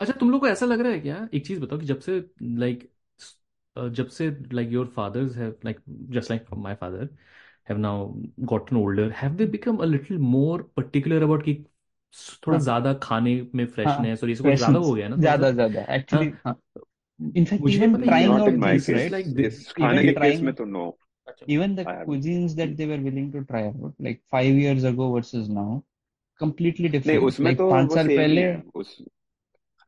अच्छा तुम लोग को ऐसा लग रहा है क्या? एक चीज़ बताओ कि जब से लाइक जब से like your fathers have like just like my father have now gotten older have they become a little more particular about कि थोड़ा हाँ। ज़्यादा खाने में हाँ। फ्रेशनेस और ये सब कुछ ज़्यादा हो गया है ना थोड़ा ज़्यादा सा? ज़्यादा हाँ। एक्चुअली हाँ। इनफैक्ट मुझे इवन पता है ये trying not out my it case right like इस खाने के केस में तो नो अच्छा even the I have cuisines that they were willing to try out like five years ago versus now completely नहीं different. उसमें like तो पाँच वो साल सेम ही पहले है उस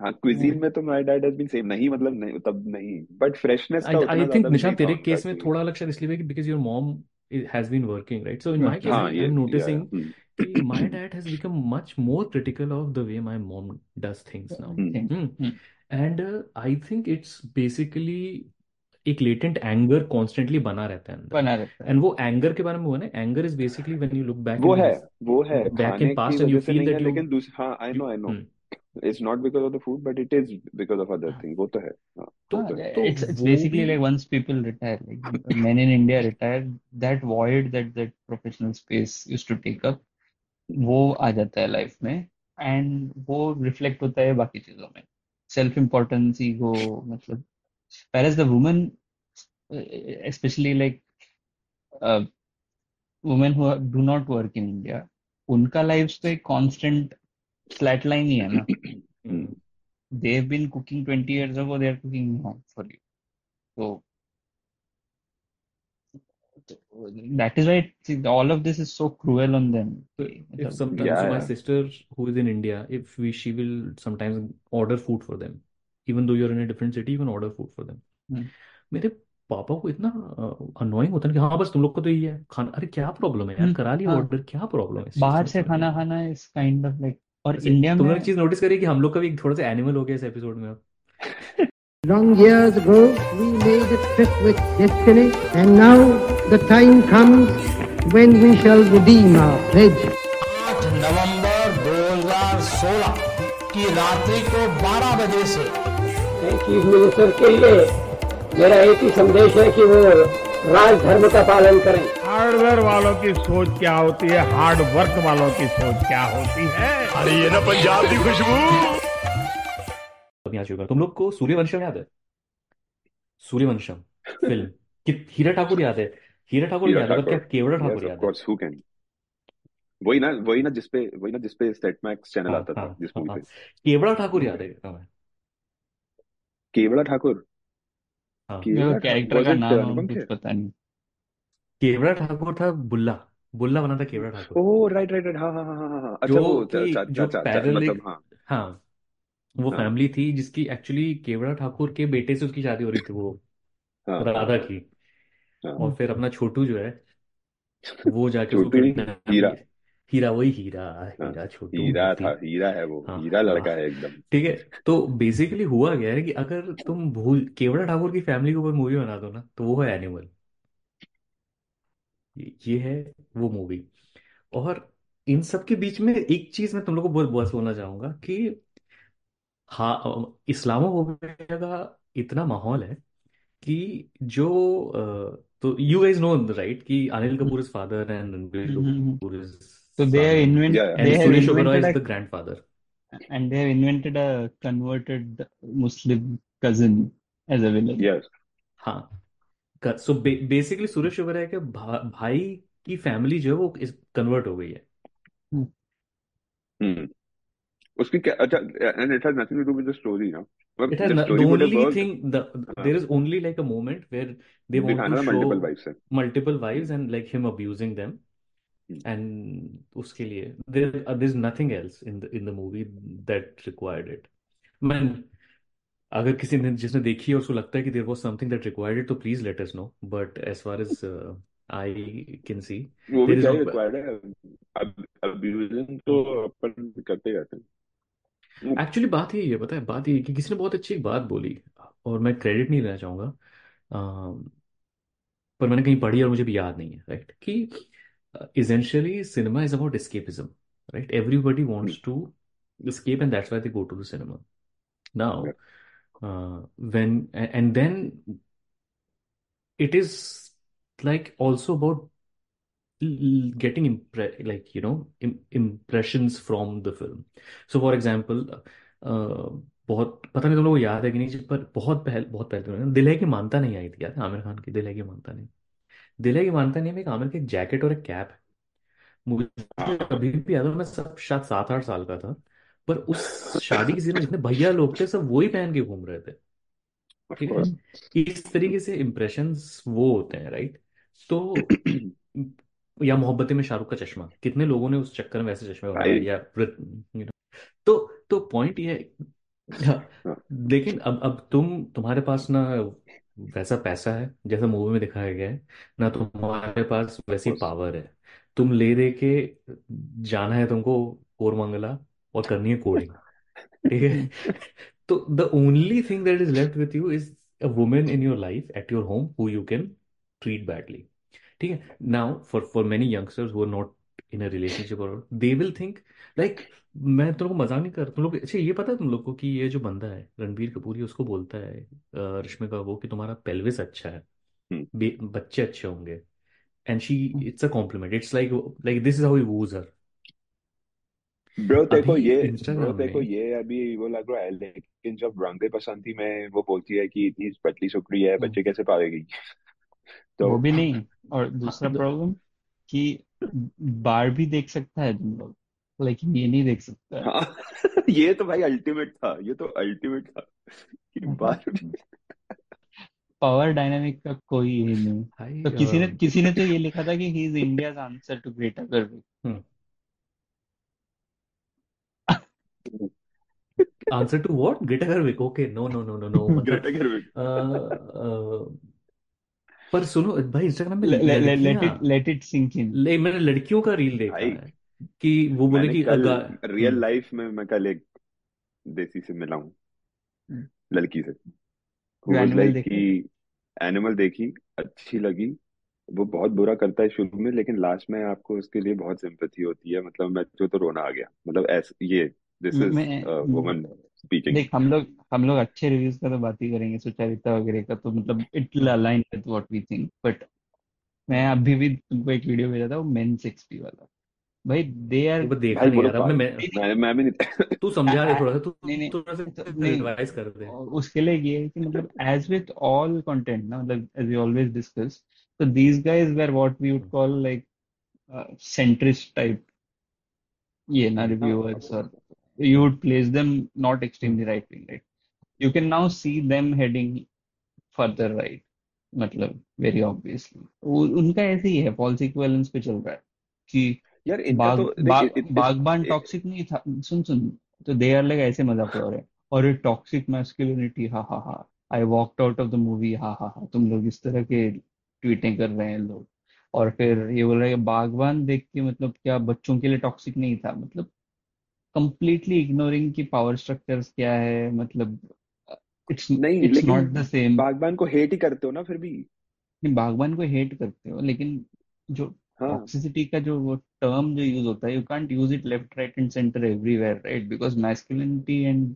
हाँ क्विजीन में तो my dad has been same नहीं मतलब नहीं तब नहीं बट फ्रेशनेस का I उतना think ज़्यादा भी निशान नहीं था तेरे केस में थोड़ा अलग शायद इसलिए your mom i- has been working right? So in my case working I'm हाँ I'm या noticing हम्म। कि my dad has become much more critical of the way my mom does things now hmm. hmm. and uh, I think it's basically एक latent anger constantly बना रहता है अंदर। बना रहता है। एंड वो एंगर के बारे में हुआ ना anger is basically when you look back वो इन है वो है back in past and you feel that लेकिन हाँ I know I know it's not because of the food but it is because of other thing वो तो है हाँ वो हाँ तो है तो it's it's basically like once people retire like men in India retire that void that that professional space used to take up वो आ जाता है लाइफ में एंड वो रिफ्लेक्ट होता है बाकी चीज़ों में सेल्फ इम्पोर्टेंस ईगो मतलब whereas the woman especially like uh, women who are- do not work in India उनका लाइफ तो एक कांस्टेंट फ्लैट लाइन ही है ना हम्म have been cooking 20 years ago they are cooking now for that is why it, see, all of this is so cruel on them So if मतलब sometimes या so my या sister who is in India, if we she will sometimes order food for them, even though you're in a different city, you can order food for them. हम्म, मेरे पापा को इतना annoying होता है कि हाँ बस तुम लोग को तो यही है खाना अरे क्या प्रॉब्लम है यार हम्म, करा लिया हाँ ऑर्डर क्या प्रॉब्लम है बाहर से खाना खाना इज़ काइंड ऑफ़ लाइक और वैसे इंडिया तुमने में एक चीज़ नोटिस करी कि हम लोग का भी थोड़ा सा एनिमल हो गया इस एपिसोड में अब। Long years ago, we made a trip with destiny, and now the time comes when we shall redeem our pledge. 8 नवंबर 2016 की रात्रि को 12 बजे से। चीफ मिनिस्टर के लिए मेरा एक ही संदेश है कि वो राज धर्म का पालन करें। हार्डवेयर वालों की सोच क्या होती है? हार्ड वर्क वालों की सोच क्या होती है? अरे ये ना पंजाब की खुशबू। अभी आ चुका। तुम लोग को सूर्यवंशम याद है? सूर्यवंशम फ़िल्म। कि हीरा ठाकुर याद है? हीरा ठाकुर याद है क्या केवड़ा ठाकुर याद है? हु वही ना वही ना जिसपे वही ना जिसपे सेट मैक्स चैनल हाँ आता हाँ था जिस हाँ मूवी हाँ। पे। केवड़ा ठाकुर याद है। केवड़ा ठाकुर? हाँ। केवड़ा ठाकुर कैरेक्टर का नाम अनुपम कुछ खेर पता नहीं। केवड़ा ठाकुर था बुल्ला। बुल्ला बना था Kevda Thakur. Oh right right right हाँ हाँ हाँ हाँ हाँ हाँ। अच्छा जो वो चा, कि चा, जो चा, चा, चा, पैरेलल मतलब एक हाँ। हाँ वो हाँ। फैमिली थी जिसकी एक्चुअली केवड़ा ठाकुर के बेटे से उसकी शादी हो रही थी वो हाँ। हाँ राधा की। हाँ। और फिर अपना छोटू जो है वो जाके उसको छोटू नहीं किडनैप हीरा। हीरा वही हीरा हाँ हीरा छोटू हीरा था हीरा है वो हाँ हीरा लड़का हाँ है एकदम। ठीक है तो बेसिकली हुआ क्या है कि अगर तुम भूल केवड़ा ठाकुर की फैमिली के ऊपर मूवी बना दो ना तो वो है एनिमल ये ये है वो मूवी और इन सब के बीच में एक चीज़ मैं तुम लोग को बहुत बहुत बोलना चाहूँगा कि हाँ इस्लामोफोबिया का इतना माहौल है कि जो अ, तो यू गाइस नो राइट कि Anil Kapoor is father and Ranbir Kapoor is So they have invented. Yeah, yeah. They have invented a, the grandfather. And they have invented a converted Muslim cousin as a villain. Yes. हाँ So basically Suresh Oberoi के भा, भाई की family जो है वो इस convert हो गई है हम्म उसकी क्या अच्छा and it has nothing to do with the story It has the, the only worked, thing the, uh, there is only like a moment where they want to show multiple wives and like him abusing them and उसके लिए there uh, there's nothing else in the in the movie that required it man अगर किसी ने जिसने देखी है उसको लगता है कि there was something that required it तो please let us know but as far as uh, I can see वो भी there is क्या ही no रिक्वायर्ड है अब अब्यूजिंग तो अपन करते रहते हैं एक्चुअली बात यही है पता है बात यही है कि किसी ने बहुत अच्छी एक बात बोली और मैं क्रेडिट नहीं लेना चाहूँगा पर मैंने कहीं पढ़ी और मुझे भी याद नहीं है राइट कि essentially cinema is about escapism right everybody wants to escape and that's why they go to the cinema now uh, when and then it is like also about getting impre- like you know im- impressions from the film so for example uh, बहुत पता नहीं तुम लोगों को याद है कि नहीं पर बहुत पहले बहुत पहले दिल है कि मानता नहीं आई थी याद है आमिर खान की दिल है कि मानता नहीं दिल है कि मानता नहीं में एक आमिर की एक जैकेट और एक कैप है। मुझे अभी भी याद है मैं सब शायद सात आठ साल का था पर उस शादी की सीज़न में जितने भैया लोग थे सब वही पहन के घूम रहे थे। ठीक है? इस तरीके से इम्प्रेशंस वो होते हैं राइट तो या मोहब्बतें में शाहरुख का चश्मा कितने लोगों ने उस चक्कर में वैसे चश्मे बनाए या यू नो तो तो पॉइंट ये है। लेकिन अब अब तुम तुम्हारे पास ना वैसा पैसा है जैसा मूवी में दिखाया गया है। ना तुम्हारे पास वैसी पावर है। तुम ले दे के जाना है तुमको कोरमंगला और करनी है कोडिंग ठीक है? तो the only thing that is left with you is a women in your life at your home who you can treat badly ठीक है? Now for for many youngsters who are not in a relationship और they will think like मैं तुम लोग मज़ाक नहीं कर तुम लोग अच्छा ये पता है तुम लोग को कि ये जो बंदा है रणबीर कपूर ही उसको बोलता है रश्मिका वो कि तुम्हारा पेल्विस अच्छा है हम्म। बच्चे अच्छे होंगे। And she it's a compliment it's like like this is how he woos her bro देखो अभी ये ब्रो इंस्टाग्राम देखो में ये अभी वो लग रहा है लेकिन जब रंग दे बसंती में वो बोलती है कि इतनी पतली सुकड़ी है हम्म, बच्चे कैसे पालेगी? तो वो तो भी नहीं और हाँ दूसरा तो प्रॉब्लम कि बार भी देख सकता है तुम लोग। लेकिन ये नहीं देख सकता है हाँ। ये तो भाई अल्टीमेट था ये तो अल्टीमेट था। कि बार पावर डायनामिक का कोई ये नहीं। तो किसी ने किसी ने तो ये लिखा था कि he is India's answer to Greta Gerwig answer to what Greta Gerwig okay no no no no no मतलब ग्रेटा गर्विक पर सुनो भाई इंस्टाग्राम में let it let it sink in ले मैंने लड़कियों का रील देखा है। कि वो बोले मैंने कि कल अगा रियल हम्म। लाइफ में मैं कल एक देसी से मिला हूँ लड़की से। हु वाज एनिमल लाइक देखे? कि एनिमल देखी अच्छी लगी। वो बहुत बुरा करता है शुरू में लेकिन लास्ट में आपको उसके लिए बहुत सिंपैथी होती है। मतलब मैं जो तो रोना आ गया। मतलब ऐसे ये दिस इज़ मैं- वुमन स्पीकिंग देख हम लोग हम लोग अच्छे रिव्यूज़ का तो बात ही करेंगे सुचारिता वगैरह का तो मतलब it will align with what we think but मैं अभी भी तुमको एक वीडियो भेजा था वो मेन सिक्सटी वाला। भाई दे आर वो देखा नहीं यार अब मैं मैं मैं भी नहीं तू समझा दे थोड़ा सा तू नहीं नहीं थोड़ा सा तो नहीं रिवाइज कर दे उसके लिए ये है कि मतलब एज विथ ऑल कंटेंट ना मतलब एज वी ऑलवेज डिस्कस तो these guys were what we would call like centrist type ये ना रिव्यूअर्स और you would place them not hmm extremely right wing, right? You can now see them heading further right. मतलब very obviously उनका ऐसे ही है false equivalence पे चल रहा है कि यार इनका बाग तो बाग बागबान टॉक्सिक नहीं था। सुन सुन तो दे आर लाइक ऐसे मज़ाक उड़ा रहे हैं। और ये टॉक्सिक मैस्कुलिनिटी हा हा हा। I walked out of the movie हा हा हा। तुम लोग इस तरह के ट्वीटें कर रहे हैं लोग। और फिर ये बोल रहे हैं बागबान देख के मतलब क्या बच्चों के लिए टॉक्सिक नहीं था? मतलब कंप्लीटली इग्नोरिंग कि पावर स्ट्रक्चर्स क्या है? मतलब इट्स नहीं it's not the same Baghban को हेट ही करते हो ना फिर भी। नहीं बागबान को हेट करते हो लेकिन जो हाँ टॉक्सिसिटी का जो वो टर्म जो यूज़ होता है you can't use it left right and centre everywhere right because masculinity and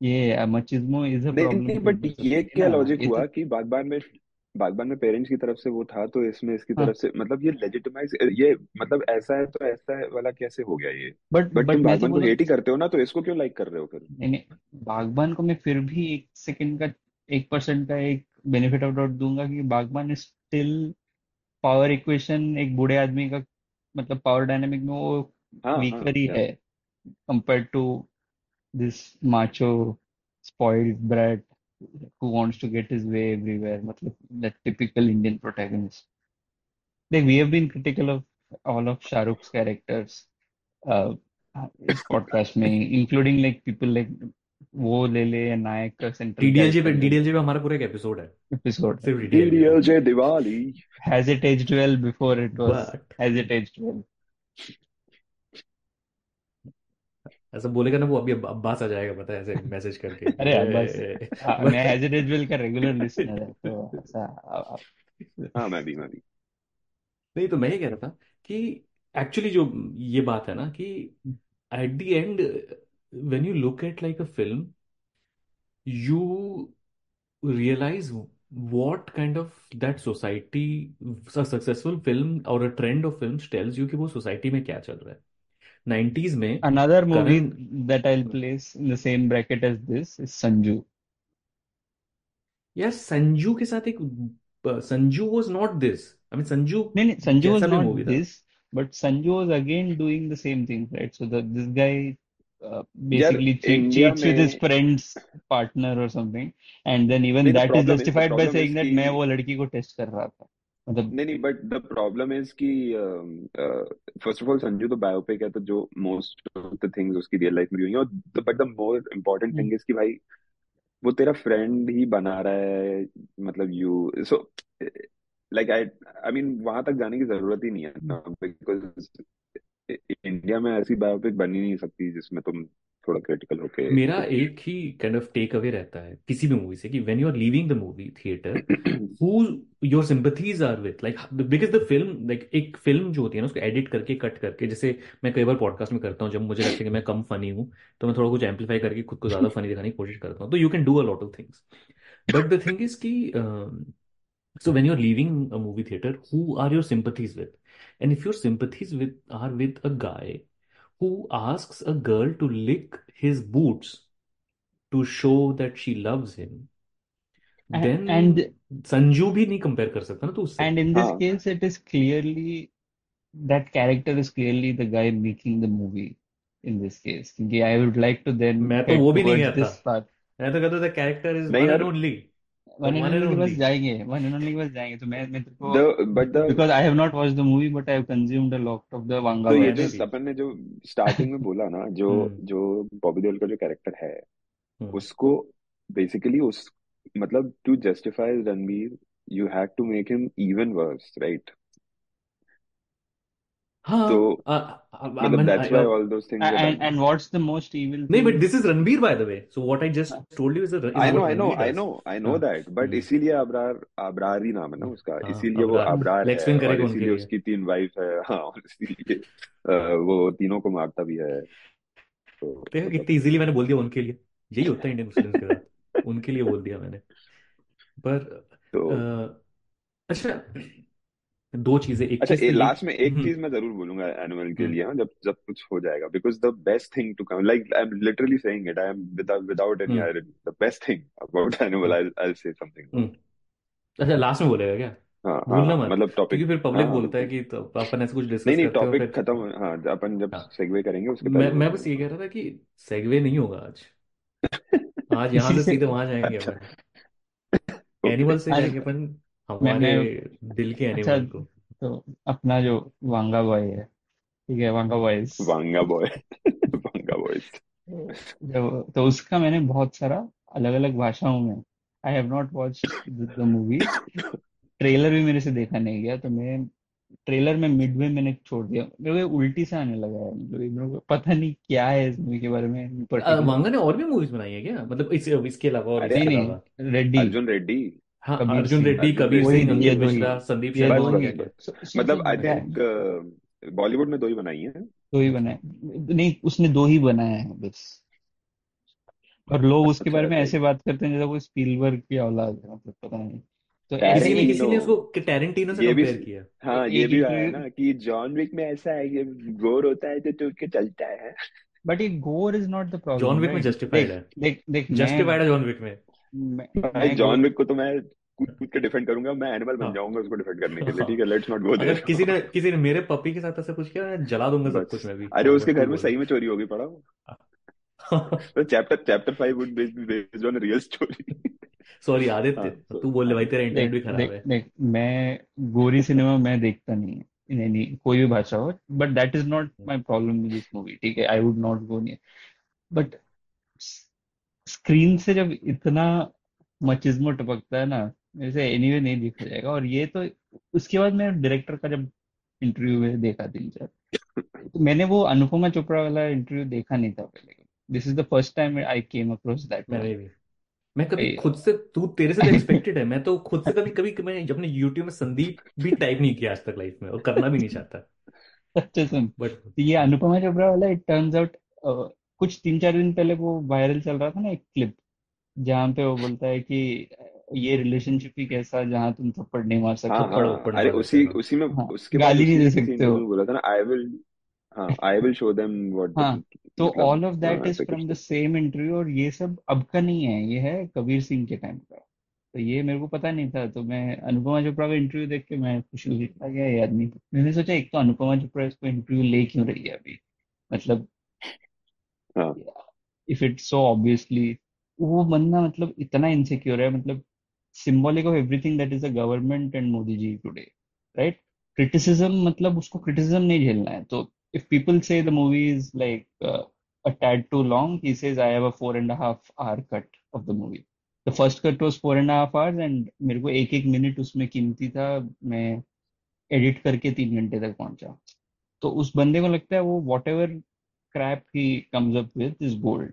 ये machismo is a problem but ये क्या लॉजिक हुआ कि बागबान में बागबान में पेरेंट्स की तरफ़ से वो था तो इसमें इसकी हाँ। तरफ़ से मतलब ये लेजिटिमाइज ये मतलब ऐसा है तो ऐसा है वाला कैसे हो गया ये? बट बट तुम मैं तो बागबान को हेट ही करते हो ना तो इसको क्यों लाइक कर रहे हो फिर? नहीं नहीं बागबान को मैं फिर भी एक सेकंड का एक परसेंट का एक बेनिफिट ऑफ़ डाउट दूँगा कि Baghban is still power equation एक बूढ़े आदमी का मतलब पावर डायनामिक में वो हाँ हाँ वीकर ही या है compare to this macho spoiled brat who wants to get his way everywhere मतलब that typical Indian protagonist like we have been critical of all of Shah Rukh's characters uh, इस podcast में including like people like वो ले ले या नायक का central DDLJ पे DDLJ पे हमारा पूरा एक एपिसोड है। एपिसोड सिर्फ़ DDLJ Diwali it aged well before it was? But has it aged well? ऐसा बोलेगा ना वो अभी अब्बास आ जाएगा पता है ऐसे मैसेज करके। अरे अब्बास हाँ, मैं has it aged well का रेगुलर लिसनर है तो ऐसा हाँ मैं भी मैं भी। नहीं तो मैं ये कह रहा था कि एक्चुअली जो ये बात है ना कि at the end When you look at like a film you realize what kind of that society a successful film or a trend of films tells you कि वो सोसाइटी में क्या चल रहा है नाइन्टीज में Another movie Karan that I'll place in the same bracket as this is Sanju. यार संजू के साथ एक Sanju was not this I mean Sanju No, no, Sanju was कैसा भी not मूवी था this, but Sanju was again doing the same thing, uh, basically che cheats with his friend's partner or something, and then even that is justified by saying that मैं वो लड़की को test कर रहा था। मतलब नहीं नहीं बट द प्रॉब्लम इज़ कि फ़र्स्ट ऑफ़ ऑल संजू तो बायोपिक है तो जो मोस्ट ऑफ़ द थिंग्स उसकी रियल लाइफ में हुई और but the more important thing is कि भाई वो तेरा फ्रेंड ही बना रहा है मतलब you so like I I mean वहाँ तक जाने की ज़रूरत ही नहीं है ना बिकॉज़ इंडिया में ऐसी बायोपिक बन ही नहीं सकती जिसमें तुम थोड़ा क्रिटिकल होके मेरा एक ही काइंड ऑफ़ टेक अवे रहता है किसी भी मूवी से कि when you are leaving the movie theatre who your sympathies are with like because the film like एक फ़िल्म जो होती है ना उसको एडिट करके कट करके जैसे मैं कई बार पॉडकास्ट में करता हूँ जब मुझे लगता है कि मैं कम फनी हूँ तो मैं थोड़ा कुछ एम्पलीफाई करके खुद को ज़्यादा फनी दिखाने की कोशिश करता हूँ। तो you can do a lot of things but the thing is कि so when you're leaving a movie theatre who are your sympathies with? and if your sympathies with are with a guy who asks a girl to lick his boots to show that she loves him and then and Sanju भी नहीं compare कर सकता ना तो उससे and in this हाँ case it is clearly that character is clearly the guy making the movie in this case क्योंकि I would like to then मैं तो head वो भी नहीं towards गया this था part मैं तो कहता था कैरेक्टर इज नहीं वन एंड यार ओनली one and only के पास जाएँगे वन एंड ओनली के पास जाएँगे। तो मैं मैं तेरे को but the because I have not watched the movie but I have consumed a lot of the Vanga तो ये जो सपन ने जो स्टार्टिंग में बोला ना जो हम्म। जो बॉबी देओल का जो कैरेक्टर है हम्म। उसको बेसिकली उस मतलब to justify Ranbir you had to make him even worse right हाँ तो मतलब and and what's the most evil नहीं but this is Ranbir by the way so what I just told you is is I know what I know Ranbir I does know I know हाँ। That but इसीलिए अबरार अबरार ही नाम है ना उसका। हाँ इसीलिए वो अबरार अबरार लेग है करेगा उनके इसीलिए लिए। उसकी तीन वाइफ है। हाँ और इसीलिए वो तीनों को मारता भी है। तो देखा कितनी इजीली मैंने बोल दिया उनके लिए। यही होता है इंडियन मुस्लिम्स के साथ। उनके लिए बोल दिया मैंने। पर तो अच्छा दो चीज़ें एक अच्छा चीज़ लास्ट में एक हम्म। चीज़ मैं ज़रूर बोलूँगा एनिमल के हम्म। लिए हाँ, जब जब कुछ हो जाएगा because the best thing to come like I am literally saying it I am without without any irony the best thing about Animal I I say something. अच्छा लास्ट में बोलेगा क्या? हाँ हाँ भूलना हाँ मत मतलब टॉपिक क्योंकि फिर पब्लिक हाँ बोलता है कि तो अपन ऐसे कुछ डिस्कस नहीं करते टॉपिक खत्म हाँ अपन जब हाँ। सेगवे करेंगे उसके मैं मैं बस ये कह रहा था कि सेगवे नहीं होगा आज। आज यहाँ से सीधे वहाँ जाएँगे अच्छा। अपन। एनिमल से जाएँगे अपन। मैं हमारे दिल के अच्छा एनिमल को। तो अपना जो वांगा बॉय है ठीक है Vanga boys Vanga boy Vanga boys जब तो उसका मैंने बहुत सारा अलग अलग भाषाओं में I have not watched the movie trailer भी मेरे से देखा नहीं गया तो मैं ट्रेलर में मिडवे मैंने छोड़ दिया। मेरे को उल्टी से आने लगा है मतलब मेरे को पता नहीं क्या है इस मूवी के बारे में पर्टिकुलर मांगा ने और भी मूवीज़ बनाई है क्या? मतलब इस इसके अलावा और अरे इसके नहीं अलावा। नहीं रेड्डी अर्जुन रेड्डी हाँ कबीर अर्जुन रेड्डी कबीर सिंह अंकित मिश्रा संदीप शर्मा सो मतलब आई थिंक बॉलीवुड में दो ही बनाई है। दो ही बनाए। नहीं उसने दो ही बनाए हैं बस। और लोग उसके अच्छा बारे में ऐसे बात करते हैं जैसे वो स्पीलबर्ग की औलाद है मतलब पता नहीं। तो ऐसे किसी ने ही किसी ने उसको टैरेंटिनो से कंपेयर किया। हाँ ये भी आया ना कि जॉन विक में ऐसा है कि गोर होता है तो टूट के चलता है। बट ये gore is not the problem John Wick में जस्टिफाइड है। देख देख जस्टिफाइड है जॉन विक में। मैं, जॉन विक को तो मैं कूद कूद के डिफेंड करूँगा मैं एनिमल बन हाँ। जाऊँगा उसको डिफेंड करने के लिए हाँ। ठीक है? लेट्स नॉट गो देयर किसी ने किसी ने मेरे पपी के साथ ऐसा कुछ किया मैं जला दूँगा सब कुछ मैं भी। अरे उसके घर में सही में चोरी होगी पड़ा तो chapter chapter five would based on real story sorry Aditya तो तू बोल ले भाई तेरा इंटरनेट भी खराब है। देख मैं गोरी सिनेमा मैं देखता नहीं है इन एनी कोई भी भाषा हो but that is not my problem with this movie ठीक है? I would not go near but screen से जब इतना मचिज्मो टपकता है ना मेरे से एनीवे नहीं देखा जाएगा। और ये तो उसके बाद मैं डायरेक्टर का जब इंटरव्यू में देखा तीन चार तो मैंने वो अनुपमा चोपड़ा वाला इंटरव्यू देखा नहीं था पहले। This is the first time I came across that मैं कभी खुद से तू तेरे से तो एक्सपेक्टेड है। मैं तो खुद से कभी कभी मैं अपने यूट्यूब में संदीप भी टाइप नहीं किया आज तक लाइफ में और करना भी नहीं चाहता। अच्छा सुन। बट तो ये अनुपमा चोपड़ा वाला इट टर्न्स आउट कुछ तीन चार दिन पहले वो वायरल चल रहा था ना एक क्लिप जहाँ पे वो बोलता है कि ये रिलेशनशिप ही कैसा जहाँ तुम थप्पड़ नहीं मार हाँ सकते थप्पड़ हाँ वप्पड़ नहीं अरे मार उसी हाँ उसी में हाँ उसके गाली नहीं दे सकते हो। बोला था ना आई विल हाँ I will show them what हाँ तो ऑल ऑफ़ हाँ that is from the same interview और ये सब अब का नहीं है ये है कबीर सिंह के टाइम का। तो ये मेरे को पता नहीं था तो मैं अनुपमा चोपड़ा का इंटरव्यू देख के मैं खुशी हुई था क्या ये आदमी मैंने सोचा एक तो अनुपमा चोपड़ा इसको इंटरव्यू ले क्यों रही है अभी? मतलब हाँ इफ़ इट्स सो ऑब्वियसली वो बंदा मतलब इतना इनसिक्योर है मतलब symbolic of everything that is the government and Modi ji today right criticism मतलब उसको क्रिटिसिज्म नहीं झेलना है। तो the movie is like uh, a tad too long, he says I have a four and a half hour cut of the movie. The first cut was four and a half hours and मेरे को एक एक minute उसमें कीमती था मैं edit करके तीन घंटे तक पहुँचा। तो उस बंदे को लगता है वो whatever crap he comes up with is gold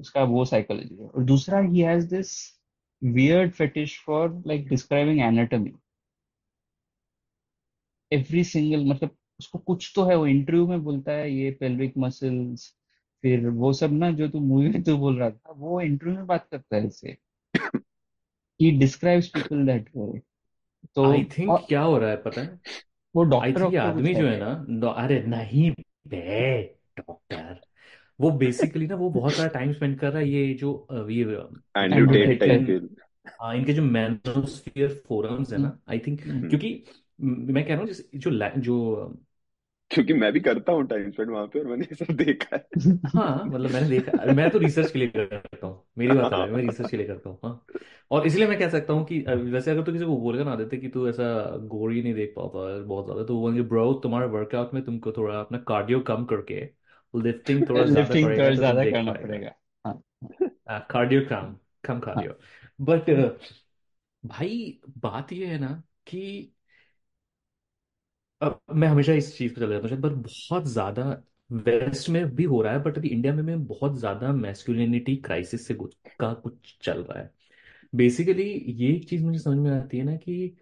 उसका वो साइकोलॉजी है। और दूसरा he has this weird fetish for like describing anatomy every single मतलब उसको कुछ तो है वो इंटरव्यू में बोलता है ये पेल्विक मसल्स फिर वो सब ना जो तू मूवी में तू बोल रहा था वो इंटरव्यू में बात करता है इससे। He describes people that way तो आई थिंक क्या हो रहा है पता है? वो डॉक्टर आदमी जो है। ना अरे नहीं बे। डॉक्टर। वो बेसिकली ना वो बहुत सारा टाइम स्पेंड कर रहा है ये जो अ, ये एंड्रू टेट टाइप के हाँ इनके जो मैनोस्फीयर फोरम्स है ना आई थिंक हम्म, क्योंकि म- मैं कह रहा हूँ जिस- जो ला- जो क्योंकि मैं भी करता हूँ टाइम स्पेंड वहाँ पे और मैंने ये सब देखा है। हाँ मतलब मैंने देखा मैं तो रिसर्च के लिए करता हूँ मेरी बात अलग है मैं रिसर्च के लिए करता हूँ हाँ। और इसलिए मैं कह सकता हूँ कि अ, वैसे अगर तो किसी को बोलेगा ना देते कि तू ऐसा गोरी नहीं देख पाता है बहुत ज़्यादा तो वो बोलेंगे ब्रो तुम्हारे वर्कआउट में तुमको थोड़ा अपना कार्डियो कम करके लिफ्टिंग थोड़ा ज़्यादा लिफ्टिंग थोड़ा ज़्यादा करना पड़ेगा हाँ। कार्डियो कम कम कार्डियो बट भाई बात ये है ना कि अब मैं हमेशा इस चीज़ पे चले जाता हूँ पर बहुत ज़्यादा वेस्ट में भी हो रहा है बट अभी इंडिया में में बहुत ज़्यादा मैस्कुलिनिटी क्राइसिस से कुछ का कुछ चल रहा है। बेसिकली ये एक चीज़ मुझे समझ में आती है ना कि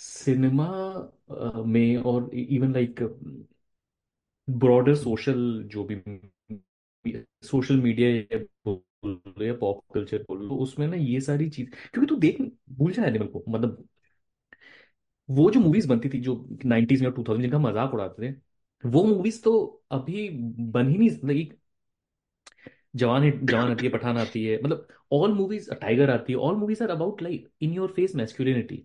सिनेमा में और इवन लाइक ब्रॉडर सोशल जो भी सोशल मीडिया या बोल या पॉप कल्चर बोल लो उसमें ना ये सारी चीज़, क्योंकि तू देख, भूल जा एनिमल को मतलब वो जो मूवीज़ बनती थी, जो 90s में और 2000 जिनका मज़ाक उड़ाते थे, वो मूवीज़ तो अभी बन ही नहीं मतलब एक जवान जवान आती है, पठान आती है मतलब ऑल मूवीज़ टाइगर आती है all movies are about like in your face masculinity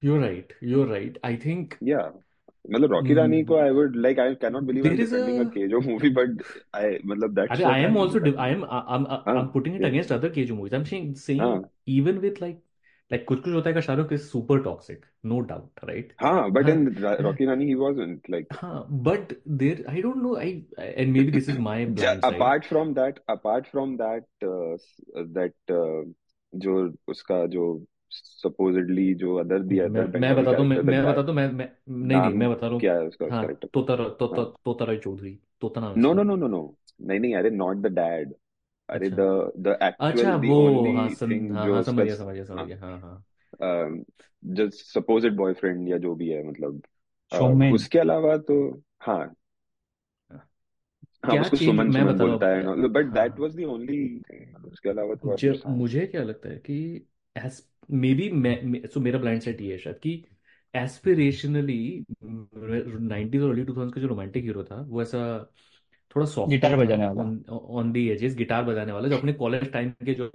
you're right you're right I think yeah. मतलब रॉकी रानी को I would like I cannot believe I'm there is defending a a Kejo movie, but I मतलब that's अरे I what am I'm also div- I defending. am I'm I'm हाँ, I'm putting it yeah, against other Keiju movies I'm saying saying हाँ, even with like like कुछ कुछ होता है का Shahrukh is super toxic no doubt right हाँ, but हाँ in Ra- Rocky Rani he wasn't like हाँ but there I don't know I and maybe this is my Ja- blind side apart from that apart from that uh, s- that uh, जो उसका जो supposedly जो other the मैं मैं बता दूँ मैं मैं बता दूँ मैं मैं नहीं नहीं मैं बता रहा हूँ क्या है उसका उस हाँ कैरेक्टर का तोता तोता हाँ। तोता राय चौधरी तोता नाम है no no no no no नहीं नहीं अरे नॉट द डैड अरे अच्छा। द द अच्छा एक्चुअल द वो ओनली हाँ थिंग हाँ जो हाँ समझ गया समझ गया समझ हाँ। गया हाँ हाँ। जो सपोज्ड बॉयफ्रेंड या जो भी है मतलब शोमेन उसके अलावा तो हाँ। हाँ क्या उसको चेंज सुमन मैं सुमन बता रहा बोलता है हूँ बट दैट हाँ। वाज द ओनली उसके अलावा तो मुझे others हाँ मुझे क्या लगता है कि एस मे बी मैं सो मेरा ब्लाइंड सेट ये है शायद कि एस्पिरेशनली नाइनटीज और अर्ली टू थाउज़ेंड का जो रोमांटिक हीरो था वो ऐसा थोड़ा सॉफ्टर गिटार बजाने वाला। ऑन दी एजेस गिटार बजाने वाला जो अपने कॉलेज टाइम के जो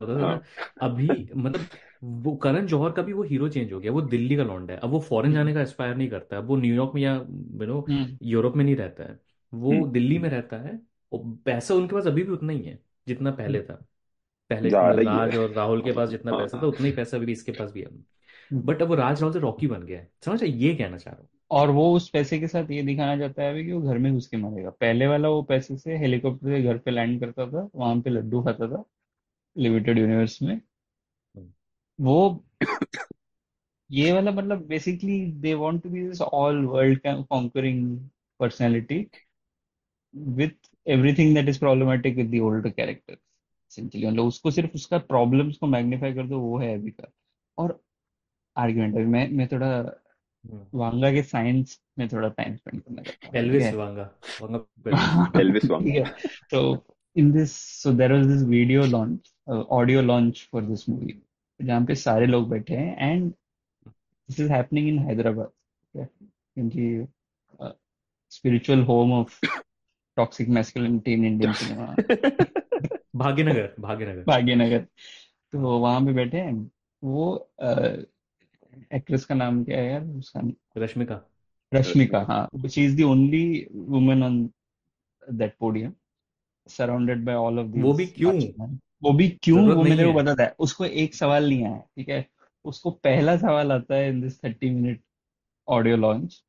हाँ। अभी मतलब वो करण जौहर का भी वो हीरो चेंज हो गया वो दिल्ली का लौंडा है। अब वो फॉरेन जाने का एस्पायर नहीं करता है वो न्यूयॉर्क में या यू नो हम्म। यूरोप में नहीं रहता है। वो हम्म। दिल्ली में रहता है और पैसा उनके पास अभी भी उतना ही है जितना पहले था। पहले राज और राहुल के पास जितना हाँ पैसा था उतना ही पैसा अभी इसके पास भी है हम्म। बट अब वो राज राहुल से रॉकी बन गया है। समझ ये कहना चाह रहा हूँ। और वो उस पैसे के साथ ये दिखाना चाहता है अभी कि वो घर में घुस के मरेगा। पहले वाला वो पैसे से हेलीकॉप्टर से घर पे लैंड करता था वहाँ पे लड्डू खाता था लिमिटेड यूनिवर्स में। वो ये वाला मतलब basically they want to be this all world conquering personality with everything that is problematic with the older characters essentially मतलब उसको सिर्फ़ उसका प्रॉब्लम्स को मैग्नीफाई कर दो वो है अभी का। और आर्ग्यूमेंट अभी मैं मैं थोड़ा हम्म। वांगा के साइंस में थोड़ा टाइम स्पेंड करना चाहता हूँ एल्विस वांगा। वांगा एल्विस वांगा। तो in this so there was this video launch uh, audio launch for this movie जहाँ पे सारे लोग बैठे हैं and this is happening in Hyderabad ठीक है? क्योंकि spiritual home of toxic masculinity in Indian cinema Bhagyanagar Bhagyanagar. Bhagyanagar. तो वहाँ पे बैठे हैं वो एक्ट्रेस का नाम क्या है यार उसका रश्मिका। रश्मिका हाँ she is the only woman on that podium surrounded by all of वो भी क्यों? वो भी क्यों? वो मेरे को बताता है उसको एक सवाल नहीं आया ठीक है? उसको पहला सवाल आता है in this thirty minute audio launch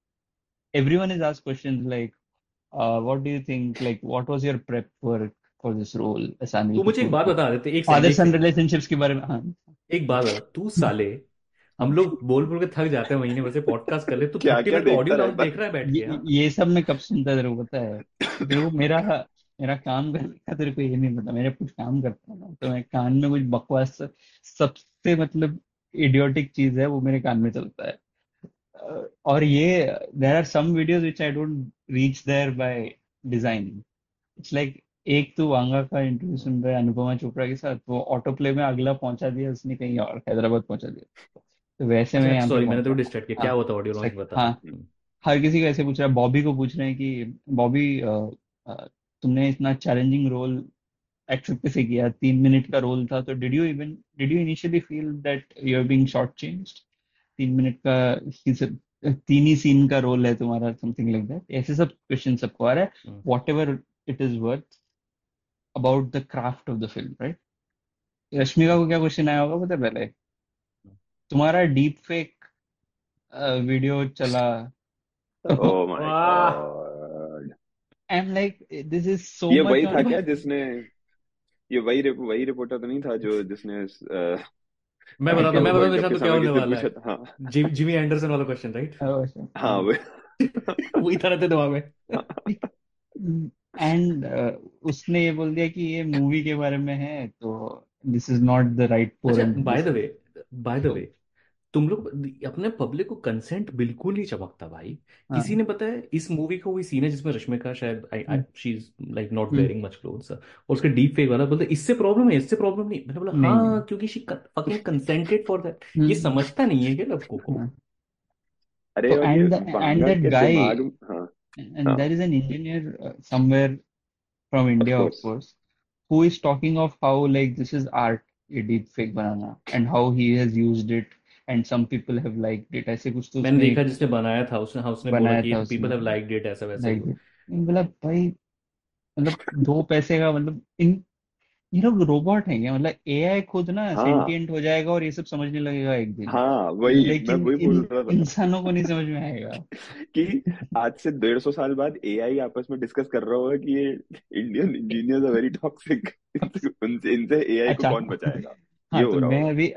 everyone is asked questions like uh, what do you think? Like what was your prep for this role as तू मुझे एक बात बता देते एक फादर सन रिलेशनशिप्स के बारे में हाँ। एक बात बता तू साले हम लोग बोल बोल के थक जाते हैं महीने भर से पॉडकास्ट कर ले तू क्या क्या ऑडियो लॉन्च रहता देख रहा है बैठ के हाँ। ये सब मैं कब सुनता तेरे को पता है? को मेरा मेरा काम करने का तेरे को ये नहीं पता मेरा कुछ काम करता हूँ तो मैं कान में कुछ बकवास सबसे मतलब इडियोटिक चीज़ है वो मेरे कान में चलता है। और ये there are some videos which I don't reach there by design it's like एक तो वांगा का इंटरव्यू सुन रहे है अनुपमा चोपड़ा के साथ वो ऑटो प्ले में अगला पहुँचा दिया उसने कहीं और हैदराबाद पहुँचा दिया। तो वैसे मैं अच्छा यहाँ सॉरी मैंने तो डिस्ट्रैक्ट किया। हाँ क्या होता ऑडियो लॉन्च बता? हाँ हम्म, हर किसी को ऐसे पूछ रहा है बॉबी को पूछ रहे हैं कि बॉबी तुमने इतना चैलेंजिंग रोल एक्सेप्ट कैसे किया तीन मिनट का रोल था तो did you even did you initially feel that you are being short changed तीन मिनट का तीन ही सीन का रोल है तुम्हारा समथिंग लाइक दैट ऐसे सब क्वेश्चन सबको आ रहा है। Whatever it is worth about the craft of the film right Rashmika को क्या क्वेश्चन आया होगा पता है पहले तुम्हारा डीप फेक वीडियो चला। I am like this is so ये वही था क्या जिसने ये वही रिप, वही रिपोर्टर तो नहीं था जो जिसने अ, मैं बताता मैं बताता कप मेरे साथ तो क्या होने वाला है। हाँ। जिमी एंडरसन वाला क्वेश्चन राइट हाँ हाँ वो वही था रहते दिमाग में। एंड उसने ये बोल दिया कि ये मूवी के बारे में है तो this is not the right forum by the way by the way तुम लोग अपने पब्लिक को कंसेंट बिल्कुल नहीं चमकता भाई। हाँ। किसी ने पता है इस मूवी का कोई सीन है जिसमें रश्मिका शायद I I she is like not wearing much clothes और उसके डीप फेक वाला बोलते इससे प्रॉब्लम है इससे प्रॉब्लम नहीं। मैंने बोला नहीं नहीं। हाँ क्योंकि she fucking consented for that ये समझता नहीं है क्या लड़कों को? हाँ। अरे तो और ये एंड एंड दैट गाय दिमाग हाँ। And uh, there is an engineer uh, somewhere from India of course. of course who is talking of how like this is art a deep fake banana, and how he has used it and some people have liked it ऐसे कुछ तो मैंने देखा जिसने बनाया था उसने हाँ उसने बोला कि people have liked it ऐसा वैसा मतलब भाई मतलब दो पैसे का मतलब इन ये लोग रोबोट हैं क्या? मतलब एआई खुद ना हाँ। सेंटिएंट हो जाएगा और ये सब समझने लगेगा एक दिन। हाँ वही मैं लेकिन वही बोल इन रहा था। इंसानों को नहीं समझ में आएगा। कि आज से डेढ़ सौ साल बाद एआई आपस में डिस्कस कर रहा होगा कि ये Indian engineers are very toxic इनसे एआई को अच्छा कौन बचाएगा? हाँ हो तो रहा मैं होगा अभी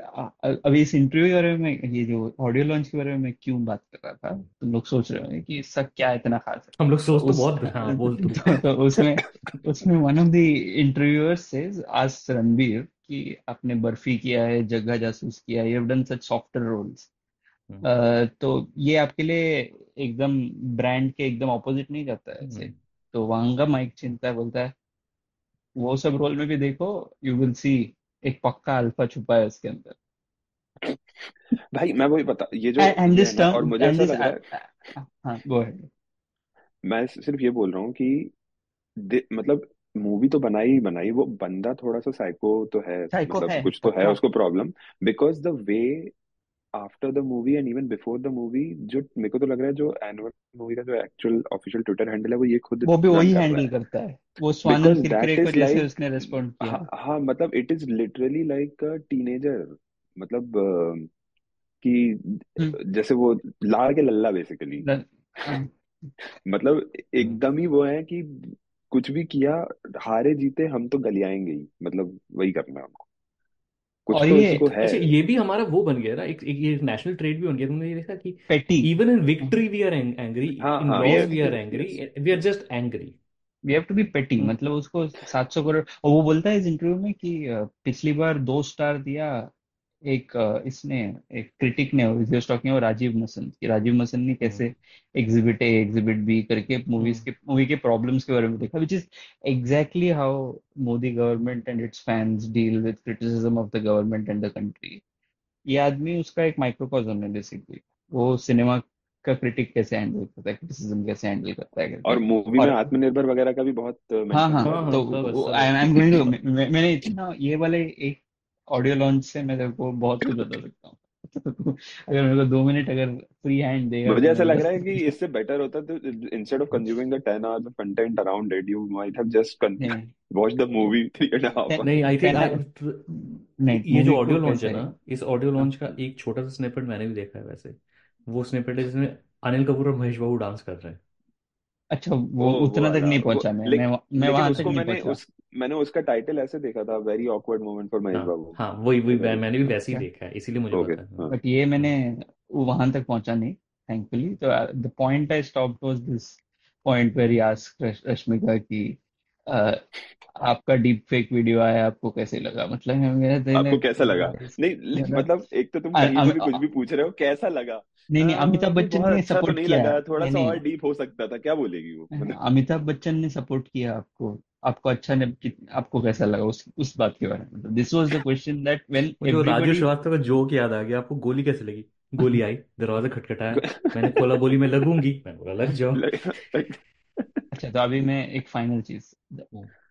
अभी इस इंटरव्यू के बारे में ये जो ऑडियो लॉन्च के बारे में मैं क्यों बात कर रहा था तुम लोग सोच रहे होंगे कि इसका क्या इतना खास है। हम लोग तो सोच तो उस बहुत हाँ बोल तू। तो, तो उसमें उसमें one of the interviewers says आज रणबीर कि आपने बर्फ़ी किया है जग्गा जासूस किया है you have done such softer roles तो ये आपके लिए एकदम ब्रांड के एकदम ऑपोजिट नहीं जाता है ऐसे। हम्म। तो वांगा माइक चिंता बोलता है वो सब रोल में भी देखो यू विल सी एक पक्का अल्फ़ा छुपा है उसके अंदर। भाई मैं वही बता ये जो एंड है दिस टर्म और मुझे ऐसा लग रहा है हाँ गो अहेड मैं सिर्फ़ ये बोल रहा हूँ कि मतलब मूवी तो बनाई ही बनाई वो बंदा थोड़ा सा साइको तो है साइको मतलब है कुछ तो है उसको problem because the way after the movie and even before the movie जो मेरे को तो लग रहा है जो एनुअल मूवी का जो एक्चुअल ऑफिशियल ट्विटर हैंडल है वो ये खुद वो भी वही हैंडल करता है। वो बिकॉज़ किरकिरे को जैसे उसने रेस्पॉन्ड किया। हाँ हाँ मतलब it is literally like a teenager मतलब कि हम्म। जैसे वो लाड़ के लल्ला बेसिकली हाँ, मतलब हम्म। एकदम ही वो है कि कुछ भी किया हारे जीते हम तो गलियाएँगे ही मतलब वही करना है हमको। कुछ और तो ये उसको है। अच्छा ये भी हमारा वो बन गया ना एक, एक ये नेशनल ट्रेड भी बन गया तुमने ये देखा कि petty even in victory we are angry हाँ इन हाँ loss we are angry we are just angry we have to be petty मतलब उसको 700 करोड़ और वो बोलता है इस इंटरव्यू में कि पिछली बार दो स्टार दिया एक इसने एक क्रिटिक ने टॉकिंग और राजीव मसन कि। राजीव मसन ने कैसे एग्जिबिट ए एग्जिबिट बी करके मूवीज़ के मूवी के प्रॉब्लम्स के बारे में देखा which is exactly how Modi government and its fans deal with criticism of the government and the country ये आदमी उसका एक माइक्रोकॉजम है बेसिकली वो सिनेमा का क्रिटिक कैसे हैंडल करता है क्रिटिसिज्म कैसे हैंडल करता है और मूवी में आत्मनिर्भर वगैरह का भी बहुत हाँ हाँ हाँ। तो हाँ आई एम गोइंग टू मैंने इतना ये वाले एक ऑडियो लॉन्च से मैं तेरे को बहुत कुछ बता सकता हूँ। अगर मेरे को दो मिनट अगर फ्री हैंड देगा मुझे तो ऐसा लग रहा है कि इससे बेटर होता तो instead of consuming the 10 hours of content around it you might have just con- नहीं watched the movie three and a half ten hours. नहीं आई थिंक नहीं ये जो ऑडियो लॉन्च है ना इस ऑडियो हाँ। लॉन्च का एक छोटा सा स्निपेट मैंने भी देखा है वैसे। वो स्निपेट है जिसमें अनिल कपूर और महेश बाबू डांस कर रहे हैं। अच्छा वो वो उतना तक नहीं पहुँचा मैं। मैं मैं वहाँ तक नहीं पहुँचा। उस मैंने उसका टाइटल ऐसे देखा था very awkward moment for Mahesh हाँ बाबू। हाँ वही वही मैंने भी वैसे ही देखा है इसीलिए मुझे okay, पता है। हाँ। हाँ बट ये मैंने वहाँ तक पहुँचा नहीं थैंकफुली तो the point I stopped was this point where he asked Rashmika कि आपका डीप फेक वीडियो आया आपको कैसे लगा? मतलब मेरा दिल आपको कैसा लगा? नहीं मतलब एक तो तुम कहीं से अम- भी कुछ भी पूछ रहे हो कैसा लगा? नहीं नहीं अमिताभ बच्चन ने अच्छा तो सपोर्ट नहीं किया। लगा थोड़ा सा और डीप हो सकता था क्या बोलेगी वो? अमिताभ बच्चन ने सपोर्ट किया आपको। आपको अच्छा ने आपको कैसा लगा उस उस बात के बारे में? This was the question that when Raju Srivastava का जोक याद आ गया आपको गोली कैसे लगी? गोली आई दरवाज़ा खटखटाया मैंने खोला बोली मैं लगूँगी। मैंने बोला लग जाओ। अच्छा तो अभी मैं एक फाइनल चीज़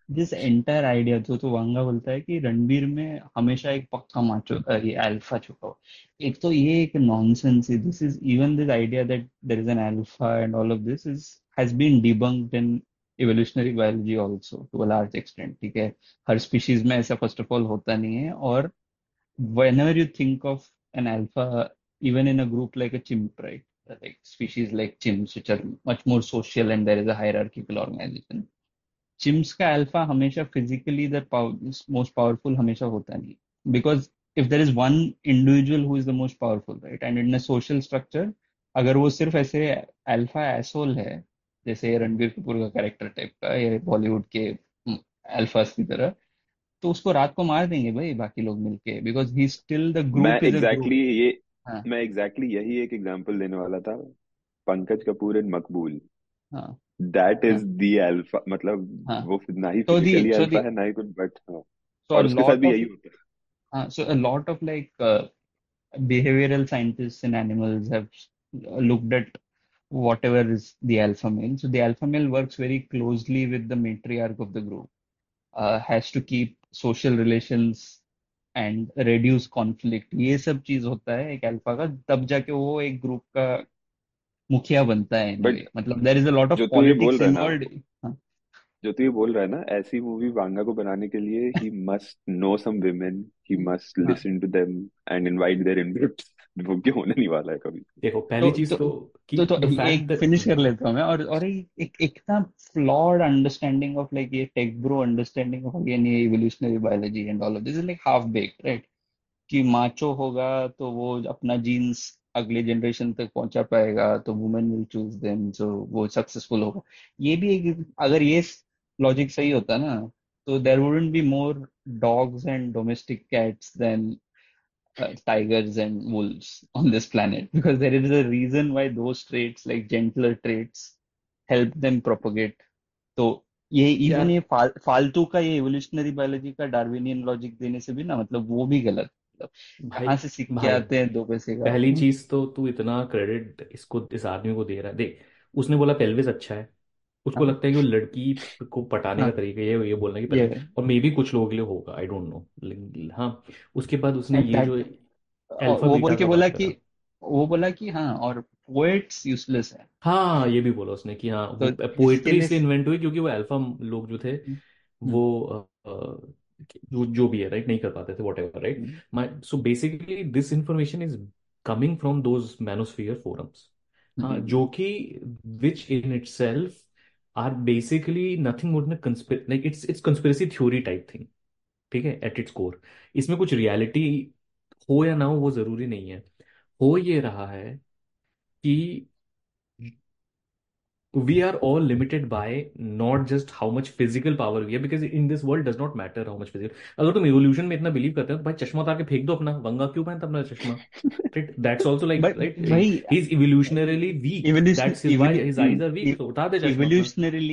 दिस एंटायर आइडिया जो तो वांगा बोलता है कि रणबीर में हमेशा एक पक्का माचो अ, ये अल्फ़ा छुपा हो। एक तो ये एक नॉनसेंस है। This is even this idea that there is an alpha and all of this is has been debunked in evolutionary biology also to a large extent ठीक है? हर स्पीशीज में ऐसा फ़र्स्ट ऑफ़ ऑल होता नहीं है। और whenever you think of an alpha, even in a group like a chimp, right? Like species like chimps, which are much more social and there is a hierarchical organization. Chimps का alpha हमेशा physically the power, most powerful हमेशा होता नहीं because if there is one individual who is the most powerful, right? And in a social structure, अगर वो सिर्फ़ ऐसे alpha asshole है जैसे रणबीर कपूर का कैरेक्टर टाइप का या बॉलीवुड के अल्फास की तरह तो उसको रात को मार देंगे भाई बाकी लोग मिलके because he still the group is a exactly ये हाँ मैं एग्जैक्टली यही एक एग्जांपल देने वाला था पंकज कपूर इन मकबूल हाँ दैट हाँ इज़ द अल्फ़ा मतलब हाँ वो ना ही so the physically so alpha the है ना ही कुछ बट हाँ so a और उसके साथ lot भी of यही होता है हाँ so a lot of like uh, behavioral scientists in animals have looked at whatever is the alpha male so the alpha male works very closely with the matriarch of the group uh, has to keep social relations and reduce conflict ये सब चीज़ होता है एक alpha का तब जाके वो एक ग्रुप का मुखिया बनता है But, मतलब there is a lot of जो तू ये बोल पॉलिटिक्स रहा है ना? इन्वॉल्वड जो तू ये बोल रहा है ना ऐसी मूवी वांगा को बनाने के लिए he must know some women he. Must listen to them and invite their inputs वो क्यों होने नहीं वाला है कभी। देखो पहली तो चीज़ तो तो कि तो तो एक फिनिश कर लेता हूँ मैं और और एक एक ना फ्लॉड अंडरस्टैंडिंग ऑफ़ लाइक ये tech bro understanding of again ये evolutionary biology and all of this is like half baked right कि माचो होगा तो वो अपना जीन्स अगले जनरेशन तक पहुँचा पाएगा तो women will choose them so वो सक्सेसफुल होगा। ये भी एक अगर ये लॉजिक सही होता ना तो there wouldn't be more dogs and domestic cats then uh, tigers and wolves on this planet because there is a reason why those traits like gentler traits help them propagate. तो ये even ये फाल, फालतू का ये evolutionary biology का Darwinian logic देने से भी ना मतलब वो भी गलत कहाँ से सीख के आते हैं दो पैसे का? पहली? चीज़ तो तू इतना क्रेडिट इसको इस आदमी को दे रहा है। देख उसने बोला पेल्विस अच्छा है। उसको हाँ। लगता है कि वो लड़की को पटाने का हाँ। तरीका ये ये बोलना कि ये। पेल्विस और मे भी कुछ लोगों के लिए होगा आई डोंट नो हाँ उसके बाद उसने ये जो दैट अल्फ़ा वो बीटा के का बोला बात कि करा। वो बोला कि हाँ और पोएट्स यूजलेस है। हाँ ये भी बोला उसने कि हाँ तो वो जिसके पोएट्री लिए इसलिए इन्वेंट हुई क्योंकि वो अल्फ़ा लोग जो थे हम्म, वो अ, अ, जो जो भी है राइट नहीं कर पाते थे whatever right hmm, my so basically this information is coming from those manosphere forums हाँ हम्म, जो कि which in are basically nothing more like it's it's conspiracy theory type thing ठीक है? एट इट्स कोर इसमें कुछ रियलिटी हो या ना हो वो ज़रूरी नहीं है। हो ये रहा है कि we are all limited by not just how much physical power we है because in this world does not matter how much physical अगर तुम रिवोल्यूशन में इतना बिलीव करते हो तो भाई चश्मा उतार के फेंक दो अपना वंगा क्यों पहनता अपना चश्मा?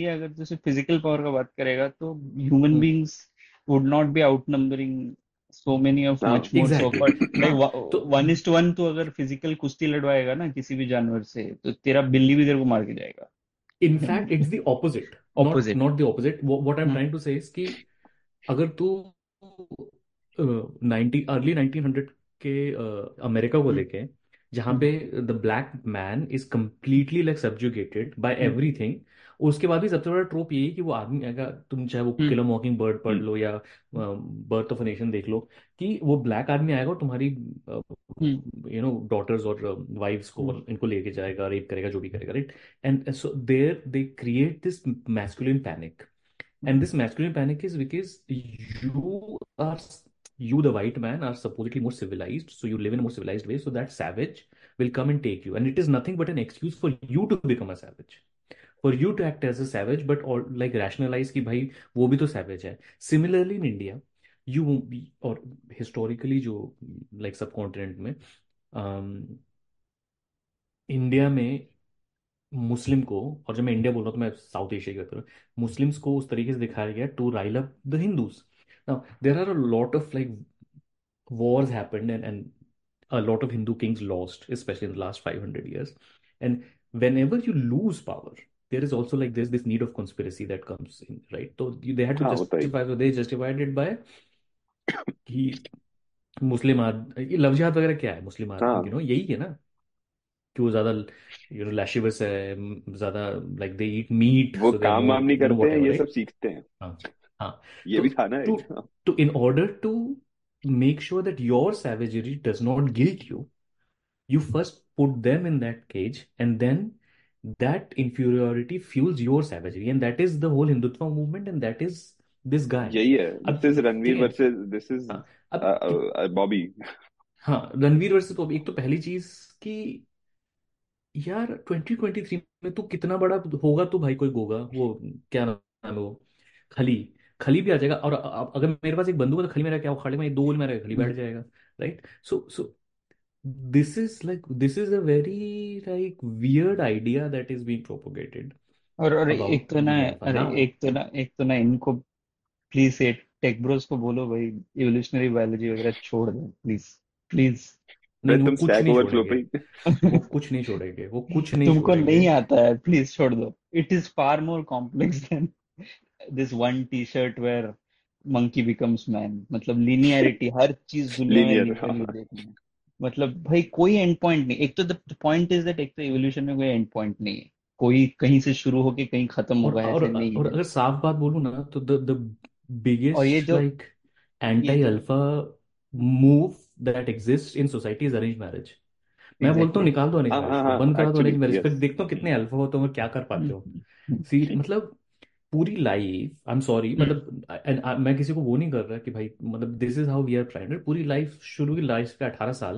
अगर जैसे फ़िज़िकल पावर का बात करेगा तो human beings would not be outnumbering so many अगर फ़िज़िकल कुश्ती लड़वाएगा ना किसी भी जानवर से तो तेरा बिल्ली भी तेरे को मार के जाएगा। In fact it's the opposite. Not opposite not the opposite. What, what I'm trying trying to say is कि अगर तू नाइनटी अर्ली 1900 के अमेरिका को लेके जहाँ हम्म पे the black man is completely like subjugated by every everything उसके बाद भी सबसे बड़ा ट्रोप ये कि वो आदमी अगर तुम चाहे वो किलो मॉकिंग बर्ड पढ़ हम्म। लो या बर्थ ऑफ़ अ नेशन देख लो कि वो ब्लैक आदमी आएगा और तुम्हारी यू नो डॉटर्स और वाइफ्स को हम्म। इनको लेके जाएगा रेप करेगा जो भी करेगा right and so there they create this masculine panic and this masculine panic is because you are you the white man are supposedly more civilise so you live in more civilise way so that savage will come and take you and it is nothing but an excuse for you to become a savage. For you to act as a savage but like rationalise कि भाई, वो भी तो savage है। Similarly in India you और historically जो like subcontinent में um, India में मुस्लिम को, और जब मैं इंडिया बोल रहा हूँ तो मैं साउथ एशिया की बात करूँ मुस्लिम्स को उस तरीके से दिखाया गया to rile up the Hindus now there are a lot of like wars happen and and a lot of Hindu kings lost specially in the last five hundred years and whenever you lose power there is also like there's this need of conspiracy that comes in, right? So they had to हाँ justify, so they justified it by कि मुस्लिम ये love जिहाद वगैरह क्या है मुस्लिम आदमी हाँ you know यही है ना कि वो ज़्यादा यू नो लैशिवस है ज़्यादा लाइक दे ईट मीट वो काम वाम नहीं करते हैं ये सब सीखते हैं हाँ हाँ ये तो भी था ना तो एक हाँ तो in order to make sure that your savagery does not guilt you you first put them in that cage and then that inferiority fuels your savagery. And that is the whole hindutva movement and that is this guy. यही है अब this is ठीक रणवीर है versus this is हाँ अब बॉबी हाँ Ranveer versus तो एक तो पहली चीज़ कि यार 2023 में तू कितना बड़ा होगा तो भाई कोई गोगा वो क्या नाम है वो? खली। खली भी आ जाएगा। और अगर मेरे पास एक बंदूक है तो खली मेरा क्या उखाड़े में दो गोली मेरा खली बैठ जाएगा right so so this is like this is a very like weird idea that is being propagated और और एक about तो ना the alpha अरे now एक तो ना एक तो ना इनको प्लीज़ ये टेक ब्रोस को बोलो भाई इवोल्यूशनरी बायोलॉजी वगैरह छोड़ दो प्लीज़ प्लीज़ नहीं नहीं, वो तुम कुछ स्टैक नहीं ओवरफ्लो छोड़ेंगे। पे वो कुछ नहीं छोड़ेंगे वो कुछ नहीं तुमको छोड़ेंगे। नहीं आता है प्लीज़ छोड़ दो। It is far more complex than this one T shirt where monkey becomes man मतलब लीनियरिटी हर चीज़ दुनिया में लीनियर हाँ देखना है। मतलब भाई कोई एंड पॉइंट नहीं। एक तो पॉइंट इज़ दैट एक तो इवोल्यूशन में कोई एंड पॉइंट नहीं है। कोई कहीं से शुरू होके कहीं खत्म और होगा और ऐसे नहीं और अगर साफ़ बात बोलूँ ना तो द द और ये जो like anti alpha move that exist in society is arrange marriage मैं बोलता हूँ निकाल दो अरेंज हाँ मैरिज हाँ हाँ बंद करा दो अरेंज मैरिज फिर देखता हूँ कितने अल्फ़ा हो तो और क्या कर पाते हो। सी मतलब पूरी लाइफ आई एम सॉरी मतलब and मैं किसी को वो नहीं कर रहा कि भाई मतलब this is how we are trying पूरी लाइफ शुरू की लाइफ के अठारह साल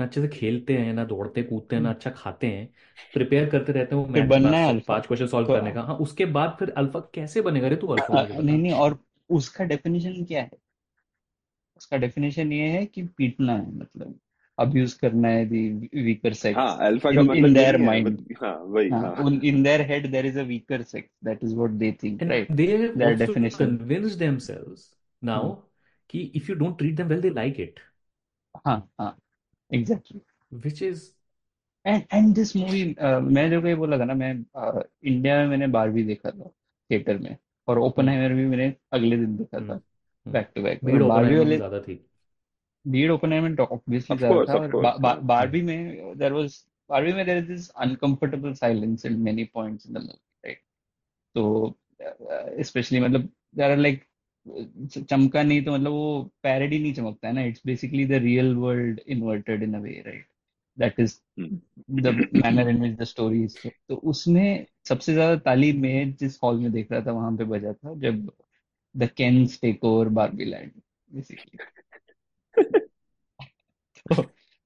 ना अच्छे से खेलते हैं ना दौड़ते कूदते हैं ना अच्छा खाते हैं प्रिपेयर करते रहते हैं वो फिर मैथ बनना है अल्फ़ा पाँच क्वेश्चन सॉल्व तो करने का। हाँ उसके बाद फिर अल्फ़ा कैसे बनेगा रे तू अल्फ़ा नहीं नहीं और उसका डेफिनेशन क्या है? उसका डेफिनेशन ये है कि पीटना है मतलब। अब्यूज करना है दी वीकर हाँ सेक्स अल्फ़ा का इन इन मतलब देयर माइंड हाँ वही हाँ हाँ। In their head there is a weaker sex that is what they think right they their definition convinced themselves now कि if you don't treat them well they like it हाँ हाँ exactly which is and and this movie मैं जो कहीं बोला था ना मैं uh, इंडिया में मैंने बारहवीं देखा था थिएटर में और ओपनहाइमर भी मैंने अगले दिन देखा था बैक टू बैक बारहवीं वाले ज़्यादा थी। भीड़ ओपनहाइमर ऑब्वियसली ज़्यादा था और कोर्स बा, बा, हम्म में देयर वाज बारहवीं में there is this uncomfortable silence in many points in the movie right तो स्पेशली मतलब देयर आर लाइक चमका नहीं तो मतलब वो पैरोडी नहीं चमकता है ना? It's basically the real world inverted in a way right that is the manner in which the story is तो उसमें सबसे ज़्यादा ताली मैं जिस हॉल में देख रहा था वहाँ पे बजा था जब the Kens take over Barbie land basically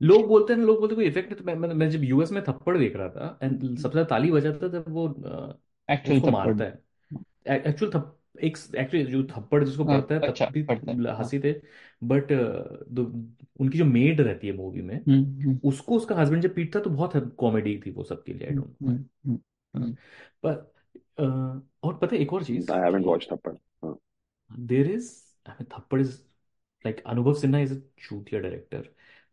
लोग बोलते हैं लोग बोलते हैं कोई इफ़ेक्ट तो मैं, मैं, मैं जब यूएस में थप्पड़ देख रहा था एंड सबसे ज़्यादा ताली बजाता था जब वो एक्चुअल उसको थप्पड़। मारता है। एक्चुअल थप एक एक्चुअली जो थप्पड़ जिसको हाँ, पड़ता है अच्छा तब भी पड़ता है। हाँ। हँसी थे। बट उनकी जो मेड रहती है मूवी में हम्म हम्म। उसको उसका हस्बैंड जब पीटता तो बहुत कॉमेडी थी वो सबके लिए आई हम्म डोंट हम्म हम्म, हम्म, पर अ, और पता है एक और चीज़ आई हैवंट कि वॉच्ड थप्पड़। हाँ। There is Thappad is like Anubhav Sinha is a chutiya director,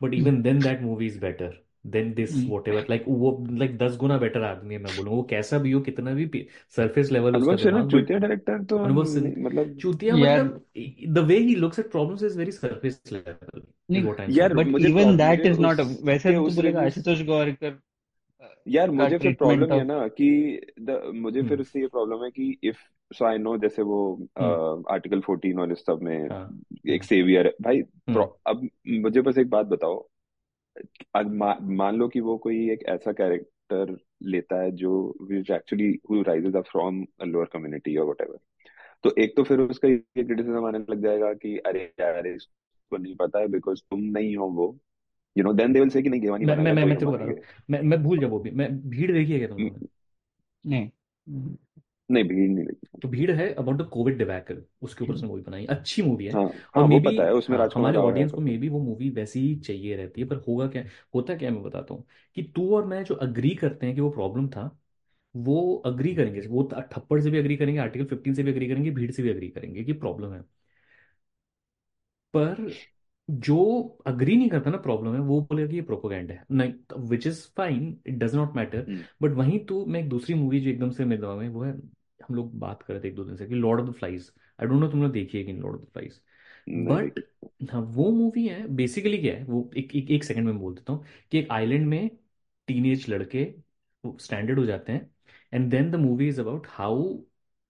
but hmm, even then that movie is better than this hmm. whatever. Like वो like दस गुना बेटर आदमी है मैं बोलूँ वो कैसा भी हो कितना भी सरफेस लेवल उसका अनुभव सिन्हा दिमाग बट चूतिया डायरेक्टर तो अनुभव सिन्हा मतलब चूतिया यार मतलब the way he looks at problems is very surface level is नहीं what I'm यार. बट मुझे इवन दैट इज़ नॉट वैसे तो उस बोलेगा आशुतोष गौरकर यार का मुझे फिर प्रॉब्लम है ना कि द मुझे फिर हम्म उससे ये प्रॉब्लम है कि इफ़ सो आई नो जैसे वो हम्म। आर्टिकल 14 और इस सब में हाँ। एक हम्म सेवियर है। भाई हम्म। अब मुझे बस एक बात बताओ। अब मान लो कि वो कोई एक ऐसा कैरेक्टर लेता है जो which actually who rises up from a lower community और व्हाटएवर तो एक तो फिर उसका ये क्रिटिसिज्म आने लग जाएगा कि अरे यार इसको नहीं पता है बिकॉज़ तुम नहीं हो वो। You know then they will say कि नहीं गेवानी मैं मैं मैं तो मैं मैं भूल जा वो भी। मैं भीड़ देखी है क्या तुम लोगों ने नहीं। हम्म, नहीं भीड़ नहीं लगी तो भीड़ है अबाउट द कोविड डिबैकल उसके ऊपर उसने मूवी बनाई। अच्छी मूवी है। हाँ और हाँ मे बी पता है उसमें हाँ हमारे ऑडियंस को मे बी वो मूवी वैसी ही चाहिए रहती है पर होगा क्या होता क्या मैं बताता हूँ। कि तू और मैं जो अग्री करते हैं कि वो प्रॉब्लम था वो अग्री करेंगे। वो थप्पड़ से भी अग्री करेंगे आर्टिकल फिफ्टीन से भी अग्री करेंगे भीड़ से भी अग्री करेंगे कि प्रॉब्लम है। पर जो अग्री नहीं करता ना प्रॉब्लम है वो बोलेगा कि ये प्रोपोगेंड है। नहीं which is fine it does not matter hmm, but वहीं तो मैं एक दूसरी मूवी जो एकदम से मेरे दिमाग में वो है हम लोग बात कर रहे थे एक दो दिन से कि Lord of the Flies I don't know तुमने देखी है कि Lord of the Flies but वो मूवी है बेसिकली क्या है वो एक एक, एक सेकंड में बोल देता हूँ कि एक आइलैंड में टीन लड़के स्टैंडर्ड हो जाते हैं and then the movie is about how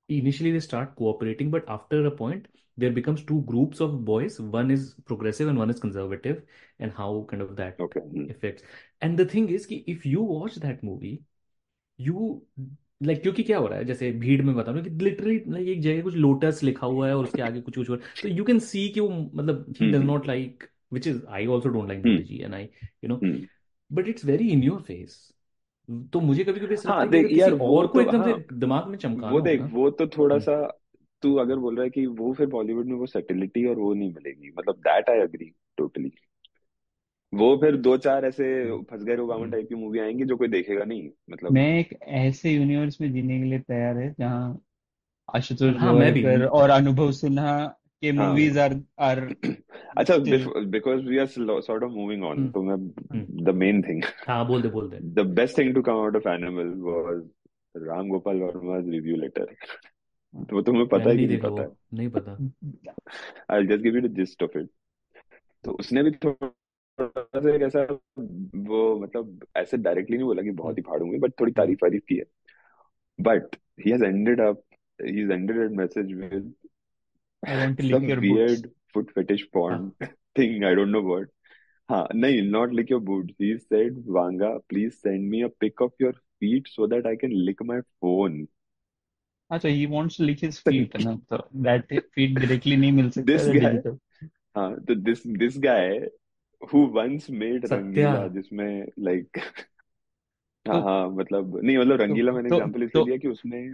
initially they start cooperating but after a point there becomes two groups of boys one is progressive and one is conservative and how kind of that effects and the thing is कि if you watch that movie you like क्योंकि क्या हो रहा है? जैसे भीड़ में बता रहा हूँ कि लिटरली like एक जगह कुछ लोटस लिखा हुआ है और उसके आगे कुछ कुछ तो यू कैन सी कि वो मतलब he does not like don't like hmm. Modi ji and I you know? Hmm. But it's very in your face. तो मुझे कभी कभी ऐसा लगता हाँ है कि यार वो और को तो एकदम से हाँ। दिमाग में चमकाना वो देख ना? वो तो थोड़ा हम्म। सा तू अगर बोल रहा है कि वो फिर बॉलीवुड में वो सेटिलिटी और वो नहीं मिलेगी। मतलब दैट आई एग्री टोटली वो फिर दो चार ऐसे हम्म। फंस गए रोबामा टाइप की मूवी आएँगी जो कोई देखेगा नहीं मतलब मैं एक ऐसे यूनिवर्स में जीने के लिए तैयार है जहाँ आशुतोष हाँ मैं भी। गोवारिकर और अनुभव सिन्हा के हाँ। मूवीज़ आर आर अच्छा still because we are sort of moving on तो मैं द मेन थिंग हाँ बोल दे बोल दे। The best thing to come out of Animal was Ram Gopal Varma review letter तो तुम्हें पता है कि नहीं नहीं देखा पता वो नहीं पता। I just give you the gist of it तो उसने भी थोड़ा सा ऐसा वो मतलब ऐसे डायरेक्टली नहीं बोला कि बहुत हम्म ही फाड़ूँगी बट थोड़ी हम्म तारीफ़ वारीफ की है but he has ended up he has ended that message with I want to lick your boots foot fetish porn हाँ thing. I don't know what. हाँ नहीं not lick your boots. He said, Vanga, please send me a pic of your feet so that I can lick my phone. हाँ तो he wants to lick his feet ना तो that feet directly नहीं मिल सकता है guy, digital हाँ तो this this guy who once made Rangeela जिसमें लाइक तो हाँ, हाँ मतलब नहीं मतलब तो रंगीला मैंने तो एग्जांपल इसलिए दिया कि उसमें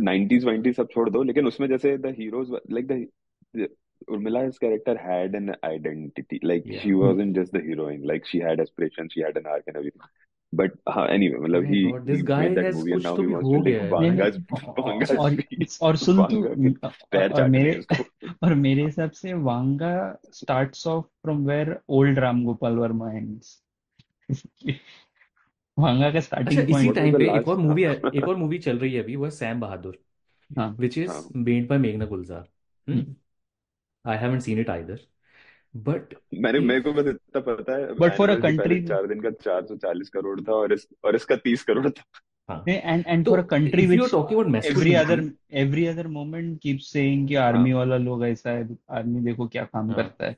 90s 90s सब छोड़ दो लेकिन उसमें जैसे the heroes like Urmila character had an identity like she was in just the heroine like she had aspirations she had an arc and everything but uh, anyway मतलब गॉड दिस गाय हैज़ कुछ तो भी हो गया है। नहीं नहीं और और सुन तू और पैर और मेरे और मेरे हिसाब से Vanga starts off from where old Ram Gopal Varma ends Vanga का अच्छा स्टार्टिंग इसी पॉइंट टाइम पे एक और मूवी एक और मूवी चल रही है अभी वो सैम बहादुर हाँ। विच इज़ हाँ। मेड बाय मेघना Gulzar I haven't seen it either but मैंने मेरे को बस इतना पता है बट फॉर अ एनिमल जो पहले कंट्री चार दिन का 440 करोड़ था और इस और इसका 30 करोड़ था। हाँ। एंड एंड तो for a country if you are which talking about every other every other moment keep saying कि हाँ। आर्मी वाला लोग ऐसा है आर्मी देखो क्या काम हाँ। करता है।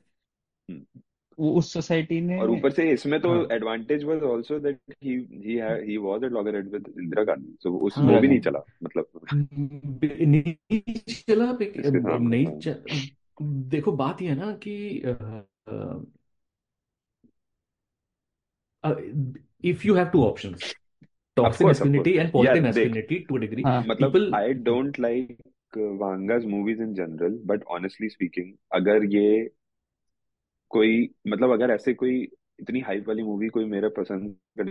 हम्म। वो उस सोसाइटी ने और ऊपर से इसमें तो हाँ। Advantage was also that he he he was at loggerhead with Indira Gandhi so उस हाँ। वो भी नहीं चला मतलब। नहीं चला नहीं हाँ च- देखो बात यह है ना कि if you have two options of toxic course of course masculinity and यार पॉजिटिव देख मैस्कुलिनिटी टू अ डिग्री हाँ। मतलब people I don't like movies in general but honestly speaking अगर ये कोई मतलब अगर ऐसे कोई इतनी हाइप वाली मूवी कोई मेरे पसंद का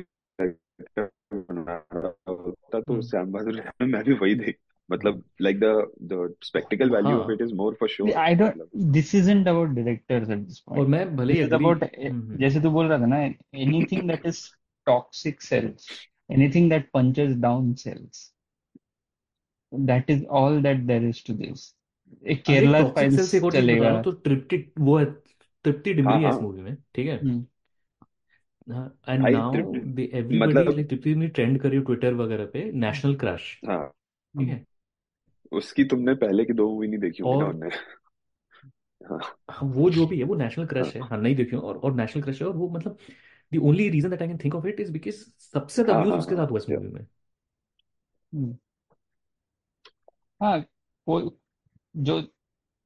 director बना रहा होता तो श्याम बहादुर मैं भी वही देख मतलब like the the spectacle value of हाँ। It is more for sure I don't मतलब this isn't about directors at this और मैं भले this ही is अग्री about eh, जैसे तू बोल रहा था ना anything that is toxic sells. Anything that punches down sells. That is all that there is to this. एक केरला टॉक्सिक फाइल्स से चलेगा। तो तृप्ति वो है तृप्ति हाँ डिमरी है इस हाँ। मूवी में ठीक है? हम्म। एंड नाउ दे मतलब लाइक तृप्ति डिमरी ट्रेंड कर है ट्विटर वगैरह पे नेशनल क्रश हाँ। ठीक है? उसकी तुमने पहले की दो मूवी नहीं देखी होंगी ना और उनने। हाँ। हाँ, वो जो भी है वो नेशनल हाँ। क्रश है। हाँ नहीं देखी और और नेशनल क्रश है और वो मतलब the only reason that I can think of it is because सबसे ज़्यादा हाँ व्यूज़ हाँ उसके हाँ। साथ हुआ इस मूवी में। हम्म, हाँ वो जो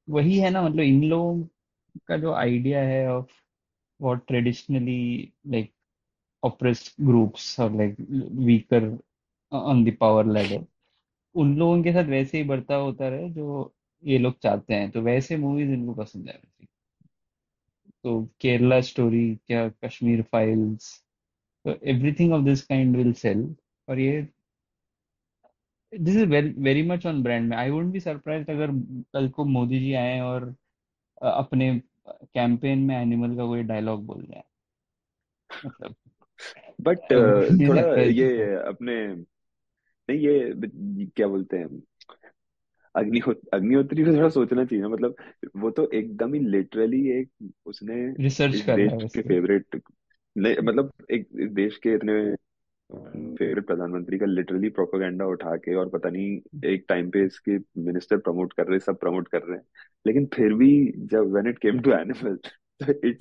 वही है ना मतलब इन लोगों का जो आइडिया है of what traditionally like oppressed groups or like weaker on the power ladder उन लोगों के साथ वैसे ही बर्ताव होता रहे जो ये लोग चाहते हैं। तो वैसे मूवीज़ इनको पसंद है। तो केरला स्टोरी क्या कश्मीर फाइल्स तो everything of this kind will sell और ये this is very very much on brand में। आई वुडंट बी सरप्राइज्ड अगर कल को मोदी जी आए और अपने कैंपेन में एनिमल का कोई डायलॉग बोल जाए मतलब बट नहीं थोड़ा ये अपने नहीं ये क्या बोलते हैं? अग्निहोत्र अग्निहोत्री को थोड़ा सोचना चाहिए ना मतलब वो तो एकदम ही लिटरली एक उसने रिसर्च इस कर रहा देश है के फेवरेट मतलब एक इस देश के इतने फेवरेट प्रधानमंत्री का लिटरली प्रोपेगेंडा उठा के और पता नहीं एक टाइम पे इसके मिनिस्टर प्रमोट कर रहे सब प्रमोट कर रहे हैं। लेकिन फिर भी जब when it came to Animal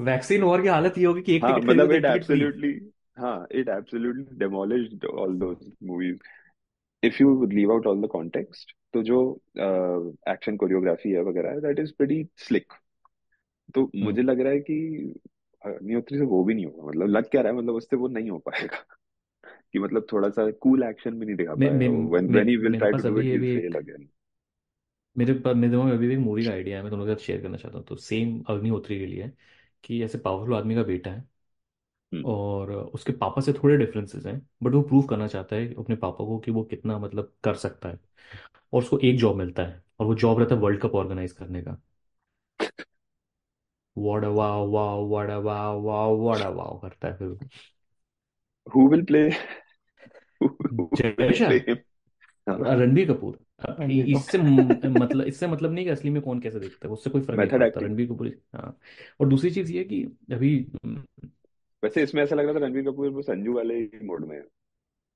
Vaccine War की हालत ये होगी कि एक हाँ टिकट मतलब इट एब्सोल्युटली हाँ it absolutely demolished all those movies if you leave out all the context तो जो एक्शन कोरियोग्राफी है वगैरह दैट इज़ प्रीटी स्लिक तो हम्म मुझे लग रहा है कि अग्निहोत्री से वो भी नहीं होगा मतलब लग क्या रहा है मतलब उससे वो नहीं हो पाएगा। कि मतलब थोड़ा सा कूल एक्शन भी नहीं दिखा मे, पाएगा वो व्हेन मे, व्हेन ही विल मेरे try pass to do it he fail again मेरे पास मेरे दिमाग में अभी भी मूवी का आइडिया है मैं तुम लोग के साथ शेयर करना चाहता हूँ तो सेम अग्निहोत्री के लिए कि ऐसे पावरफुल आदमी का बेटा है हम्म। और उसके पापा से थोड़े डिफरेंसेस हैं बट वो प्रूव करना चाहता है अपने पापा को कि वो कितना मतलब कर सकता है। और उसको एक जॉब मिलता है और वो जॉब रहता है वर्ल्ड कप ऑर्गेनाइज करने का। वाड़ा वाह वाह वाड़ा वाह वाह वाड़ा वाह करता है फिर वो। Who will play who will हाँ। रणबीर कपूर। अब रणबीर इससे कपूर मतलब इससे मतलब नहीं कि असली में कौन कैसे दिखता है उससे कोई फ़र्क नहीं मेथड पड़ता एक्टिंग रणबीर कपूर हाँ। और दूसरी चीज़ ये है कि अभी वैसे इसमें ऐसा लग रहा था रणबीर कपूर वो संजू वाले मोड में है।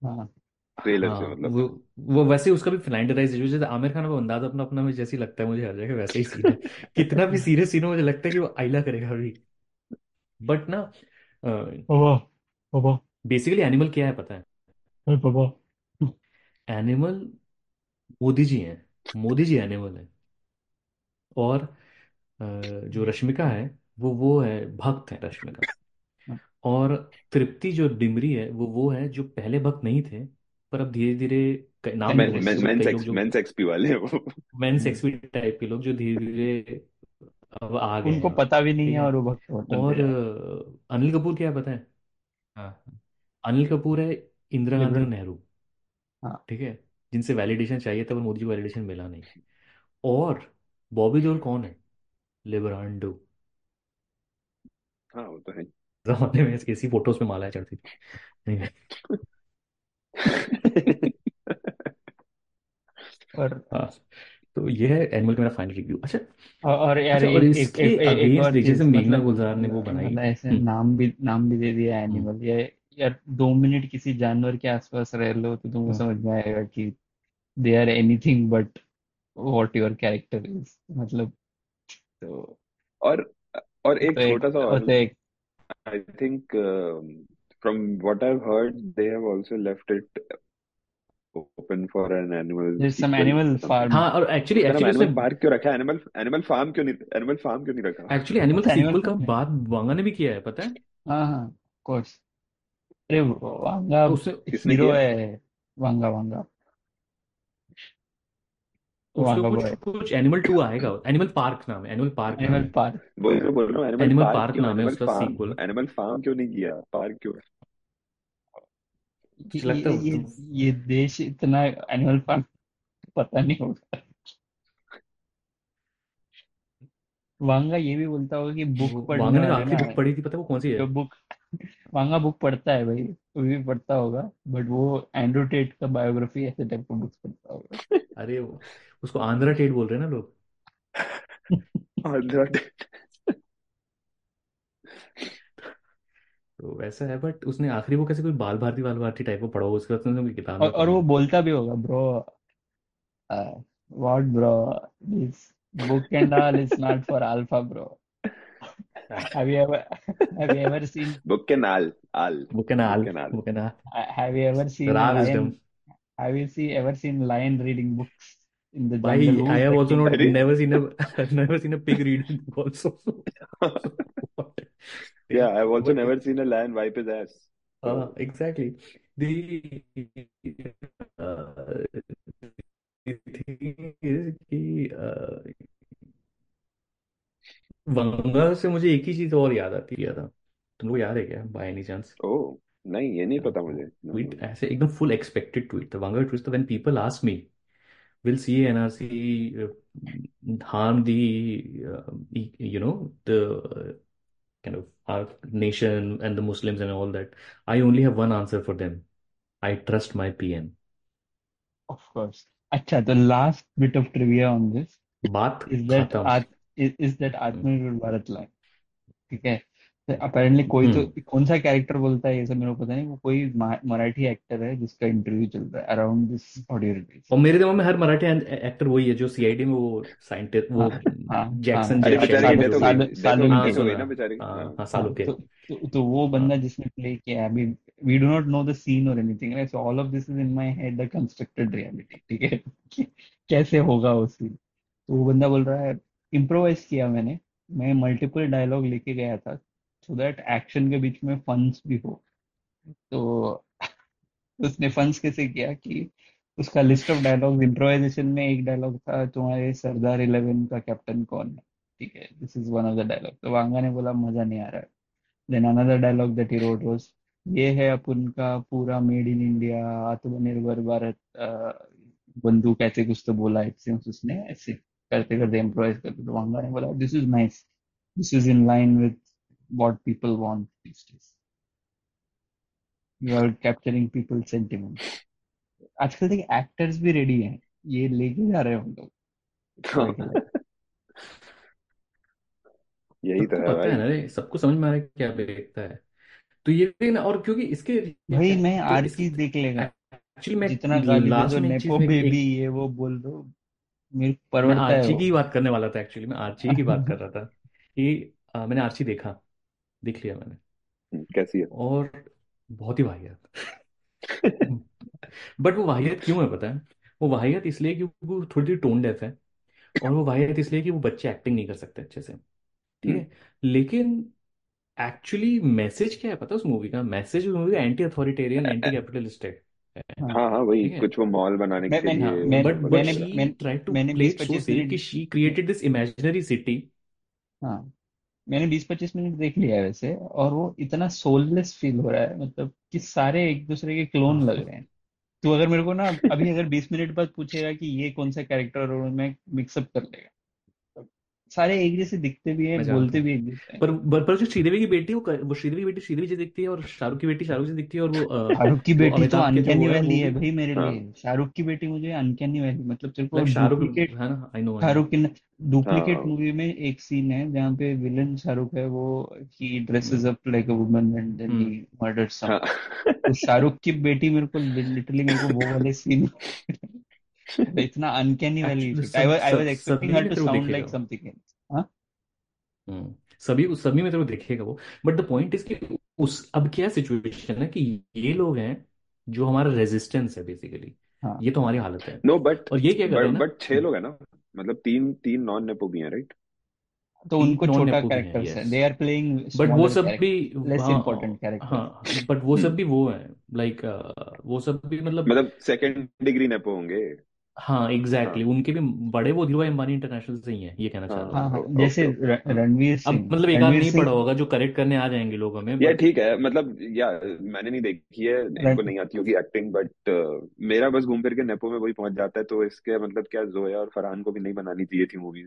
हाँ। ट्रेलर से हाँ मतलब। वो वो वैसे उसका भी फ्लैंडराइज है जैसे आमिर खान का अंदाज अपना अपना में जैसे ही लगता है मुझे हर जगह वैसे ही सीन है। कितना भी सीरियस सीन हो मुझे लगता है कि वो आइला करेगा अभी। बट ना पापा पापा बेसिकली एनिमल क्या है पता है? अरे पापा एनिमल मोदी जी हैं मोदी जी एनिमल है। और अ, जो रश्मिका है वो वो है भक्त है रश्मिका। और तृप्ति जो डिमरी है वो वो है जो पहले भक्त नहीं थे पर अब धीरे धीरे नाम मेन मेन मेंस कई लोग एक्स मेंस एक्सपी वाले हैं वो। मेंस एक्सपी टाइप के लोग जो धीरे धीरे अब आ गए उनको हैं। पता भी नहीं ठीक है है। और वो भक्त बनते और जा रहे अ, अनिल कपूर क्या है पता है? हाँ। अनिल कपूर है इंदिरा गांधी और लिबरल नेहरू। हाँ। ठीक है? जिनसे वैलिडेशन चाहिए था पर मोदी जी को वैलिडेशन मिला नहीं। और बॉबी देओल कौन है? लिबरांडो। हाँ वो तो है। जमाने में ऐसी फ़ोटोज़ में मालाएँ चढ़ती थी। और हाँ तो ये है एनिमल का मेरा फाइनल रिव्यू अच्छा और और यार अच्छा और एक एक इसके एक, एक, एक अगेंस्ट और जैसे चीज़ मेघना मतलब गुलजार ने वो बनाई। मतलब ऐसे हम्म। नाम भी नाम भी दे दिया हम्म। एनिमल ये यार दो मिनट किसी जानवर के आसपास रह लो तो तुमको हम्म। समझ में आएगा कि they are anything but what your character is मतलब तो और और एक तो एक छोटा सा और तो एक I think um, from what I've heard, they have also left it open for an animal there's some sequel animal something farm हाँ और एक्चुअली उसका नाम एक्चुअली उसने एनिमल पार्क क्यों रखा है एनिमल एनिमल फार्म क्यों नहीं एनिमल फार्म क्यों नहीं रखा एक्चुअली एनिमल अच्छा एनिमल सीक्वल का फार्म है बात वांगा ने भी किया है पता है हाँ हाँ कोर्स अरे वांगा उसने किसने हीरो किया है वांगा वांगा उसका वांगा कुछ बॉय कुछ एनिमल टू आएगा। एनिमल पार्क नाम है एनिमल पार्क नाम एनिमल पार्क वही तो बोल रहा हूँ एनिमल एनिमल पार्क पार्क क्यों नाम है एनिमल उसका फार्म सीक्वल एनिमल फार्म क्यों नहीं किया? पार्क क्यों? ये लगता ये है ये ये देश इतना एनिमल फार्म पता नहीं होगा वांगा ये भी बोलता होगा कि बुक पढ़ने वांगा ने वाले आखिरी ना। बुक पढ़ी थी पता है वो कौन सी है? जो बुक वांगा बुक पढ़ता है भाई वो भी पढ़ता होगा बट वो एंड्रू टेट का बायोग्राफी ऐसे टाइप का बुक्स पढ़ता होगा। अरे वो, उसको आंध्रा टेट बोल रहे हैं ना लोग। आंध्रा टेट। तो वैसा है बट उसने आखिरी वो कैसे कोई बाल भारती बाल भारती टाइप का पढ़ा होगा उसके बाद उसने कोई किताब और और वो बोलता भी होगा bro what bro this book and all is not for alpha bro. Have you ever have you ever seen all वो क्या ना बुक आल के नाल वो क्या ना have you ever seen lion? have you see ever seen lion reading books? In the भाई jungle I have also not never seen a I've never seen a pig read a book also yeah I've also but never seen a lion wipe his ass so uh, exactly the uh, the thing is कि uh, वंगा से मुझे एक ही चीज़ और याद आती है था तुमको याद है क्या बाय एनी चांस oh नहीं ये नहीं पता मुझे ट्वीट ऐसे एकदम फुल एक्सपेक्टेड ट्वीट था वंगा ट्वीट था when people ask me will CANRC uh, harm the uh, you know the uh, kind of our nation and the Muslims and all that? I only have one answer for them. I trust my PM. Of course. Acha, the last bit of trivia on this Baat is that is, is that Atmanirbhar Bharat line. Okay. Apparently कोई तो हम्म, कौन सा character बोलता है ये सब मेरे को पता नहीं वो कोई मराठी एक्टर है जिसका इंटरव्यू चल रहा है अराउंड दिस ऑडियो रिलीज़ और मेरे दिमाग में हर मराठी एक्टर वही है जो सीआईडी में वो साइंटिस्ट वो हाँ हाँ हाँ जैक्सन हो। साल हो हाँ हो हाँ हाँ हाँ हाँ के। तो, वो हाँ। बंदा जिसने प्ले किया अभी we do not know the scene और anything right so all of this is in my head the constructed reality ठीक है? कैसे होगा वो सीन तो वो बंदा बोल रहा है इम्प्रोवाइज किया मैंने मैं मल्टीपल डायलॉग लेके गया था सो दैट एक्शन के बीच में फंस भी हो। तो उसने फंस कैसे किया कि उसका लिस्ट ऑफ़ डायलॉग्स इम्प्रोवाइजेशन में एक डायलॉग था तुम्हारे सरदार इलेवन का कैप्टन कौन है, ठीक है? This is one of the dialogue तो वांगा ने बोला, मज़ा नहीं आ रहा है। Then another dialogue that he wrote was ये है अपन का पूरा मेड इन इंडिया आत्मनिर्भर भारत बंदूक ऐसे कुछ तो बोला सीम्स उसने, ऐसे करते करते इम्प्रोवाइज करते तो वांगा ने बोला this is nice this is in line with what people want these days. You are capturing people sentiment आजकल देखिए एक्टर्स भी रेडी हैं। ये लेके जा रहे हैं हम लोग यही तो सबको है पता है ना रे सबको समझ में आ रहा है क्या देखता है। तो ये भी ना और क्योंकि इसके भाई मैं तो आरती देख लेगा। एक्चुअली मैं जितना गाली लास्ट दो में नेपो बेबी ये वो बोल दो। मेरे परवड़ता है आर्ची की बात करने वाला था एक्चुअली मैं आर्ची की बात कर रहा था कि मैंने आर्ची देखा। देख लिया मैंने। हम्म, कैसी है? और बहुत ही वाहियात। बट वो वाहियात क्यों है पता है? वो वाहियात इसलिए क्योंकि वो थोड़ी थोड़ी टोन डेफ है और वो वाहियात इसलिए कि वो बच्चे एक्टिंग नहीं कर सकते अच्छे से ठीक हम्म, है लेकिन एक्चुअली मैसेज क्या है पता है उस मूवी का? मैसेज उस मूवी का एंटी अथॉरिटेरियन एंटी कैपिटलिस्टिक है हाँ। हाँ हाँ वही ठीक है? कुछ वो मॉल बनाने के हाँ लिए मैं, बट बट मैंने मैंने ट्राइड टू मैंने प्ले इट सो सेफ़ कि she created this imaginary city हाँ। मैंने बीस पच्चीस मिनट देख लिया है वैसे, और वो इतना सोललेस फील हो रहा है मतलब कि सारे एक दूसरे के क्लोन लग रहे हैं। तो अगर मेरे को ना, अभी अगर बीस मिनट बाद पूछेगा कि ये कौन सा कैरेक्टर और मैं मिक्सअप कर लेगा। सारे एक जैसे दिखते भी हैं बोलते भी एक जैसे हैं। पर पर, पर जो श्रीदेवी की बेटी वो वो श्रीदेवी की बेटी श्रीदेवी जी दिखती है और शाहरुख की बेटी शाहरुख जी दिखती है और वो शाहरुख की वो बेटी तो अमिताभ के जो अनकैनी है वैली है भाई मेरे हाँ। लिए शाहरुख की बेटी मुझे अनकैनी वैली मतलब तेरे को शाहरुख डुप्लीकेट है ना? आई नो शाहरुख की डुप्लीकेट हाँ। मूवी में एक सीन है जहाँ पे विलन शाहरुख है वो he dresses up like a woman and then he murder हाँ। समवन तो शाहरुख की बेटी मेरे को लिटरली मेरे को वो वाले सीन इतना uncanny valley effect I was I was expecting her to sound like something else हाँ? हम्म। सभी सभी में तेरे को दिखेगा वो। बट द पॉइंट इज़ कि उस अब क्या सिचुएशन है कि ये लोग हैं जो हमारा रेजिस्टेंस है बेसिकली हाँ। ये तो हमारी हालत है। नो no, बट और ये क्या कर रहे हैं बट छह लोग है ना? मतलब तीन तीन नॉन नेपो भी हैं राइट तो उनको छोटा नेपो हैं कैरेक्टर्स है। दे आर प्लेइंग बट वो सब भी लेस हाँ इम्पोर्टेंट कैरेक्टर्स हाँ बट वो सब भी वो है। लाइक वो सब भी मतलब मतलब सेकंड डिग्री नेपो होंगे। हाँ हाँ एग्जैक्टली exactly. उनके भी बड़े वो धीरूभाई अंबानी इंटरनेशनल से ही हैं ये कहना चाह रहा हूँ। हाँ हाँ हाँ जैसे रणवीर सिंह। अब मतलब एक आध नहीं पढ़ा होगा जो करेक्ट करने आ जाएँगे लोग हमें ये ठीक है मतलब या मैंने नहीं देखी है इनको नहीं आती होगी एक्टिंग बट मेरा बस घूम फिर के नेपो में वही पहुँच जाता है तो इसके मतलब क्या जोया और फरहान को भी नहीं बनानी चाहिए थी मूवी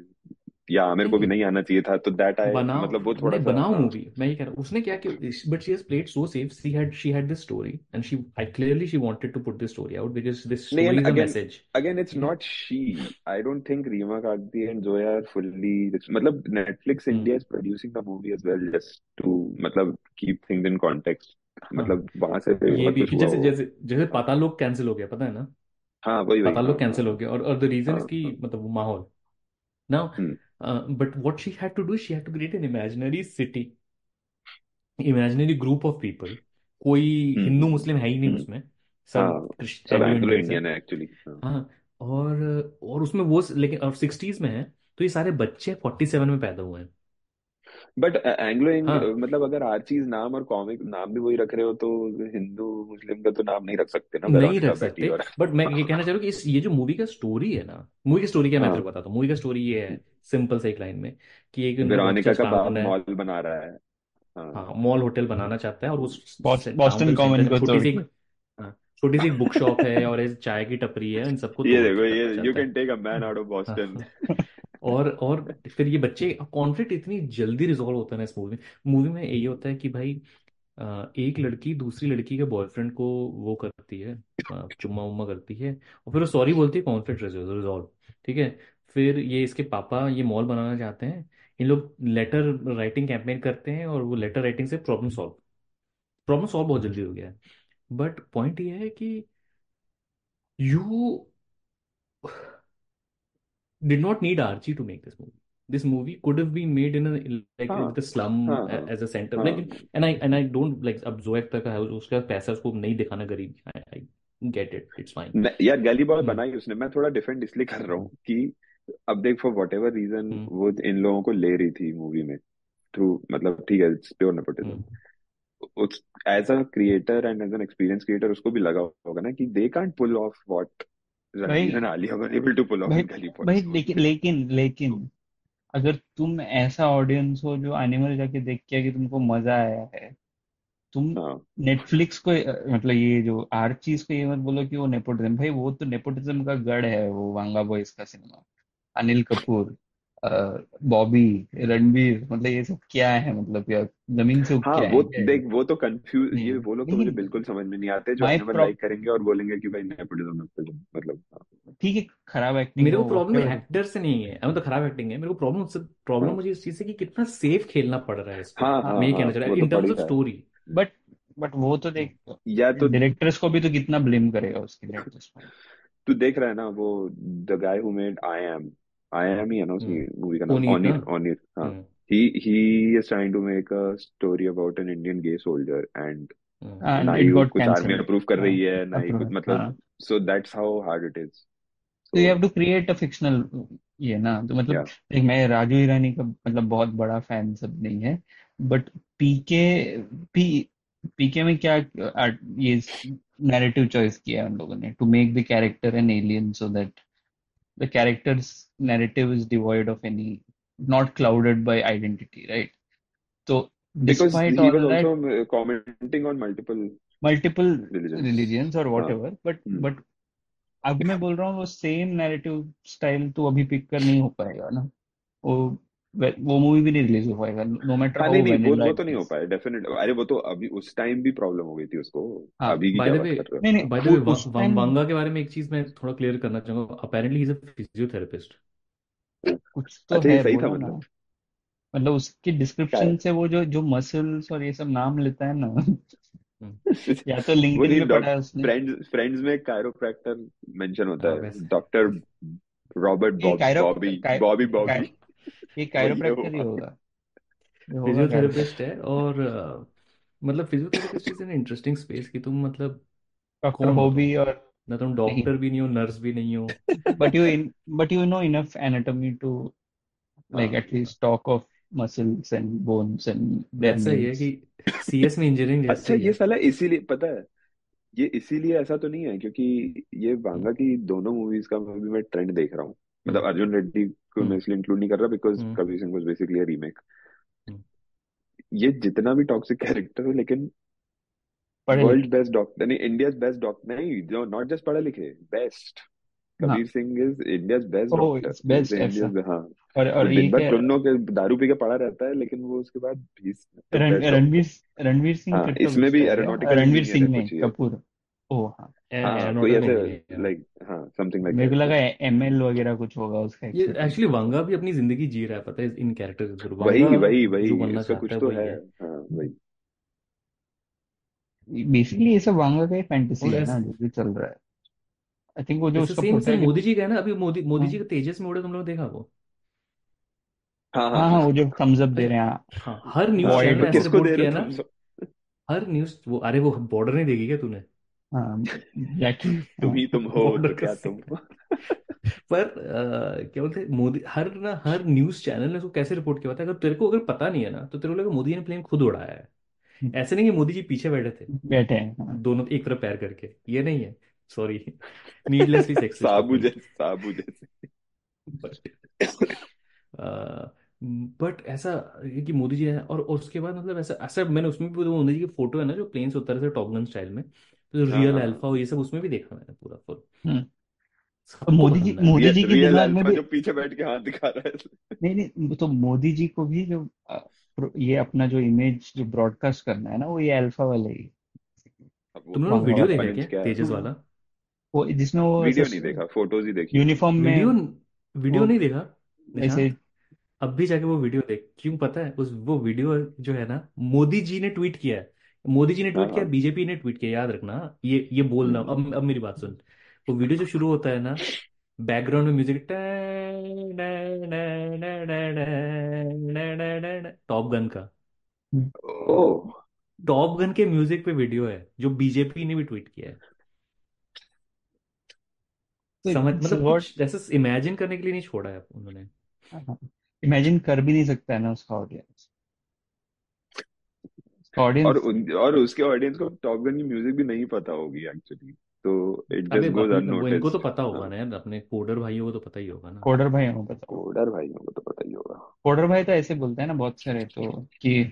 या आमिर को भी नहीं नहीं आना चाहिए था तो दैट आई बनाओ मतलब वो थोड़ा सा बनाओ हाँ। मूवी मैं ये कह रहा हूँ उसने क्या कि but she has played so safe she had she had this story and she I clearly she wanted to put this story out because this story is a message again it's not she I don't think Reema Kagti and Zoya are fully मतलब Netflix hmm India is producing the movie as well just to मतलब keep things in context हाँ। मतलब वहाँ से ये भी कुछ जैसे जैसे जैसे पाताल लोक कैंसिल हो गया पता है ना? हाँ वही वही। हाँ लोक हाँ कैंसिल हो गया और और द रीजन हाँ इज़ कि हाँ। मतलब वो माहौल। Now but what she had to do she had to create an imaginary city imaginary group of people कोई हिंदू मुस्लिम है ही नहीं हम्म, उसमें. सब हाँ सब एंग्लो एंग्लो इंडियन है एक्चुअली हाँ. हाँ और और उसमें वो लेकिन और सिक्सटीज में है तो ये सारे बच्चे फोर्टी सेवन में पैदा हुए हैं. बट एंग्लो हाँ। मतलब अगर हर चीज़ नाम और कॉमिक नाम भी वही रख रहे हो तो हिंदू मुस्लिम का तो नाम नहीं रख सकते ना नहीं रख बेटी सकते। और बट मैं ये कहना चाह रहा हूँ कि इस ये जो मूवी का स्टोरी है ना मूवी की स्टोरी क्या मैं तेरे हाँ। को बताता हूँ। मूवी का स्टोरी ये है सिंपल से एक लाइन में कि एक वेरोनिका का बाप मॉल बना रहा है। हाँ। हाँ मॉल होटल बनाना चाहता है और उस टाउन बॉस्टन के कॉमन सेंटर को छोटी सी हाँ छोटी सी बुक शॉप है और एक चाय की टपरी है इन सबको ये तोड़ देखो ये यू चाहता है। Can take a man out of हाँ। बॉस्टन और और फिर ये बच्चे कॉन्फ्लिक्ट इतनी जल्दी रिजॉल्व होता है ना इस मूवी में। मूवी में ये होता है कि भाई एक लड़की दूसरी लड़की के बॉयफ्रेंड को वो करती है चुम्मा उम्मा करती है और फिर वो सॉरी बोलती है कॉन्फ्लिक्ट रिजॉल्व ठीक है? फिर ये इसके पापा ये मॉल बनाना चाहते हैं, इन लोग लेटर राइटिंग कैंपेन करते हैं और वो लेटर राइटिंग से प्रॉब्लम सॉल्व प्रॉब्लम सॉल्व बहुत जल्दी हो गया है। बट पॉइंट ये है कि you did not need Archie to make this movie. This movie could have been made in a like हाँ a slum हाँ हाँ as a center. हाँ. Like and I and I don't like अब जो actor का है उसका पैसा उसको नहीं दिखाना गरीब I, I get it. It's fine. यार गली बॉय हम्म। बनाई उसने। मैं थोड़ा डिफरेंट इसलिए कर रहा हूँ कि अब देख फॉर वट एवर रीजन वो इन लोगों को ले रही थी मूवी में थ्रू मतलब ठीक है it's pure nepotism as a creator and as an experience creator उसको भी लगा होगा ना कि they can't pull off what लेकिन लेकिन लेकिन अगर तुम ऐसा ऑडियंस हो जो एनिमल जाके देख के कि तुमको मज़ा आया है तुम हाँ। नेटफ्लिक्स को मतलब ये जो आर्चीज को ये मत बोलो कि वो नेपोटिज्म भाई वो तो नेपोटिज्म का गढ़ है वो वांगा बॉयज़ का सिनेमा अनिल कपूर बॉबी रणबीर मतलब ये सब क्या है मतलब यार ज़मीन से उठ हाँ के वो हैं क्या देख वो तो कंफ्यूज ये वो लोग तो मुझे बिल्कुल समझ में नहीं आते जो माय एनिमल लाइक करेंगे और बोलेंगे कि भाई नेपोटिज्म नेपोटिज्म मतलब हाँ। ठीक है खराब एक्टिंग मेरे को प्रॉब्लम एक्टर से नहीं है मतलब खराब एक्टिंग है मेरे को प्रॉब्लम प्रॉब्लम हाँ। मुझे इस चीज़ से कि कितना सेफ़ खेलना पड़ रहा है इस पे हाँ हाँ हाँ मैं ये हाँ कहना चाह रहा हूँ तो in terms of story but but वो तो देख या तो डायरेक्टर्स को भी तो कितना ब्लेम करेगा उसके दिस पॉइंट तू देख रहा है ना वो the guy who made I am I am ही है ना उस हम्म। मूवी का नाम पुनीत ना ओनिर ओनिर हाँ। Hmm. He he is trying to make a story about an Indian gay soldier and hmm. And ना ही कुछ आर्मी अप्रूव कर हाँ रही है ना ही कुछ मतलब हाँ। So that's how hard it is. तो you have to create a fictional ये ना तो मतलब yeah. मैं राजू ईरानी का मतलब बहुत बड़ा फ़ैन सब नहीं है बट पीके पी पीके में क्या ये नैरेटिव चॉइस किया है उन लोगों ने? To make the character an alien so that the characters narrative is devoid of any not clouded by identity right तो because despite he all was that also uh, commenting on multiple multiple religions religions और what हाँ ever but hmm but अब मैं बोल रहा हूँ वो same narrative style तो अभी पिक कर नहीं हो पाएगा ना वो वो मूवी भी नहीं रिलीज़ हो पाएगा नो मैटर हाँ नहीं हाउ नहीं वो वेनिला वो तो नहीं हो पाया डेफिनेट अरे वो तो अभी उस टाइम भी प्रॉब्लम हो गई थी उसको हाँ अभी की बाय क्या द बात वे कर रहे नहीं नहीं बाय द वे उस टाइम वांगा के बारे में एक चीज़ मैं थोड़ा क्लियर करना चाहूँगा। अपेरेंटली इज़ अ फिजियोथेरेपिस्ट कुछ तो अच्छा ये है सही था ना। मतलब। मतलब उसकी डिस्क्रिप्शन से वो जो जो मसल्स और ये सब नाम लेता है ना। हम्म। या तो वो लिंक्डइन में पढ़ा है उसने। फ्रेंड्स फ्रेंड्स में कायरोप्रैक्टर मेंशन होता हाँ है। Doctor Robert Bob Bobby Bobby Bobby ये कायरोप्रैक्टर ही होगा। ये होगा फिजियोथेरेपिस्ट है और अ, मतलब physiotherapist is an interesting space कि तुम मतलब डॉक्टर कौन हो हो तुम बॉबी और ना तुम नहीं डॉक्टर भी नहीं हो नर्स भी नहीं हो। But you in but you know enough anatomy to like हाँ। at least talk of muscles and bones and their वैसा ही है names कि सीएस में इंजीनियरिंग जैसे अच्छा ही। ये है साला इसीलिए पता है ये इसीलिए ऐसा तो नहीं है क्योंकि ये वांगा की दोनों मूवीज़ का अभी मैं ट्रेंड देख रहा हूँ। मतलब अर्जुन रेड्डी को मैं हम्म इसलिए इंक्लूड नहीं कर रहा because Kabir Singh was basically a remake ये जितना भी टॉक्सिक कैरेक्टर है लेकिन वर्ल्ड बेस्ट डॉक्टर नहीं इंडियाज बेस्ट डॉक्टर नहीं जो नॉट जस्ट पढ़े लिखे best Kabir Singh is India's best doctor best ऐसा। हाँ। और और दिन ये भर क्या के दारू पी के पड़ा रहता है लेकिन वो उसके बाद रणवीर रणवीर सिंह हाँ इसमें भी एरोनॉटिकल रणवीर सिंह ये। कपूर। ओ हाँ हाँ कोई एरोनॉटिकल ऐसे इंजीनियर है लाइक हाँ समथिंग लाइक मेरे को दैट लगा एमएल वगैरह कुछ होगा उसका ये एक्चुअली वांगा भी अपनी ज़िंदगी जी रहा है पता है इन कैरेक्टर के थ्रू। वही वांगा वही जो वही बनना इसका चाहता कुछ है तो वही है। है। हाँ वही। बेसिकली ये सब वांगा का ही फैंटेसी और है ऐस, ना जो भी चल रहा है। आई थिंक वो जो ऐसे उसका same same Modi protagonist ji का है ना अभी मोदी मोदी जी का तेजस में उड़े तुम लोग देखा वो? हाँ हाँ हाँ हाँ हाँ। वो जो थम्स अप दे रहे हैं हाँ। हर न्यूज़ चैनल तो ऐसे किसको रिपोर्ट दे रहे किया ना हर न्यूज़ वो अरे वो बॉर्डर नहीं देगी क्या तूने? तुम हाँ ही तुम हो तो क्या तुम पर अ, क्या बोलते हैं मोदी हर ना हर न्यूज़ चैनल ने उसको कैसे रिपोर्ट किया? था अगर तेरे को अगर पता नहीं है ना तो तेरे को लगा मोदी ने प्लेन खुद उड़ाया है। ऐसे नहीं कि मोदी जी पीछे बैठे थे बैठे हैं हाँ। दोनों एक तरफ़ पैर करके। ये नहीं है सॉरी नीडलेसली सेक्सिस्ट साबू जैसे साबू जैसे। बट ऐसा कि मोदी जी है और, और उसके बाद मतलब ऐसा ऐसा मैंने उसमें भी मोदी जी की फ़ोटो है ना जो प्लेन से उतर से टॉप गन स्टाइल में तो हाँ रियल हाँ। अल्फ़ा हो ये सब उसमें भी देखा मैंने पूरा फुल हम्म। और मोदी जी पसंद आया मोदी जी के रियल दिमाग में अल्फ़ा भी जो पीछे बैठ के हाथ दिखा रहा है। नहीं नहीं तो मोदी जी को भी जो ये अपना जो इमेज जो ब्रॉडकास्ट करना है ना वो ये अल्फ़ा वाले ही। अब वो तुम लोगों वीडियो देखा क्या? क्या तेजस वाला? वो जिसमें वो ऐसे वीडियो नहीं देखा फ़ोटोज़ ही देखी। यूनिफॉर्म में वीडियो वीडियो नहीं देखा? ऐसे निशांत अब भी जाके वो वीडियो देख क्यों पता है? उस वो वीडियो जो है ना मोदी जी ने ट्वीट किया है। मोदी जी ने हाँ ट्वीट किया हाँ बीजेपी ने ट्वीट किया याद रखना ये ये बोलना हम्म, अब अब मेरी बात सुन वो वीडियो जो शुरू होता है ना बैकग्राउंड में म्यूज़िक टॉप गन का टॉप गन के म्यूज़िक पे वीडियो है जो बीजेपी ने भी ट्वीट किया है तो समझ मतलब कुछ ऐसा इमेजिन करने के लिए नहीं छोड़ा है उन्होंने इमेजिन कर भी नहीं सकता है ना उसका ऑडियंस उसका और उन, और उसके ऑडियंस को टॉप गन की म्यूज़िक भी नहीं पता होगी एक्चुअली तो इट जस्ट गोज वो इनको तो पता होगा हाँ. ना यार अपने कोडर भाइयों को तो पता ही होगा ना। कोडर भाई हूँ पता कोडर भाइयों को तो पता ही होगा। कोडर भाई तो ऐसे बोलते हैं ना बहुत सारे तो कि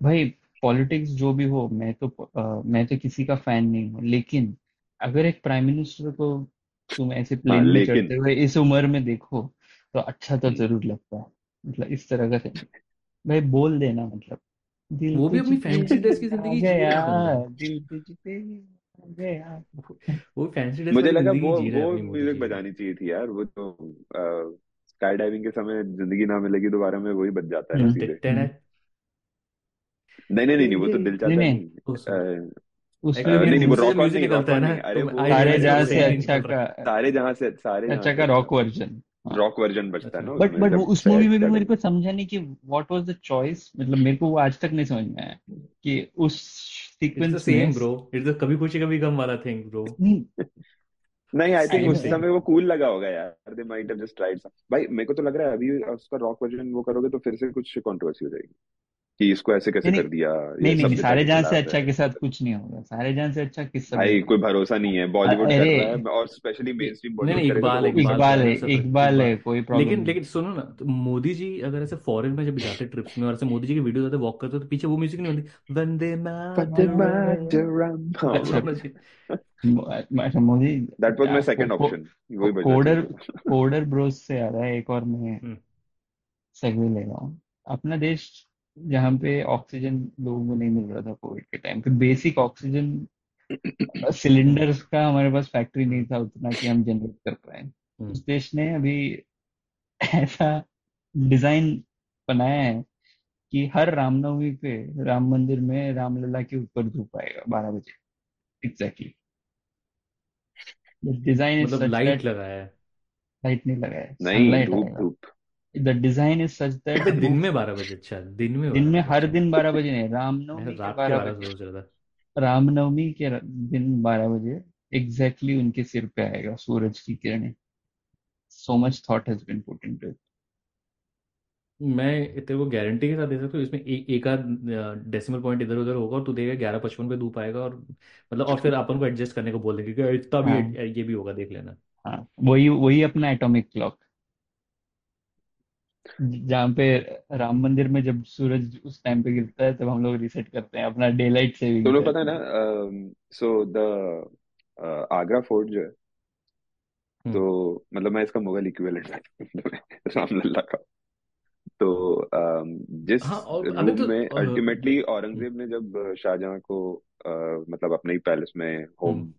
भाई पॉलिटिक्स जो भी हो मैं तो अ, मैं तो किसी का फ़ैन नहीं हूँ लेकिन अगर एक प्राइम मिनिस्टर को तुम ऐसे हाँ प्लेन में लेकिन चढ़ते हुए इस उम्र में देखो तो अच्छा तो हम्म, ज़रूर लगता है। मतलब इस तरह का भाई बोल देना मतलब। दिल वो भी अपनी फैंसी ड्रेस की ज़िंदगी जी रहा है बंदा। दिल तुझ पे आ वो वो फैंसी ड्रेस मुझे वाली लगा ज़िंदगी वो जी रहा है वो अपनी मोदी म्यूज़िक जी। बजानी चाहिए थी यार वो तो स्काई डाइविंग के समय ज़िंदगी ना मिलेगी दोबारा में वही बज जाता है हम्म सीधे। नहीं नहीं नहीं नहीं वो तो दिल नहीं चाहता नहीं उसमें भी नहीं नहीं वो रॉक म्यूज़िक नहीं रॉक निकलता है ऑन ना नहीं अरे तो वो सारे जहाँ से अच्छा का सारे जहाँ से सारे जहाँ अच्छा का रॉक वर्जन रॉक वर्जन बचता है अच्छा ना बट बट उस मूवी में भी मेरे को समझा नहीं कि व्हाट वाज द चॉइस मतलब मेरे को वो आज तक नहीं समझ में आया कि उस sequence same bro it's the Kabhi Khushi Kabhi गम वाला थिंग ब्रो नहीं। नहीं आई थिंक उस समय वो कूल लगा होगा यार। They might have just tried भाई मेरे को तो लग रहा है अभी उसका रॉक वर्जन वो करोगे तो फिर से कुछ कंट्रोवर्सी हो जाएगी। कि इसको ऐसे कैसे नहीं कर दिया नहीं ये नहीं सब नहीं सारे खिला से अच्छा के साथ कुछ नहीं होगा सारे जहाँ से अच्छा किस भाई कोई भरोसा नहीं है बॉलीवुड कर रहा है और स्पेशली मेन स्ट्रीम नहीं नहीं बॉलीवुड तो इकबाल इकबाल है सब इकबाल है कोई प्रॉब्लम लेकिन लेकिन सुनो ना तो मोदी जी अगर ऐसे फॉरेन में जब जाते ट्रिप्स में और ऐसे मोदी जी की वीडियो जाते वॉक करते तो पीछे वो म्यूज़िक नहीं होती वंदे मातरम। हाँ अच्छा अच्छा Modi that was my second option वही को, बजना कोडर कोडर ब्रोस से आ रहा है एक और मैं हम्म। सेगवे ले रहा हूँ। अपना देश जहाँ पे ऑक्सीजन लोगों को नहीं मिल रहा था कोविड के टाइम पे। बेसिक ऑक्सीजन सिलेंडर्स का हमारे पास फैक्ट्री नहीं था उतना कि हम जनरेट कर पाए। हम्म। उस देश ने अभी ऐसा डिज़ाइन बनाया है कि हर रामनवमी पे राम मंदिर में रामलला के ऊपर धूप आएगा बारह बजे। एग्जैक्टली डिज़ाइन मतलब लाइट लगाया है। लाइट नहीं लगाया नहीं धूप धूप। The design is such that दिन में बारह बजे अच्छा दिन में दिन में हर अच्छा। दिन बारह बजे नहीं रामनवमी रात के बारह बजे। सोच रहा था रामनवमी के दिन बारह बजे एग्जैक्टली उनके सिर पे आएगा सूरज की किरणें। So much thought has been put into it मैं तेरे को गारंटी के साथ दे सकता हूँ इसमें ए, एक आध डेसिमल पॉइंट इधर उधर होगा और तू देगा ग्यारह पचपन पे धूप आएगा और मतलब और फिर अपन को एडजस्ट करने को बोल देंगे कि इतना भी हाँ। ये भी होगा देख लेना। हाँ वही वही अपना एटॉमिक क्लॉक जहाँ पे राम मंदिर में जब सूरज उस टाइम पे गिरता है तब हम लोग रीसेट करते हैं अपना डे लाइट सेविंग तुम्हें पता है ना सो द आगरा फोर्ट जो है हम्म। तो मतलब मैं इसका मुगल इक्विवेलेंट रामलला का। तो जिस हाँ और अभी रूम तो में अल्टीमेटली औरंगज़ेब ने जब शाहजहां को मतलब अपने ही पैलेस में होम हम्म।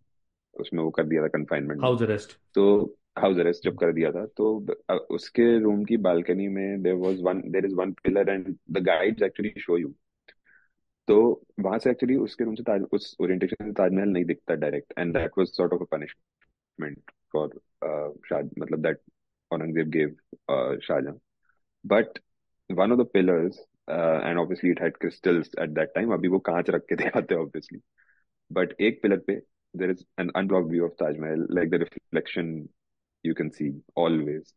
उसमें वो कर दिया था कंफाइनमेंट हाउस अरेस्ट तो हाउस अरेस्ट जब कर दिया था तो उसके रूम की बालकनी में there was one there is one pillar and the guides actually show you तो वहाँ से एक्चुअली उसके रूम से ताज उस ओरिएंटेशन से ताजमहल नहीं दिखता direct and that was sort of a punishment for Shah मतलब that Aurangzeb gave Shah Jahan. But one of the pillars and obviously it had crystals at that time अभी वो कांच रख के दिखाते हैं ऑब्वियसली बट एक पिलर पे there is an unblocked view of Taj Mahal like the reflection you can see always.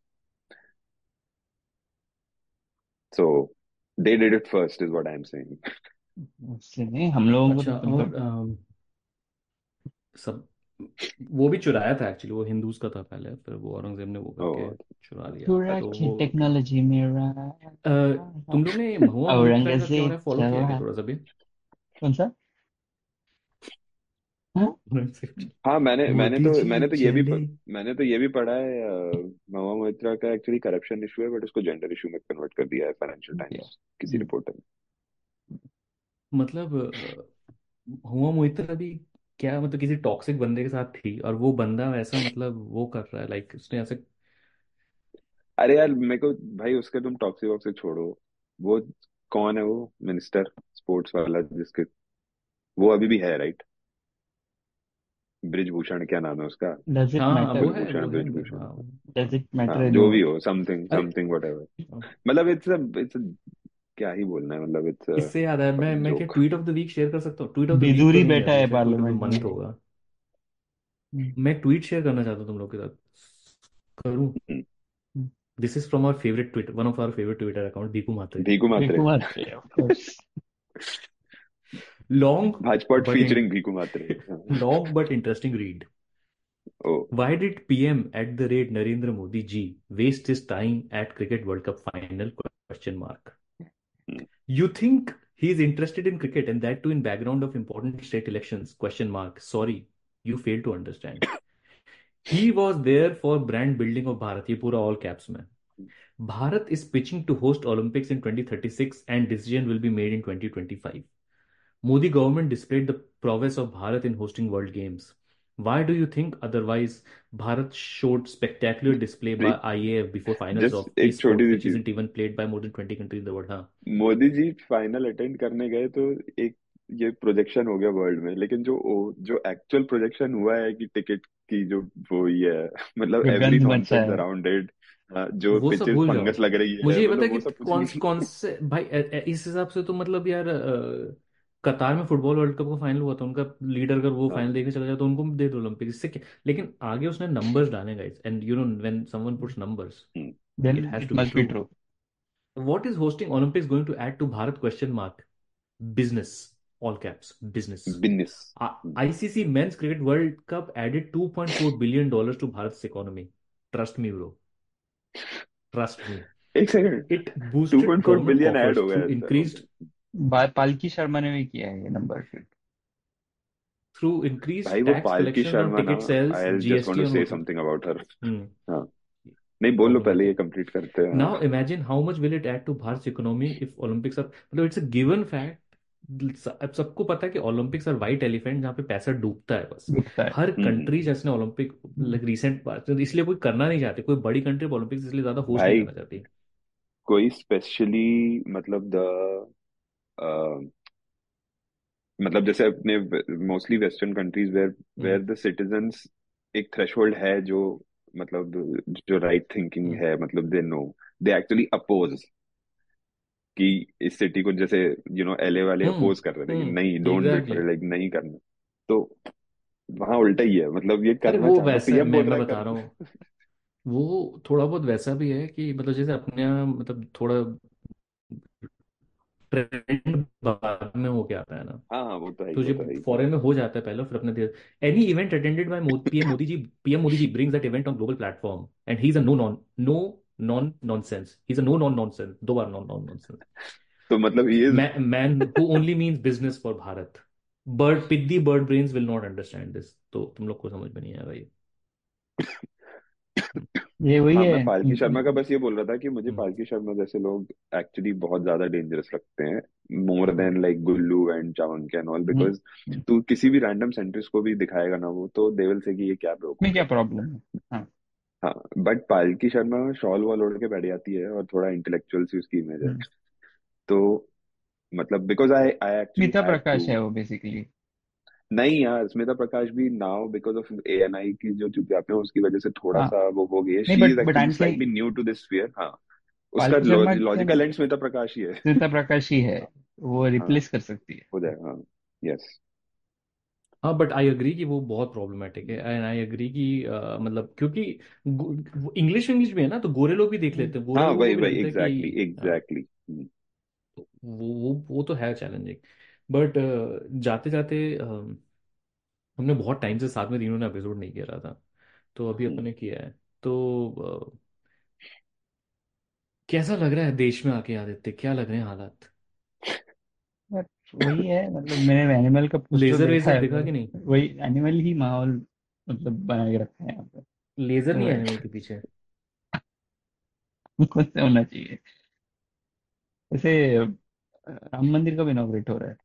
So they did it first, is what I'm saying. उससे नहीं हम लोगों को अच्छा तो और मतलब अम, सब वो भी चुराया था एक्चुअली वो हिंदूज का था पहले फिर वो औरंगज़ेब ने वो करके Oh, चुरा लिया। पूरा तो की वो टेक्नोलॉजी मेरा अ, तुम लोग ने महुआ मोइत्रा का क्या हो रहा औरंगज़ेब है फॉलो किया क्या चला। थोड़ा सा भी? कौन सा? हाँ हाँ मैंने मैंने मोदी तो जी मैंने तो ये भी प, मैंने तो ये भी पढ़ा है अ, महुआ मोइत्रा का एक्चुअली करप्शन इशू है बट उसको जेंडर इशू में कन्वर्ट कर दिया है फाइनेंशियल Yeah. टाइम्स किसी। रिपोर्टर ने। मतलब अ, हुआ मोहित्रा भी क्या मतलब किसी टॉक्सिक बंदे के साथ थी और वो बंदा वैसा मतलब वो कर रहा है लाइक उसने ऐसे अरे यार मेरे को भाई उसके तुम टॉक्सिक वॉक्सिक छोड़ो। वो कौन है वो? मिनिस्टर स्पोर्ट्स वाला जिसके वो अभी भी है राइट ब्रिजभूषण क्या नाम है उसका? डज इट हाँ मैटर ब्रिजभूषण ब्रिजभूषण। हाँ डज इट मैटर हाँ जो भी हो समथिंग समथिंग व्हाटएवर मतलब इट्स अ इट्स क्या ही बोलना है मतलब इट्स इससे याद है मैं मैं क्या tweet of the week share कर सकता हूँ? ट्वीट ऑफ़ द वीक तो बैठा है द पार्लियामेंट मंथ होगा। हम्म, मैं ट्वीट शेयर करना चाहता हूँ तुम लोग के साथ। करूँ। This is from our favourite Twitter one of our favourite Twitter account Deepu Matre Bhiku Matre बिल्कुल Matre long Hajpat featuring Bhiku Matre. long but interesting read. Oh. Why did PM at the rate Narendra Modi ji waste his time at Cricket World Cup final? Question mark. Hmm. You think he's interested in cricket and that too in background of important state elections? Question mark. Sorry, you fail to understand. he was there for brand building of Bharatipura all caps man. Bharat is pitching to host Olympics in 2036 and decision will be made in 2025. Modi government displayed the prowess of Bharat in hosting world games. Why do you think otherwise Bharat showed spectacular display by IAF before finals of एक छोटी sport C which cheese isn't even played by more than 20 countries in the world? हाँ Modi ji final attend करने गए तो एक ये projection हो गया वर्ल्ड में लेकिन जो ओ, जो एक्चुअल प्रोजेक्शन हुआ है कि टिकट की जो वो ये है मतलब एवरी गंज मचा नॉनसेंस है अराउंड इट जो वो सब पिचेस भूल फंगस जाओ लग रही है मुझे ये मतलब पता है वो कि सब कुछ कौन नहीं कौन से भाई अ- अ- इस हिसाब से तो मतलब यार अ, कतार में फुटबॉल वर्ल्ड कप का फाइनल हुआ था उनका लीडर अगर वो हाँ फाइनल देखने चला जाए तो उनको दे दो ओलंपिक इससे क्या लेकिन आगे उसने नंबर्स डाले guys and you know when someone puts numbers hmm, then it be must be true what is hosting olympics going to add to bharat question mark business all caps business business I- icc men's cricket world cup added 2.4 billion dollars to bharat's economy trust me bro trust me एक second it boosted 2.4 government billion add हो गया increased पालकी शर्मा ने भी किया है ये number fit through increased भाई वो Palki Sharma just want to say something about her hmm. हाँ। नहीं बोलो बोलो पहले ये कंप्लीट करते हैं। Now imagine how much will it add to bharat's economy if olympics are मतलब it's a given fact अब सबको पता है कि ओलंपिक्स और वाइट एलिफेंट जहाँ पे पैसा डूबता है बस। है। हर हम्म हम्म। कंट्री जैसे ओलंपिक लाइक रिसेंट बात इसलिए कोई करना नहीं चाहते कोई बड़ी कंट्री ओलंपिक्स इसलिए ज़्यादा होस्ट नहीं भाई करना चाहती। कोई स्पेशली मतलब द मतलब जैसे अपने mostly western countries where where hmm. The citizens एक थ्रेशोल्ड है जो मतलब जो राइट right थिंकिंग हम्म। है मतलब they no they actually oppose कि इस सिटी को जैसे यू नो एलए वाले हम्म। अपोज कर रहे थे कि हम्म। नहीं डोंट एग्जैक्टली लाइक नहीं करना। तो वहाँ उल्टा ही है मतलब ये करना वो रहा वैसा पीएम मैं बोल रहा मैं है बता रहा हूँ। वो थोड़ा बहुत वैसा भी है कि मतलब जैसे अपने यहाँ मतलब थोड़ा ट्रेंड बाद में हो क्या आता है ना। हाँ, हाँ, वो तो है तो जो फॉरेन तो में हो जाता है पहले फिर अपने देश। Any event attended by PM Modi ji PM Modi ji brings that event on global platform and he is a no non no nonsense he is a no non nonsense दो बार नॉन नॉन नॉन सेंस तो मतलब ये man who only means business for Bharat bird पिद्दी bird brains will not understand this तो तुम लोग को समझ में नहीं आ रहा ये ये वही हाँ है मैं पालकी शर्मा का बस ये बोल रहा था कि मुझे हम्म। पालकी शर्मा जैसे लोग एक्चुअली बहुत ज़्यादा डेंजरस लगते हैं more than like Gullu and Chavank and all hmm, because hmm. तू किसी भी रैंडम सेंट्रिस्ट को भी दिखाएगा ना वो तो दे विल से कि ये क्या में बेवकूफ़ क्या है। प्रॉब्लम है? हाँ। हाँ बट पालकी शर्मा शॉल वॉल ओढ़ के बैठ जाती है और थोड़ा इंटेलेक्चुअल सी उसकी इमेज है। हम्म। तो मतलब because I I actually Smita had Prakash to है वो बेसिकली नहीं यार स्मिता प्रकाश भी now because of A N I की जो चुपचाप है उसकी वजह से थोड़ा हाँ। सा वो हो गई है। नहीं she but is actually slightly new to this sphere हाँ। उसका लॉजिकल एंड स्मिता प्रकाश ही है। स्मिता प्रकाश ही है वो हाँ। रिप्लेस कर सकती है। हो जाएगा हाँ। यस हाँ बट आई अग्री कि वो बहुत प्रॉब्लमेटिक है एंड आई अग्री कि मतलब क्योंकि इंग्लिश इंग्लिश भी है ना तो गोरे लोग भी देख लेते हैं। गोरे हाँ लोगों वही वही है एग्जैक्टली हाँ। एग्जैक्टली तो वो वो वो तो है चैलेंजिंग बट जाते जाते हमने बहुत टाइम से साथ में तीनों ने एपिसोड नहीं किया रहा था। तो अभी अपने किया है। तो अ, कैसा लग रहा है देश में आके आदित्य? क्या लग रहे हैं हालात? बट वही है मतलब मैंने एनिमल का पोस्टर लेजर देखा वेजर है दिखा तो कि नहीं? तो वही एनिमल ही माहौल मतलब बना के रखा है यहाँ पे। लेजर नहीं है तो एनिमल के पीछे? कौन से होना चाहिए। वैसे राम मंदिर कब इनॉग्रेट हो रहा है।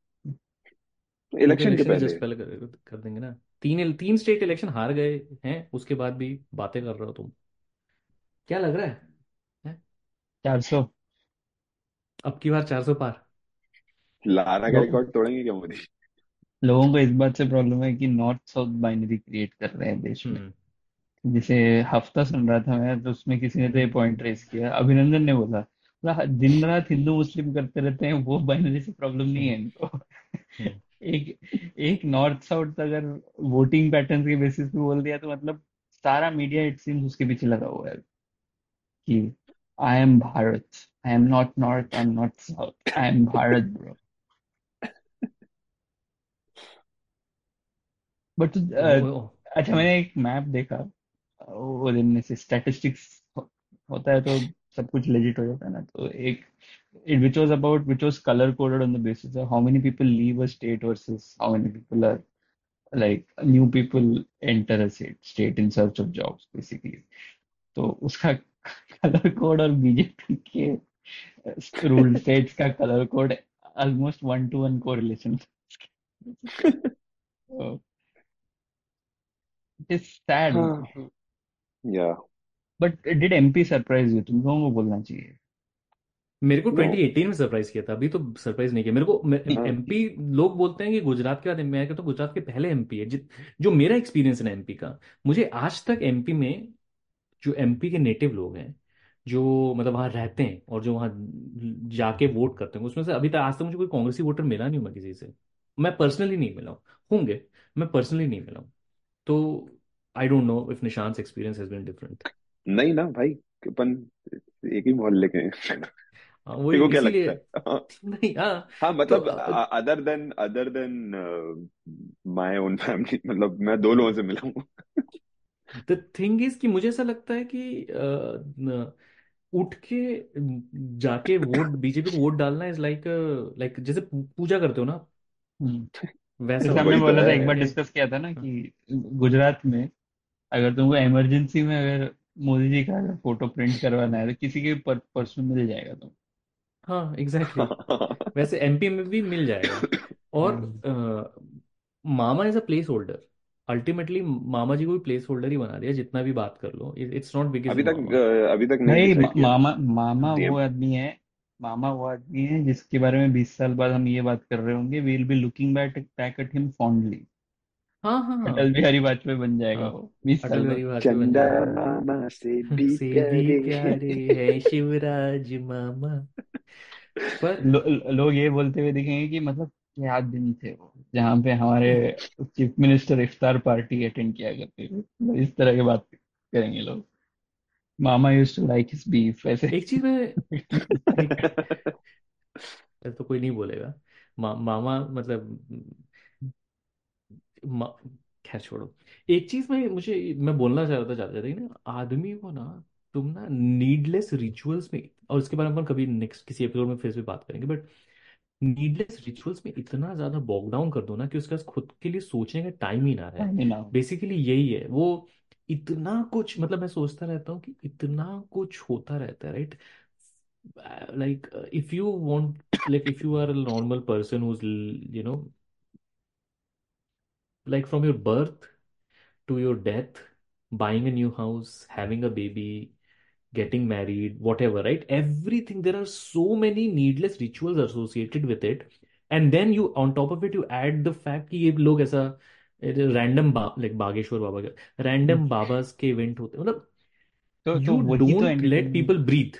तो इलेक्शन के इलेक्शन पहले जस्ट पहले कर, कर देंगे ना। तीन तीन स्टेट इलेक्शन हार गए हैं उसके बाद भी बातें कर रहे हो तुम। क्या लग रहा है, हैं? चार सौ। अब की बार 400 पार। लारा का रिकॉर्ड तोड़ेंगे क्या मोदी? लोगों को इस बात से प्रॉब्लम है कि नॉर्थ साउथ बाइनरी क्रिएट कर रहे हैं देश में। हम्म। जैसे हफ़्ता सुन रहा था मैं तो उसमें किसी ने तो ये पॉइंट रेस किया। अभिनंदन ने बोला बोला दिन रात हिंदू मुस्लिम करते रहते हैं वो बाइनरी से प्रॉब्लम नहीं है इनको। हम्म। एक एक नॉर्थ साउथ अगर वोटिंग पैटर्न के बेसिस पे बोल दिया तो मतलब सारा मीडिया इट सीम्स उसके पीछे लगा हुआ है कि I am Bharat I am not north I am not south I am Bharat bro but अच्छा मैंने एक मैप देखा वो दिन में से स्टैटिस्टिक्स होता है तो सब कुछ लेजिट हो जाता है ना तो एक it which was about which was color coded on the basis of how many people leave a state versus how many people are like new people enter a state state in search of jobs basically तो उसका colour code और BJP के rule states का colour code almost one to one correlation it is sad हाँ yeah but did MP surprise you तुम लोगों को बोलना चाहिए मेरे को नो 2018 में सरप्राइज़ किया था अभी तो सरप्राइज़ नहीं किया। मेरे को हाँ। एमपी लोग बोलते हैं कि गुजरात के बाद मैं कहता हूँ गुजरात के पहले एमपी है जित- जो मेरा एक्सपीरियंस है ना एमपी का मुझे आज तक एमपी में जो एमपी के नेटिव लोग हैं जो मतलब वहाँ रहते हैं और जो वहाँ जाके वोट करते हैं उसमें से अभी तक आज तक मुझे कोई कांग्रेसी वोटर मिला नहीं हूँ मैं किसी से। मैं पर्सनली नहीं मिला हूँ। होंगे मैं पर्सनली नहीं मिला हूँ। तो I don't know if Nishant experience has been different नहीं ना भाई अपन एक ही मोहल्ले के हैं। हाँ वही को क्या इसीलिए लगता है? हाँ नहीं हाँ हाँ तो मतलब other than other than my own family मतलब मैं दो लोगों से मिला हूँ। द थिंग इज़ कि मुझे ऐसा लगता है कि न- उठ के जाके वोट बीजेपी को वोट डालना इज़ लाइक लाइक जैसे पूजा करते हो ना? हम्म। वैसा जैसे हमने वही तो बोला था है। एक बार डिस्कस किया था ना हाँ। कि गुजरात में अगर तुमको इमरजेंसी में अगर मोदी जी का अगर फ़ोटो प्रिंट करवाना है तो किसी के पर, पर्स में मिल जाएगा तुम हाँ एग्जैक्टली exactly. वैसे एमपी में भी मिल जाएगा। और हम्म। अ, Mama is a place holder ultimately Mama ji को भी प्लेस होल्डर ही बना दिया जितना भी बात कर लो। इट्स नॉट बिग अभी तक मामा। अ, अभी तक नहीं भाई डिसाइड मा, किया? मामा मामा वो आदमी है मामा वो आदमी है जिसके बारे में बीस साल बाद हम ये बात कर रहे होंगे we will be looking back back at him fondly हाँ हाँ हाँ। अटल बिहारी वाजपेयी बन जाएगा हाँ। वो बीस साल अटल बाद बिहारी वाजपेयी बन चंदा जाएगा। मामा से भी से भी प्यारे प्यारे है। शिवराज मामा। पर लो, लोग ये बोलते हुए दिखेंगे कि मतलब याद दिन थे वो जहाँ पे हमारे chief minister Iftar party attend किया करते थे। मतलब इस तरह की बात करेंगे लोग। Mama used to like his beef ऐसे। एक चीज़ में एक तो कोई नहीं बोलेगा। मा, मामा मतलब खैर छोड़ो। एक चीज़ में मुझे मैं बोलना चाह रहा था ज़्यादा ज़्यादा ना आदमी को ना तुम ना नीडलेस रिचुअल्स में और इसके बारे में अपन कभी नेक्स्ट किसी एपिसोड में फिर से बात करेंगे बट नीडलेस रिचुअल्स में इतना ज़्यादा बॉग डाउन कर दो ना कि उसके पास खुद के लिए सोचने का टाइम ही ना रहे। बेसिकली यही है। वो इतना कुछ मतलब मैं सोचता रहता हूँ कि इतना कुछ होता रहता है right like if you want like if you are a normal person who's l- you know like from your birth to your death buying a new house having a baby getting married whatever right everything there are so many needless rituals associated with it and then you on top of it you add the fact कि ये लोग ऐसा random बा like Bageshwar बाबा के random बाबास के event होते हैं मतलब तो तो you वही तो don't let entertainment people breathe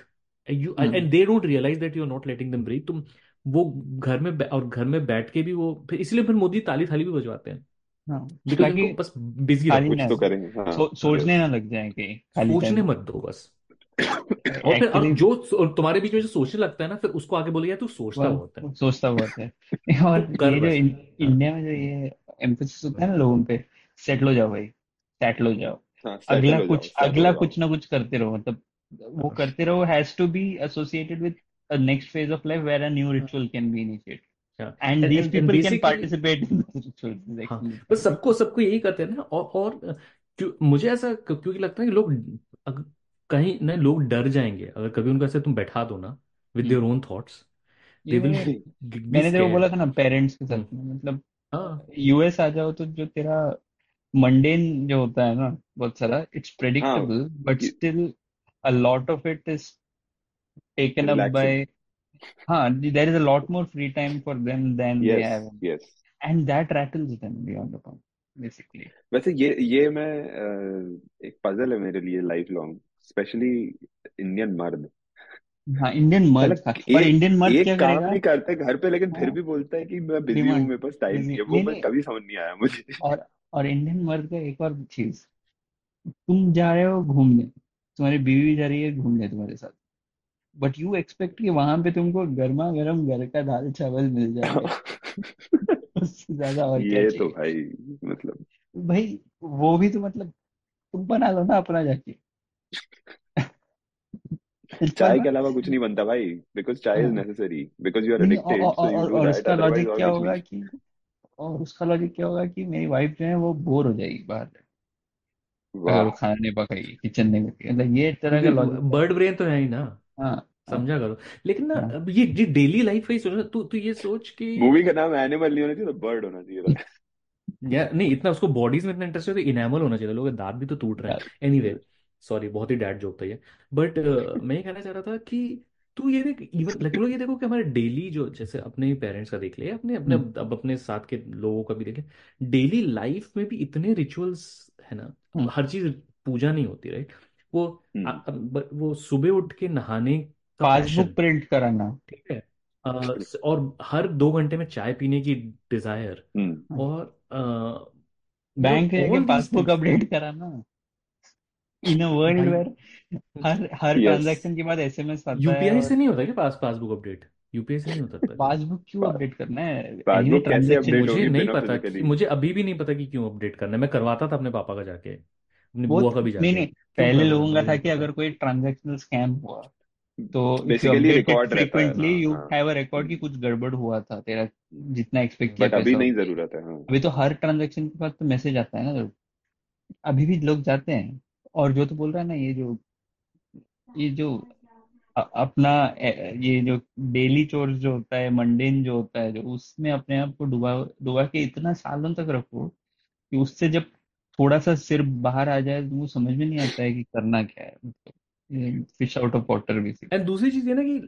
you hmm and they don't realize that you're not letting them breathe तुम वो घर में बै- और घर में बैठ के भी वो फिर इसलिए फिर मोदी ताली थाली भी बजवाते हैं हाँ ताकि बस बिज़ी खाली कुछ तो करें हाँ सो, सोचने ना लग जाए कहीं खाली सोचने मत दो बस। और फिर और जो तुम्हारे बीच में जो सोचने लगता है ना फिर उसको आगे बोले यार तू सोचता बहुत है। सोचता बहुत है। और ये जो बस। हाँ। इंडिया में जो ये एम्फोसिस होता है ना लोगों पे सेटल हो जाओ भाई सेटल हो जाओ। हाँ अगला कुछ अगला कुछ ना कुछ करते रहो मतलब वो करते रहो has to be associated with of life where a new ritual can be initiated हाँ and एंड is हाँ actually the बस सबको सबको यही करते हैं ना और और मुझे ऐसा क्योंकि लगता है कि लोग अगर कहीं ना लोग डर जाएँगे। अगर कभी उनको ऐसे तुम बैठा दो ना with hmm own thoughts they will मैंने तेरे को बोला था ना पेरेंट्स के साथ में मतलब हाँ। यूएस आ जाओ तो जो तेरा मंडेन जो होता है ना बहुत सारा इट्स हाँ। Predictable but still a lot of it is taken up relaxing huh, there is a lot more free time for them than they yes have. Yes and that rattles them beyond the point basically. वैसे ये ये मैं एक puzzle है मेरे लिए life long specially Indian मर्द हाँ इंडियन मर्द का और एक इंडियन मर्द एक क्या काम करेगा? नहीं करते घर पे लेकिन फिर हाँ। भी बोलता है कि मैं बिज़ी हूँ मेरे पास टाइम नहीं है। वो मैं कभी समझ नहीं आया मुझे। और और इंडियन मर्द का एक और चीज़। तुम जा रहे हो घूमने। तुम्हारी बीवी जा रही है घूमने तुम्हारे साथ। बट यू एक्सपेक्ट कि वहाँ पे तुमको गर्मा गर्म घर का दाल चावल मिल जाएगा उससे ज़्यादा और क्या ये तो चाहिए? भाई मतलब भाई वो भी तो मतलब तुम बना लो ना अपना जाके। चाय के अलावा कुछ नहीं बनता भाई because chai is necessary because you are नहीं एडिक्टेड और, सो यू डू और दैट उसका अदरवाइज़ लॉजिक और क्या कुछ होगा नहीं। कि और उसका लॉजिक क्या होगा कि मेरी वाइफ जो है वो बोर हो जाएगी बाहर। अगर खाना नहीं पकाएगी किचन नहीं पकाएगी मतलब ये तरह का लॉजिक बर्ड ब्रेन तो है ही ना। हाँ हाँ। समझा करो। लेकिन ना हाँ। अब ये ये डेली लाइफ ही सोच तू तू ये सोच कि मूवी का नाम एनिमल नहीं होना चाहिए तो बर्ड होना चाहिए था या नहीं इतना उसको बॉडीज में इतना इंटरेस्ट है तो इनेमल होना चाहिए। लोगों के दांत भी तो टूट रहे हैं। एनीवे सॉरी बहुत ही डैड जोक था ये। बट मैं ये कहना चाह रहा था कि तू ये देख इवन लाइक लोग ये देखो कि हमारे डेली जो जैसे अपने पेरेंट्स का देख ले अपने अपने हम्म। अब अपने साथ के लोगों का भी देख ले। डेली लाइफ में भी इतने रिचुअल्स है ना हम्म। हर चीज़ पूजा नहीं होती राइट वो आ, हम्म अब- वो सुबह उठ के नहाने का पासबुक प्रिंट कराना। ठीक है? अ, और हर दो घंटे में चाय पीने की डिज़ायर हम्म। और you बैंक जाके पासबुक अपडेट कराना। इन अ वर्ल्ड भाई वेयर हर हर यस ट्रांजैक्शन के बाद एसएमएस आता है यूपीआई और से नहीं होता क्या पास पासबुक अपडेट यूपीआई से नहीं होता था पासबुक क्यों अपडेट करना है? एनी पासबुक कैसे ट्रांजैक्शन अपडेट मुझे होगी नहीं बिना पता मुझे अभी भी नहीं पता कि क्यों अपडेट करना है। मैं करवाता था अपने पापा का जाके। अपनी वो बुआ का भी नहीं जाके नहीं क्यों पहले लोगों का था कि अगर कोई ट्रांजैक्शनल स्कैम हुआ तो if you basically update it record रहता है फ्रीक्वेंटली हाँ यू हाँ। हैव अ रिकॉर्ड कि कुछ गड़बड़ हुआ था तेरा जितना एक्सपेक्ट किया बट अभी पैसा। नहीं ज़रूरत है हाँ। अभी तो हर ट्रांजैक्शन के बाद तो मैसेज आता है ना जब अभी भी लोग जाते हैं और जो तो बोल रहा है ना ये जो ये जो अ- अपना ए- ये जो डेली चोर्स जो होता है मंडेन जो होता है जो उसमें अपने आप को डुबा डुबा के इतना सालों तक रखो कि उससे जब थोड़ा सा सिर बाहर आ जाए तो वो समझ में नहीं आता है कि करना क्या है। Fish out of water basically and दूसरी चीज़ ये ना कि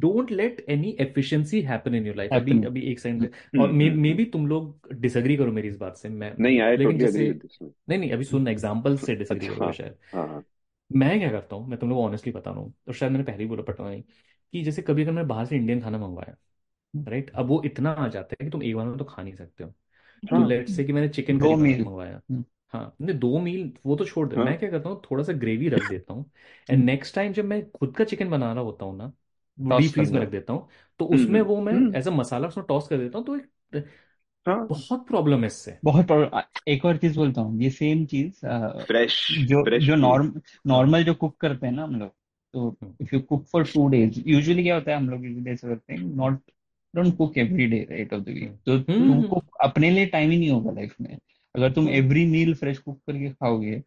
don't let any efficiency happen in your life अभी अभी एक सेकंड हम्म और मे मे बी तुम लोग डिसएग्री करो मेरी इस बात से मैं नहीं आई लेकिन जैसे नहीं नहीं अभी सुन एग्जांपल से डिसएग्री अच्छा करोगे हाँ शायद। हाँ हाँ। मैं क्या करता हूँ मैं तुम लोग ऑनेस्टली बता रहा हूँ और शायद मैंने पहले ही बोला पता नहीं कि जैसे कभी अगर मैं बाहर से इंडियन खाना मंगवाया राइट अब वो इतना आ जाता है कि तुम एक बार में तो खा नहीं सकते हाँ। लेट्स से कि मैंने चिकन दो करी मील मंगवाया। हाँ नहीं दो मील वो तो छोड़ दे। मैं हाँ क्या करता हूँ थोड़ा सा ग्रेवी रख देता हूँ। एंड नेक्स्ट टाइम जब मैं खुद का चिकन बना रहा होता हूँ ना वो डीप फ्रीज में रख देता हूँ तो हम्म। उसमें वो मैं हम्म। एज अ मसाला उसमें टॉस कर देता हूँ तो एक हाँ। बहुत प्रॉब्लम है इससे। बहुत प्रॉब्लम एक और चीज़ बोलता हूँ ये सेम चीज़ फ्रेश जो फ्रेश जो नॉर्म नॉर्मल जो कुक करते हैं ना हम लोग तो हम्म। If you cook for two days usually क्या होता है हम लोग यूजुअली ऐसा करते हैं not don't cook every day right of the week तो हम्म तुमको अपने लिए टाइम ही नहीं होगा लाइफ में। अगर तुम एवरी मील फ्रेश कुक करके खाओगे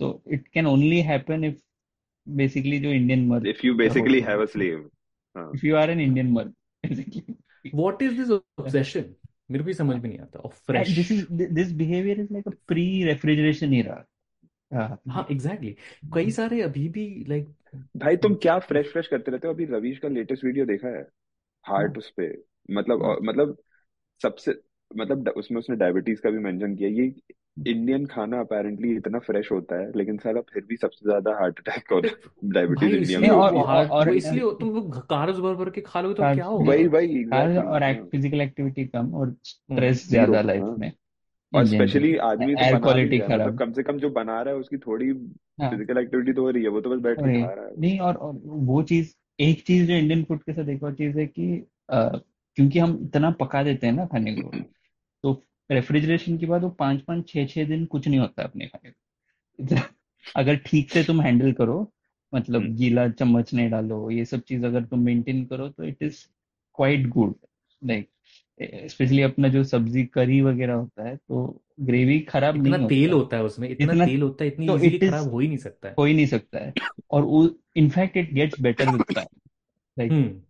तो it can only happen if basically जो इंडियन मर्द if you basically have a slave हाँ। If you are an Indian मर्द basically what is this obsession मेरे को भी समझ में नहीं आता और fresh is this behavior is like a pre-refrigeration era. हाँ। हाँ एग्जैक्टली exactly. कई सारे अभी भी लाइक भाई तुम क्या फ्रेश फ्रेश करते रहते हो? अभी रवीश का लेटेस्ट वीडियो देखा है। हार्ट उस पे मतलब हाँ। और- मतलब सबसे मतलब उसमें उसने डायबिटीज़ का भी मेंशन किया ये इंडियन खाना अपेरेंटली इतना फ्रेश होता है लेकिन साला फिर भी सबसे ज़्यादा हार्ट अटैक और डायबिटीज़ भाई इंडिया इसलिए में और होती है। हार्ट और और इसलिए तुम वो कार्ब्स भर भर के खा लोगे तो क्या होगा? वही वही और हाँ फ़िज़िकल एक्टिविटी कम और हम्म। स्ट्रेस ज़ीरो ज़्यादा लाइफ हाँ में और इंडियन स्पेशली आदमी तो एयर बना भी क्वालिटी रहा है मतलब खराब। कम से कम जो बना रहा है उसकी थोड़ी हाँ। फ़िज़िकल एक्टिविटी तो हो रही है वो तो बस बैठ के खा रहा है नहीं और, और वो चीज़ एक चीज़ जो इंडियन फ़ूड के साथ एक और चीज़ है कि आ, क्योंकि हम इतना पका देते हैं ना खाने को तो रेफ्रिजरेशन के बाद वो पाँच पाँच छह छह दिन कुछ नहीं होता अपने खाने को अगर ठीक से तुम हैंडल करो मतलब हम्म। गीला चम्मच नहीं डालो ये सब चीज़ अगर तुम मेंटेन करो तो it is quite good like specially अपना जो सब्ज़ी करी वगैरह होता है तो ग्रेवी खराब इतना नहीं तेल होता होता है उसमें इतना इतना तेल होता है इतनी तो इजीली इट खराब हो ही नहीं सकता है। हो ही नहीं सकता है। और in fact it gets better with time like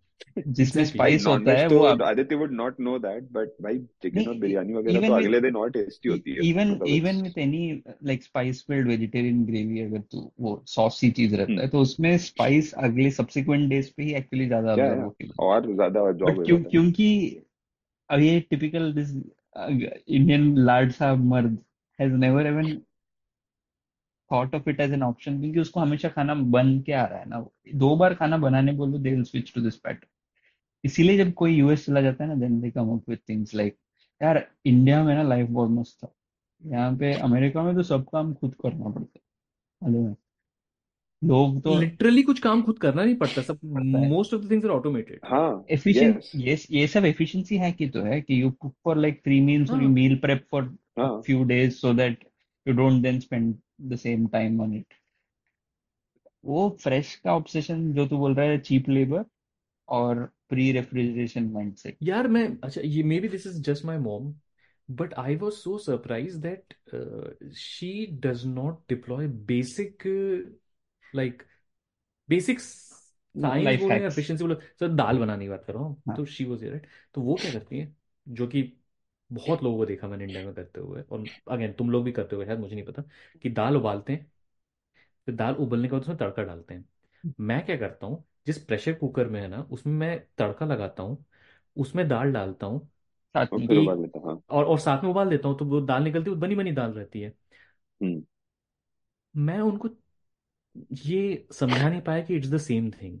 जिसमें स्पाइस होता है तो वो Aditya would not know that but भाई चिकन और बिरयानी वगैरह तो अगले दिन और टेस्टी होती है even even with any like spice filled vegetarian gravy अगर तू वो सॉसी चीज़ रहता हम्म। है तो उसमें स्पाइस अगले सब्सिक्वेंट डेज़ पे ही एक्चुअली ज़्यादा होती है। और ज़्यादा है। क्योंकि अब ये टिपिकल दिस इंडियन लाड साहब मर्द has never even thought of it as an option क्योंकि उसको हमेशा खाना बन के आ रहा है ना। दो बार खाना बनाने बोलो they will switch to this pattern इसीलिए जब कोई यूएस चला जाता है ना then they come up with things like यार इंडिया में ना लाइफ बहुत मस्त था। यहाँ पे अमेरिका में तो सब काम खुद करना पड़ता है। है लोग तो लिटरली कुछ काम खुद करना नहीं पड़ता सब पड़ता है। Most of the things are automated हाँ एफिशिएंट यस ये ये सब एफिशिएंसी है कि तो है कि you cook for like three meals और you meal prep for few days so that you don't then spend the same time on it वो फ्रेश का ऑब्सेशन जो तू बोल रहा है चीप लेबर और प्री रेफ्रिजरेशन माइंडसेट यार मैं अच्छा ये maybe this is just my mom but I was so surprise that she does not deploy basic like basic science life बोलो या हैक्स एफिशिएंसी बोलो सर दाल बनाने की बात कर रहा हूँ। हाँ। तो शी वाज राइट तो वो क्या करती है जो कि बहुत लोगों को देखा मैंने इंडिया में करते हुए और अगेन तुम लोग भी करते हुए शायद मुझे नहीं पता कि दाल उबालते हैं फिर दाल उबलने के बाद उसमें तड़का डालते हैं। मैं क्या करता हूँ जिस प्रेशर कुकर में है ना उसमें मैं तड़का लगाता हूँ उसमें दाल डालता हूँ साथ और में फिर एक उबाल लेता हाँ और और साथ में उबाल देता हूँ तो वो दाल निकलती है बनी बनी दाल रहती है। हम्म। मैं उनको ये समझा नहीं पाया कि इट्स द सेम थिंग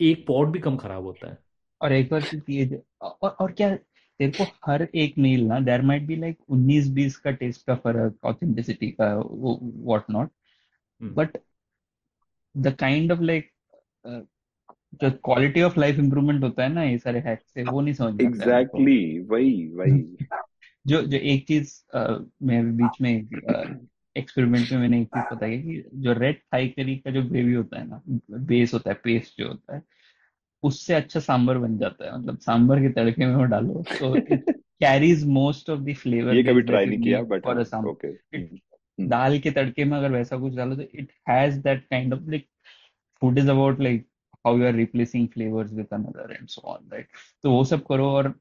एक पॉट भी कम खराब होता है। और एक चीज़ ये जो- और, और क्या तेरे को हर एक मील ना देयर माइट बी लाइक उन्नीस बीस का टेस्ट का फ़र्क ऑथेंटिसिटी का वो what not but the kind of like जो क्वालिटी ऑफ़ लाइफ इंप्रूवमेंट होता है ना ये सारे हैक से वो नहीं समझ में आता हमको एग्जैक्टली वही वही। जो जो एक चीज़ अ, मैं बीच में एक्सपेरिमेंट में मैंने एक चीज़ पता है कि जो रेड थाई करी का जो ग्रेवी होता है ना बेस होता है पेस्ट जो होता है उससे अच्छा सांबर बन जाता है। मतलब सांबर के तड़के में वो डालो तो carries most of the flavour ये कभी ट्राई नहीं किया बट फॉर सांबर ओके दाल के तड़के में अगर वैसा कुछ डालो तो it has that kind of like food is about like how you are replacing flavours with another and so on right तो वो सब करो और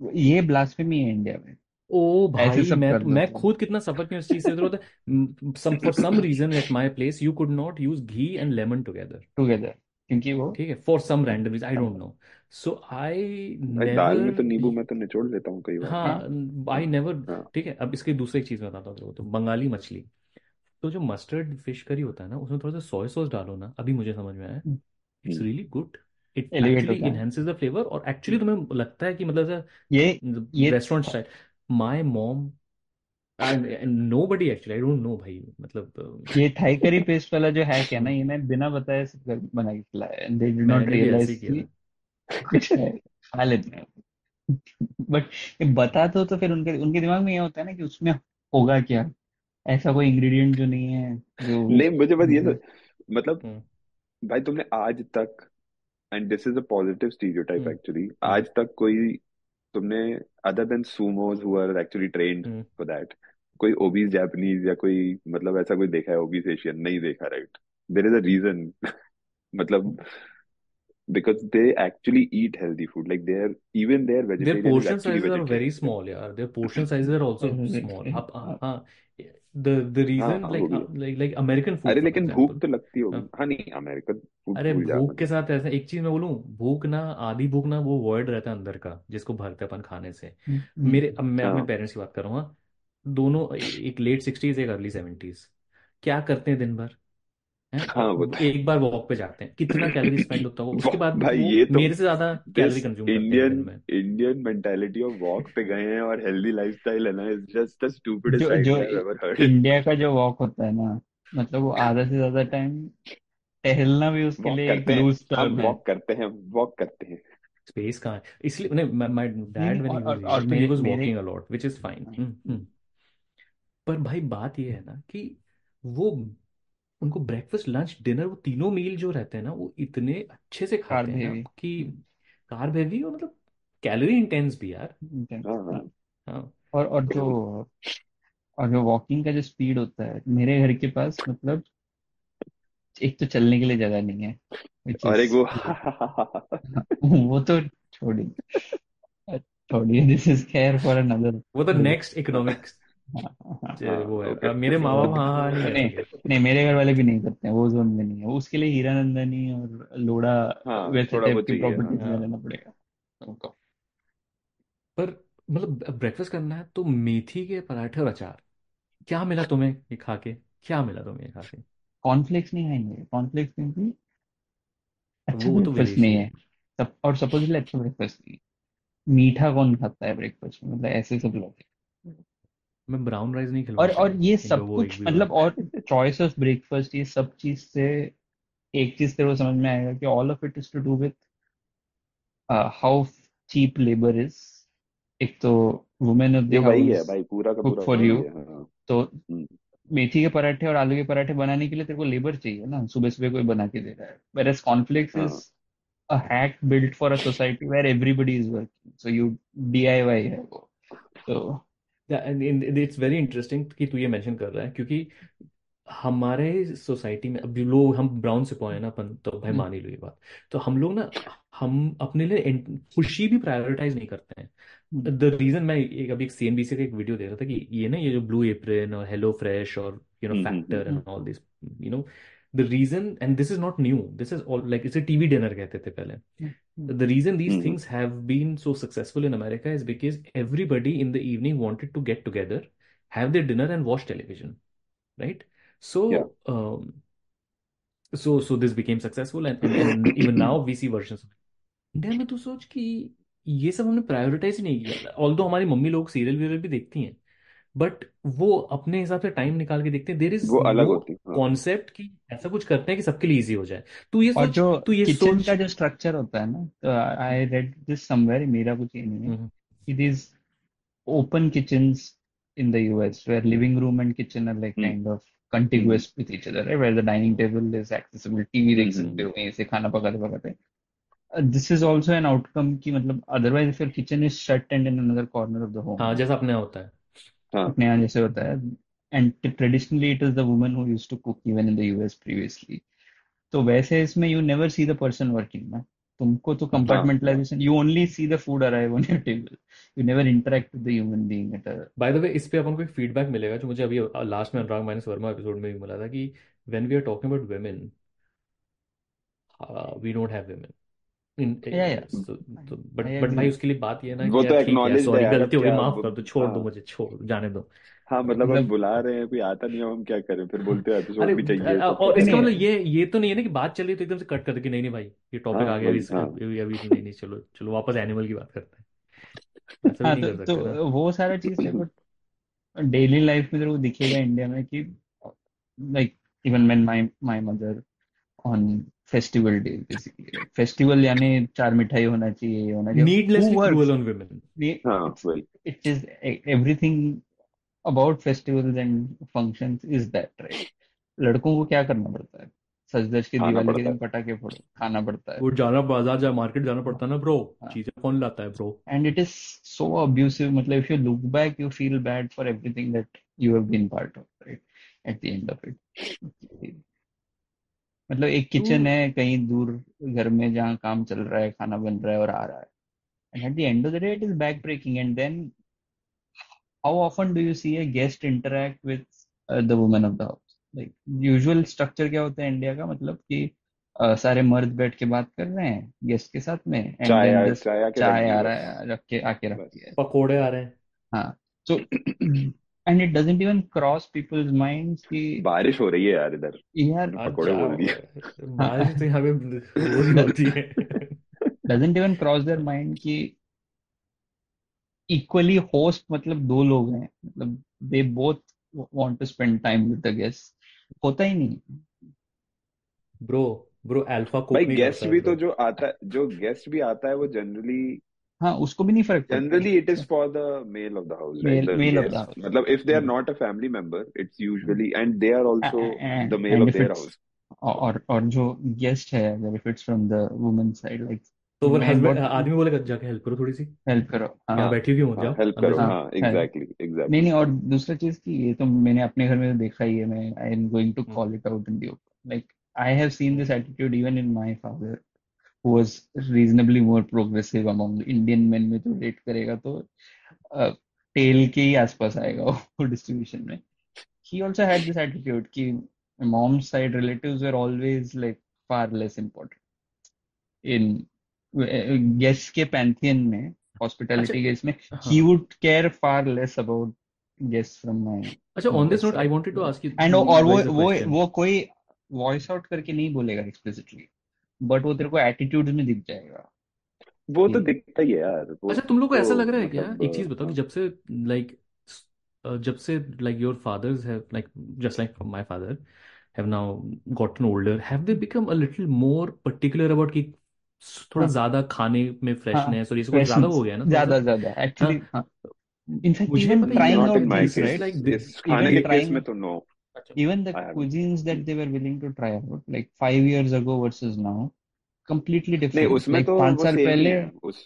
ये ब्लास्फेमी है इंडिया में। ओ ऐसे भाई सब मैं मैं खुद कितना सफ़र किया उस चीज़ से ज़रूरत है some for some reason at my place you could not use ghee and lemon together together क्योंकि वो ठीक है? For some random reason I don't know so I भाई दाल में तो नींबू नेवर मैं तो निचोड़ लेता हूँ कई बार। हाँ हाँ। आई नेवर हाँ। ठीक है अब इसकी दूसरी एक चीज़ बताता हूँ तो बंगाली मछली। तो जो मस्टर्ड फ़िश करी होता है ना उसमें थोड़ा सा सोया सॉस डालो ना अभी मुझे समझ में आया। It's really good it actually होता है। इनहेंसेस द फ्लेवर और एक्चुअली तुम्हें लगता है कि मतलब ये ये restaurant style my mom nobody actually I don't know भाई मतलब ये थाई करी पेस्ट वाला जो हैक है ना ये मैं बिना बताए सब घर बना के खिलाया एंड दे डिड नॉट मैंने भी ऐसे रियलाइज़ किया कि था। कुछ है खा लेते हैं। बट बता दो तो फिर उनके उनके दिमाग में ये होता है ना कि उसमें होगा क्या? ऐसा कोई इंग्रेडिएंट जो नहीं है जो नहीं मुझे बस ये तो मतलब हम्म। भाई तुमने आज तक and this is a positive stereotype actually आज तक कोई तुमने other than sumos who are actually trained hmm for that कोई ओबीज जापानीज या कोई मतलब ऐसा कोई देखा है ओबीज एशियन नहीं देखा right there is a reason मतलब because they actually eat healthy food like their even their Their vegetarian is portion actually sizes are very vegetarian small, yeah. Their portion sizes are also small. हाँ आप हाँ the the हाँ reason हाँ like uh, है like like American food अरे for लेकिन भूख example तो लगती होगी हाँ हाँ नहीं अमेरिकन फ़ूड अरे भूख के मतलब साथ ऐसा एक चीज़ मैं बोलूँ भूख ना आधी भूख ना वो वर्ड रहता है अंदर का जिसको भरते अपन खाने से मेरे अब मैं अपने हाँ पेरेंट्स की बात कर रहा हूँ हाँ। दोनों एक लेट सिक्सटीज एक अर्ली सेवेंटीज क्या करते हैं दिन भर हैं? हाँ वो तो एक बार वॉक पे जाते हैं। कितना कैलोरी स्पेंड होता होगा? उसके वो- बाद भाई वो ये तो मेरे से ज़्यादा कैलोरी दिस कंज्यूम करते हैं इंडियन दिन में। इंडियन मेंटालिटी ऑफ़ वॉक पे गए हैं और हेल्दी लाइफस्टाइल है ना इज़ जस्ट द स्टूपिडेस्ट जो जो idea I ever heard India का जो वॉक होता है ना मतलब वो आधा से ज़्यादा टाइम टहलना भी उसके वॉक लिए एक करते हैं। लूज हम टर्म है। वॉक करते हैं वॉक करते हैं। स्पेस कहाँ है? इसलिए नहीं माय डैड व्हेन ही और, वाज और ही मेरे वाज मेरे walking a lot which is fine पर भाई बात ये है ना कि वो उनको ब्रेकफास्ट लंच डिनर वो तीनों मील जो रहते हैं ना वो इतने अच्छे से खाते कार्ब हैं ना हेवी कि कार्ब हैवी और मतलब कैलोरी इंटेंस भी यार। हाँ हाँ। हाँ। और और जो और जो वॉकिंग का जो स्पीड होता है मेरे घर के पास मतलब एक तो चलने के लिए जगह नहीं है which और एक is वो वो तो छोड़िए। छोड़िए this is care for another वो तो नेक्स्ट इकोनॉमिक्स वो है। ओके अब मेरे माँ बाप हाँ हाँ नहीं नहीं नहीं मेरे घर वाले भी नहीं करते हैं वो जोन में नहीं है। उसके लिए हीरानंदानी और लोड़ा हाँ वैसे थोड़ा टाइप बहुत की चाहिए प्रॉपर्टीज़ हाँ। में हाँ रहना पड़ेगा उनको पर मतलब ब्रेकफास्ट करना है तो मेथी के पराठे और अचार क्या मिला तुम्हें ये खा के क्या मिला तुम्हें ये खा के कॉर्नफ्लेक्स नहीं खाएँगे कॉर्नफ्लेक्स क्योंकि अच्छा वो तो ब्रेकफास्ट नहीं है। है सब और सपोजली अच्छा ब्रेकफास्ट नहीं मीठा कौन खाता है ब्रेकफास्ट में? मतलब ऐसे सब लोग हैं। मैं ब्राउन राइस नहीं खिलाऊँगा और और ये सब कुछ मतलब और चॉइस ऑफ़ ब्रेकफास्ट ये सब चीज़ से एक चीज़ तेरे को समझ में आएगा कि all of it is to do with how cheap labour is एक तो वुमेन ऑफ़ द ये वही है भाई पूरा का पूरा फॉर यू हाँ तो हम्म, मेथी के पराठे और आलू के पराठे बनाने के लिए तेरे को लेबर चाहिए ना सुबह सुबह कोई बना के दे रहा है। Whereas cornflakes हाँ। is a hack built for a society where everybody is working. So you DIY है वो। तो इट्स वेरी इंटरेस्टिंग कि तू ये मेंशन कर रहा है क्योंकि हमारे सोसाइटी में अब लोग हम ब्राउन सिपाही हैं ना अपन तो भाई हम्म, मान ही लो ये बात। तो हम लोग ना हम अपने लिए खुशी भी प्रायोरिटाइज नहीं करते हैं। हम्म, द रीजन मैं एक अभी एक सीएनबीसी का एक वीडियो देख रहा था कि ये ना ये जो ब्लू एप्रन और हेलो फ्रेश और you know hmm, hmm, factor hmm, and all this you know the reason and this is not new this is all like इसे टीवी डिनर कहते थे पहले hmm, the reason these hmm, things have been so successful in America is because everybody in the evening wanted to get together, have their dinner, and watch television, right? So, yeah um, so so this became successful, and and, and even now we see versions. India में तो सोच कि ये सब हमने prioritise ही नहीं किया although हमारी मम्मी लोग सीरियल वीरियल भी देखती हैं बट वो अपने हिसाब से टाइम निकाल के देखते हैं। देर इज़ वो अलग होती है। कॉन्सेप्ट की ऐसा कुछ करते हैं कि सबके लिए इजी हो जाए। तू ये सोच तू ये किचन का जो स्ट्रक्चर होता है ना आई रेड दिस समवेयर मेरा कुछ ये नहीं है। It is open kitchens in the US where living room and kitchen are like kind of continuous with each other right where the dining table is accessible TV देख हम्म। सकते हो ऐसे खाना पकाते पकाते। This is also an outcome की मतलब अदरवाइज़ फिर kitchen is shut and in another corner of the home हाँ जैसा अपने होता है। हाँ। अपने यहाँ जैसे होता है। And traditionally it is the woman to cook even in the US previously तो वैसे इसमें you never see the person working ना। तुमको तो compartmentalisation you only see the food arrive on your table you never interact with the human being at by the way इस पे अपन को feedback मिलेगा जो मुझे अभी लास्ट में अनुराग माइनस वर्मा एपिसोड में भी मिला था कि when we are talking about women we don't have women in yeah yeah. तो बट बट भाई उसके लिए बात ये ना वो कि तो है एक्नॉलेज सॉरी गलती हो गई माफ़ कर दो छोड़ दो हाँ। मुझे छोड़ जाने दो। हाँ मतलब हम मतलब बुला रहे हैं कोई आता नहीं हम क्या करें? फिर बोलते हैं एपिसोड भी चाहिए तो और इसका मतलब ये ये तो नहीं है ना कि बात चल रही तो एकदम से कट कर दे कि नहीं नहीं भाई ये टॉपिक हाँ आ गया इसको हाँ। अभी अभी नहीं नहीं चलो चलो वापस एनिमल की बात करते हैं। हाँ तो तो वो सारा चीज़ देखो डेली लाइफ में तेरे को दिखेगा इंडिया में कि like even when my my mother on festival day basically festival यानी चार मिठाई होना चाहिए ये होना चाहिए. Needlessly cruel on women it is everything about festivals and functions is that right लड़कों को क्या करना पड़ता है? सच धज के दिवाली के दिन पटाखे फोड़ो खाना पड़ता है। वो जाना बाज़ार जा मार्केट जाना पड़ता है ना ब्रो हाँ। चीज़ें कौन लाता है bro and it is so abusive मतलब if you look back you feel bad for everything that you have been part of right? At the end of it. मतलब एक किचन है कहीं दूर घर में जहाँ काम चल रहा है खाना बन रहा है और आ रहा है। And at the end of the day it is back breaking and then how often do you see a guest interact with the women of the house like usual structure क्या होता है इंडिया का? मतलब कि Uh, सारे मर्द बैठ के बात कर रहे हैं गेस्ट के साथ में एंड चाय आ रहा है रख के आके रख के आ रहे हैं। हाँ सो तो हाँ, and it doesn't even cross people's mind की बारिश हो रही है यार इधर। यार पकौड़े बोल दिए बारिश तो पे हो रही है। Doesn't even cross their mind की इक्वली होस्ट मतलब दो लोग हैं। मतलब they both want to spend time with the guest होता ही नहीं। ब्रो ब्रो अल्फ़ा को भाई गेस्ट भी तो जो आता है जो गेस्ट भी आता है वो जनरली. हाँ उसको भी नहीं फ़र्क पड़ता। Generally it is for the male of the house male male of the house मतलब if they are not a family member it's usually and they are also the male of their house और और जो guest है अगर if it's from the women side like तो मैं husband आदमी बोलेगा जाके हेल्प करो थोड़ी सी। हेल्प करो हाँ। यहाँ बैठी क्यों हो जाओ। हेल्प करो हाँ हाँ एग्जैक्टली नहीं नहीं और दूसरा चीज़ की ये तो मैंने अपने घर में तो देखा ही है मैं I am going to call it out in the open like I have seen this attitude even in my father who was reasonably more progressive among Indian men में तो रेट करेगा तो टेल के ही आसपास आएगा वो डिस्ट्रीब्यूशन में he also had this attitude कि mom's side relatives were always like far less important in guests के pantheon में अच्छा hospitality guests में हाँ he would care far less about guests from my अच्छा mother's note I side wanted to ask you and और वो वो वो कोई वॉइस आउट करके नहीं बोलेगा explicitly बट वो तेरे को एटीट्यूड में दिख जाएगा। वो तो दिखता ही है यार वो अच्छा तुम लोग को ऐसा तो लग रहा है क्या? मतलब एक चीज़ बताओ कि हाँ जब से लाइक जब से like your fathers have like just like my father have now gotten older have they become a little more particular about कि थोड़ा हाँ। ज़्यादा खाने में हाँ। फ्रेशनेस और ये सब ज़्यादा हो गया ना थोड़ा ज़्यादा ज़्यादा हाँ। एक्चुअली हाँ इनफैक्ट मुझे इवन पता है trying not out in my things case right like इस खाने के केस में तो no even the I haven't cuisines that they were willing to try out like five years ago versus now completely नहीं different उसमें like तो पांच वो साल सेम ही पहले है उस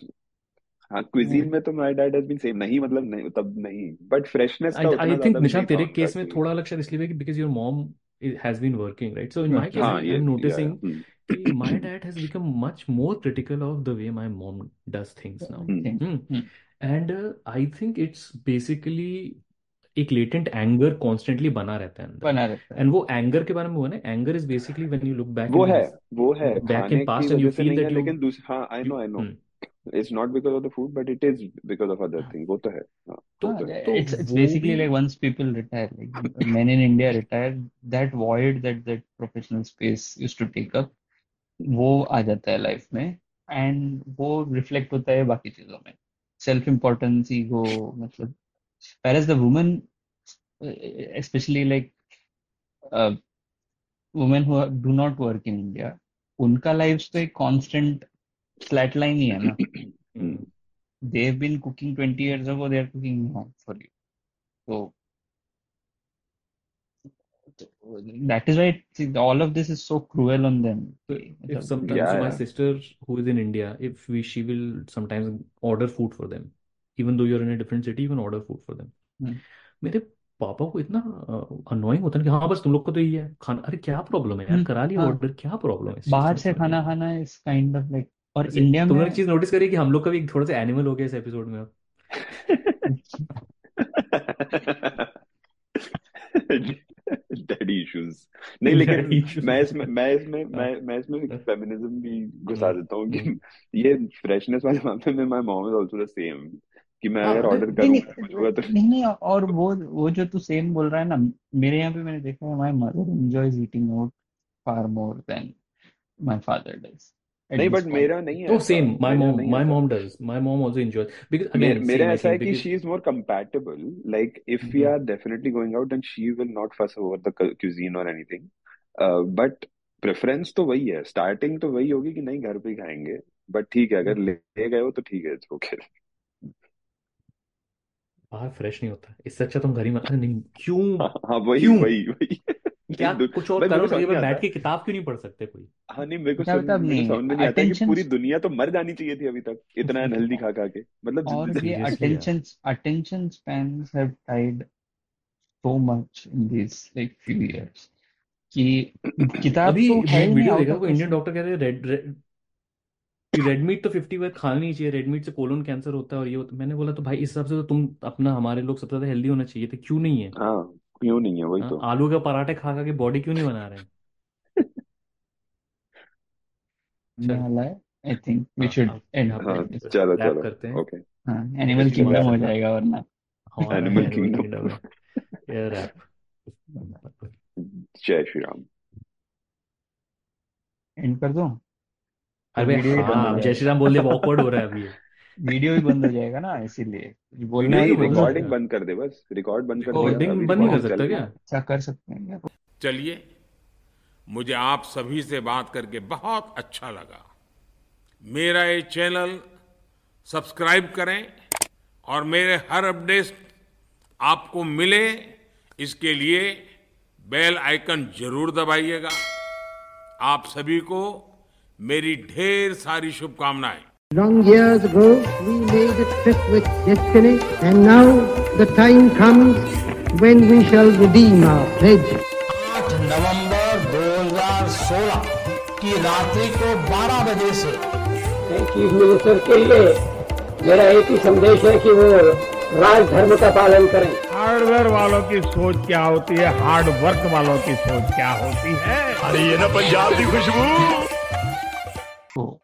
हाँ क्विजीन में तो my dad has been same नहीं मतलब नहीं तब नहीं बट फ्रेशनेस आई का आई उतना थिंक ज्यादा भी निशान नहीं था तेरे उनका केस में कि थोड़ा अलग शायद इसलिए कि because your mom has been working right so in my case working I हाँ आई ये am yeah yeah noticing hmm कि my dad has become much more critical of the way my mom does things now hmm thing hmm Hmm. एक latent anger constantly बना रहता है अंदर। बना रहता है। एंड वो एंगर के बारे में हुआ ना anger is basically when you look back वो है वो है back in past and you feel that you लेकिन हाँ I know I know it's not because of the food but it is because of other thing वो तो है। हाँ तो हाँ वो तो तो it's it's वो basically like once people retire like men in India retire that void that that professional space used to take up वो आ जाता है लाइफ में एंड वो रिफ्लेक्ट होता है बाकी चीज़ों में। सेल्फ इम्पोर्टेंस ईगो मतलब whereas the woman especially like uh, women who are- do not work in India उनका लाइफ तो एक कांस्टेंट फ्लैट लाइन ही है ना हम्म they have been cooking 20 years ago they are cooking now for you so that is why it, all of this is so cruel on them So कि if मतलब sometimes या so my या sister who is in India, if we she will sometimes order food for them, Even though you're in a different city, you can order food for them. हम्म, मेरे पापा को इतना annoying होता है कि हाँ बस तुम लोग को तो यही है खाना अरे क्या प्रॉब्लम है यार हम्म, करा लिया हाँ। ऑर्डर क्या प्रॉब्लम है इस बाहर से खाना खाना इज़ काइंड ऑफ़ लाइक और वैसे इंडिया तुमने में एक चीज़ नोटिस करी कि हम लोग का भी थोड़ा सा एनिमल हो गया इस एपिसोड में अब? डैडी इश्यूज़ नहीं लेकिन मैं इसमें मैं इसमें हाँ। मैं मैं इसमें हाँ। फेमिनिज्म भी घुसा देता हूँ कि ये फ्रेशनेस वाले मामले में my mom is also the same कि मैं हाँ अगर तो ऑर्डर नहीं नहीं करूँगा तो नहीं नहीं और वो वो जो तू सेम बोल रहा है ना मेरे यहाँ पे मैंने देखा है my mother enjoys eating out far more than my father does नहीं बट मेरा नहीं है तो same my mom my mom does my mom also enjoy because again मेरा ऐसा है कि she is more compatible like if we are definitely going out then she will not fuss over the cu- cuisine or anything. Uh, preference तो वही है starting तो वही होगी कि नहीं घर पे ही खाएँगे बट ठीक है अगर ले ले गए हो तो ठीक है इट्स ओके बाहर फ्रेश नहीं होता। इससे अच्छा तुम घर ही में अरे नहीं क्यों? हाँ हाँ वही क्यों? वही वही। क्या नहीं, दु- कुछ और भाई मेरे करो को समझ नहीं बैठ आता। के किताब क्यों नहीं पढ़ सकते कोई? हाँ नहीं मेरे को क्या सुन मतलब मेरे को समझ में नहीं आता कि अटेंशन पूरी दुनिया तो मर जानी चाहिए थी अभी तक। इतना अनहेल्दी खा खा के। मतलब और ज़िंदगी ये सीरियसली यार। attention attention spans have died so much in these like few years कि किताब अभी तो है मैं ही नहीं वीडियो आउट देखा ऑफ़ कोई इंडियन क्वेश्चन डॉक्टर कह रहे रेड रेड रेड मीट तो फिफ्टी बार खाना नहीं चाहिए रेड मीट से कोलोन कैंसर होता है और ये होता है। मैंने बोला तो भाई इस हिसाब से तो तुम अपना हमारे लोग सबसे ज़्यादा हेल्दी होना चाहिए थे क्यों नहीं है? हाँ क्यों नहीं है वही हाँ तो। आलू का पराठे खा खा के बॉडी क्यों नहीं बना रहे? हैं चल आई थिंक वी हाँ। शुड एंड हाँ पे चलो रैप चलो। करते हैं। ओके हाँ एनिमल किंगडम हो जाएगा वरना। हाँ एनिमल एनिमल किंगडम किंगडम है ये रैप जय श्री राम। एंड कर दूँ? तो अरे वीडियो ही हाँ हो जय श्री राम बोल दिया ऑकवर्ड हो रहा है अभी। वीडियो ही बंद हो जाएगा ना इसीलिए। बोलना नहीं सकते रिकॉर्डिंग बंद कर दे बस रिकॉर्ड बंद कर रिकॉर्डिंग अभी बंद नहीं कर सकता क्या? अच्छा कर सकते हैं क्या? चलिए मुझे आप सभी से बात करके बहुत अच्छा लगा। मेरा ये चैनल सब्सक्राइब करें और मेरे हर अपडेट आपको मिले इसके लिए बेल आइकन ज़रूर दबाइएगा। आप सभी को मेरी ढेर सारी शुभकामनाएँ। Long years ago, we made a trip with destiny, and now the time comes when we shall redeem our pledge. 8 नवंबर 2016 की रात्रि को 12 बजे से। चीफ मिनिस्टर के लिए मेरा एक ही संदेश है कि वो राजधर्म का पालन करें। हार्डवेयर वालों की सोच क्या होती है? हार्ड वर्क वालों की सोच क्या होती है? तो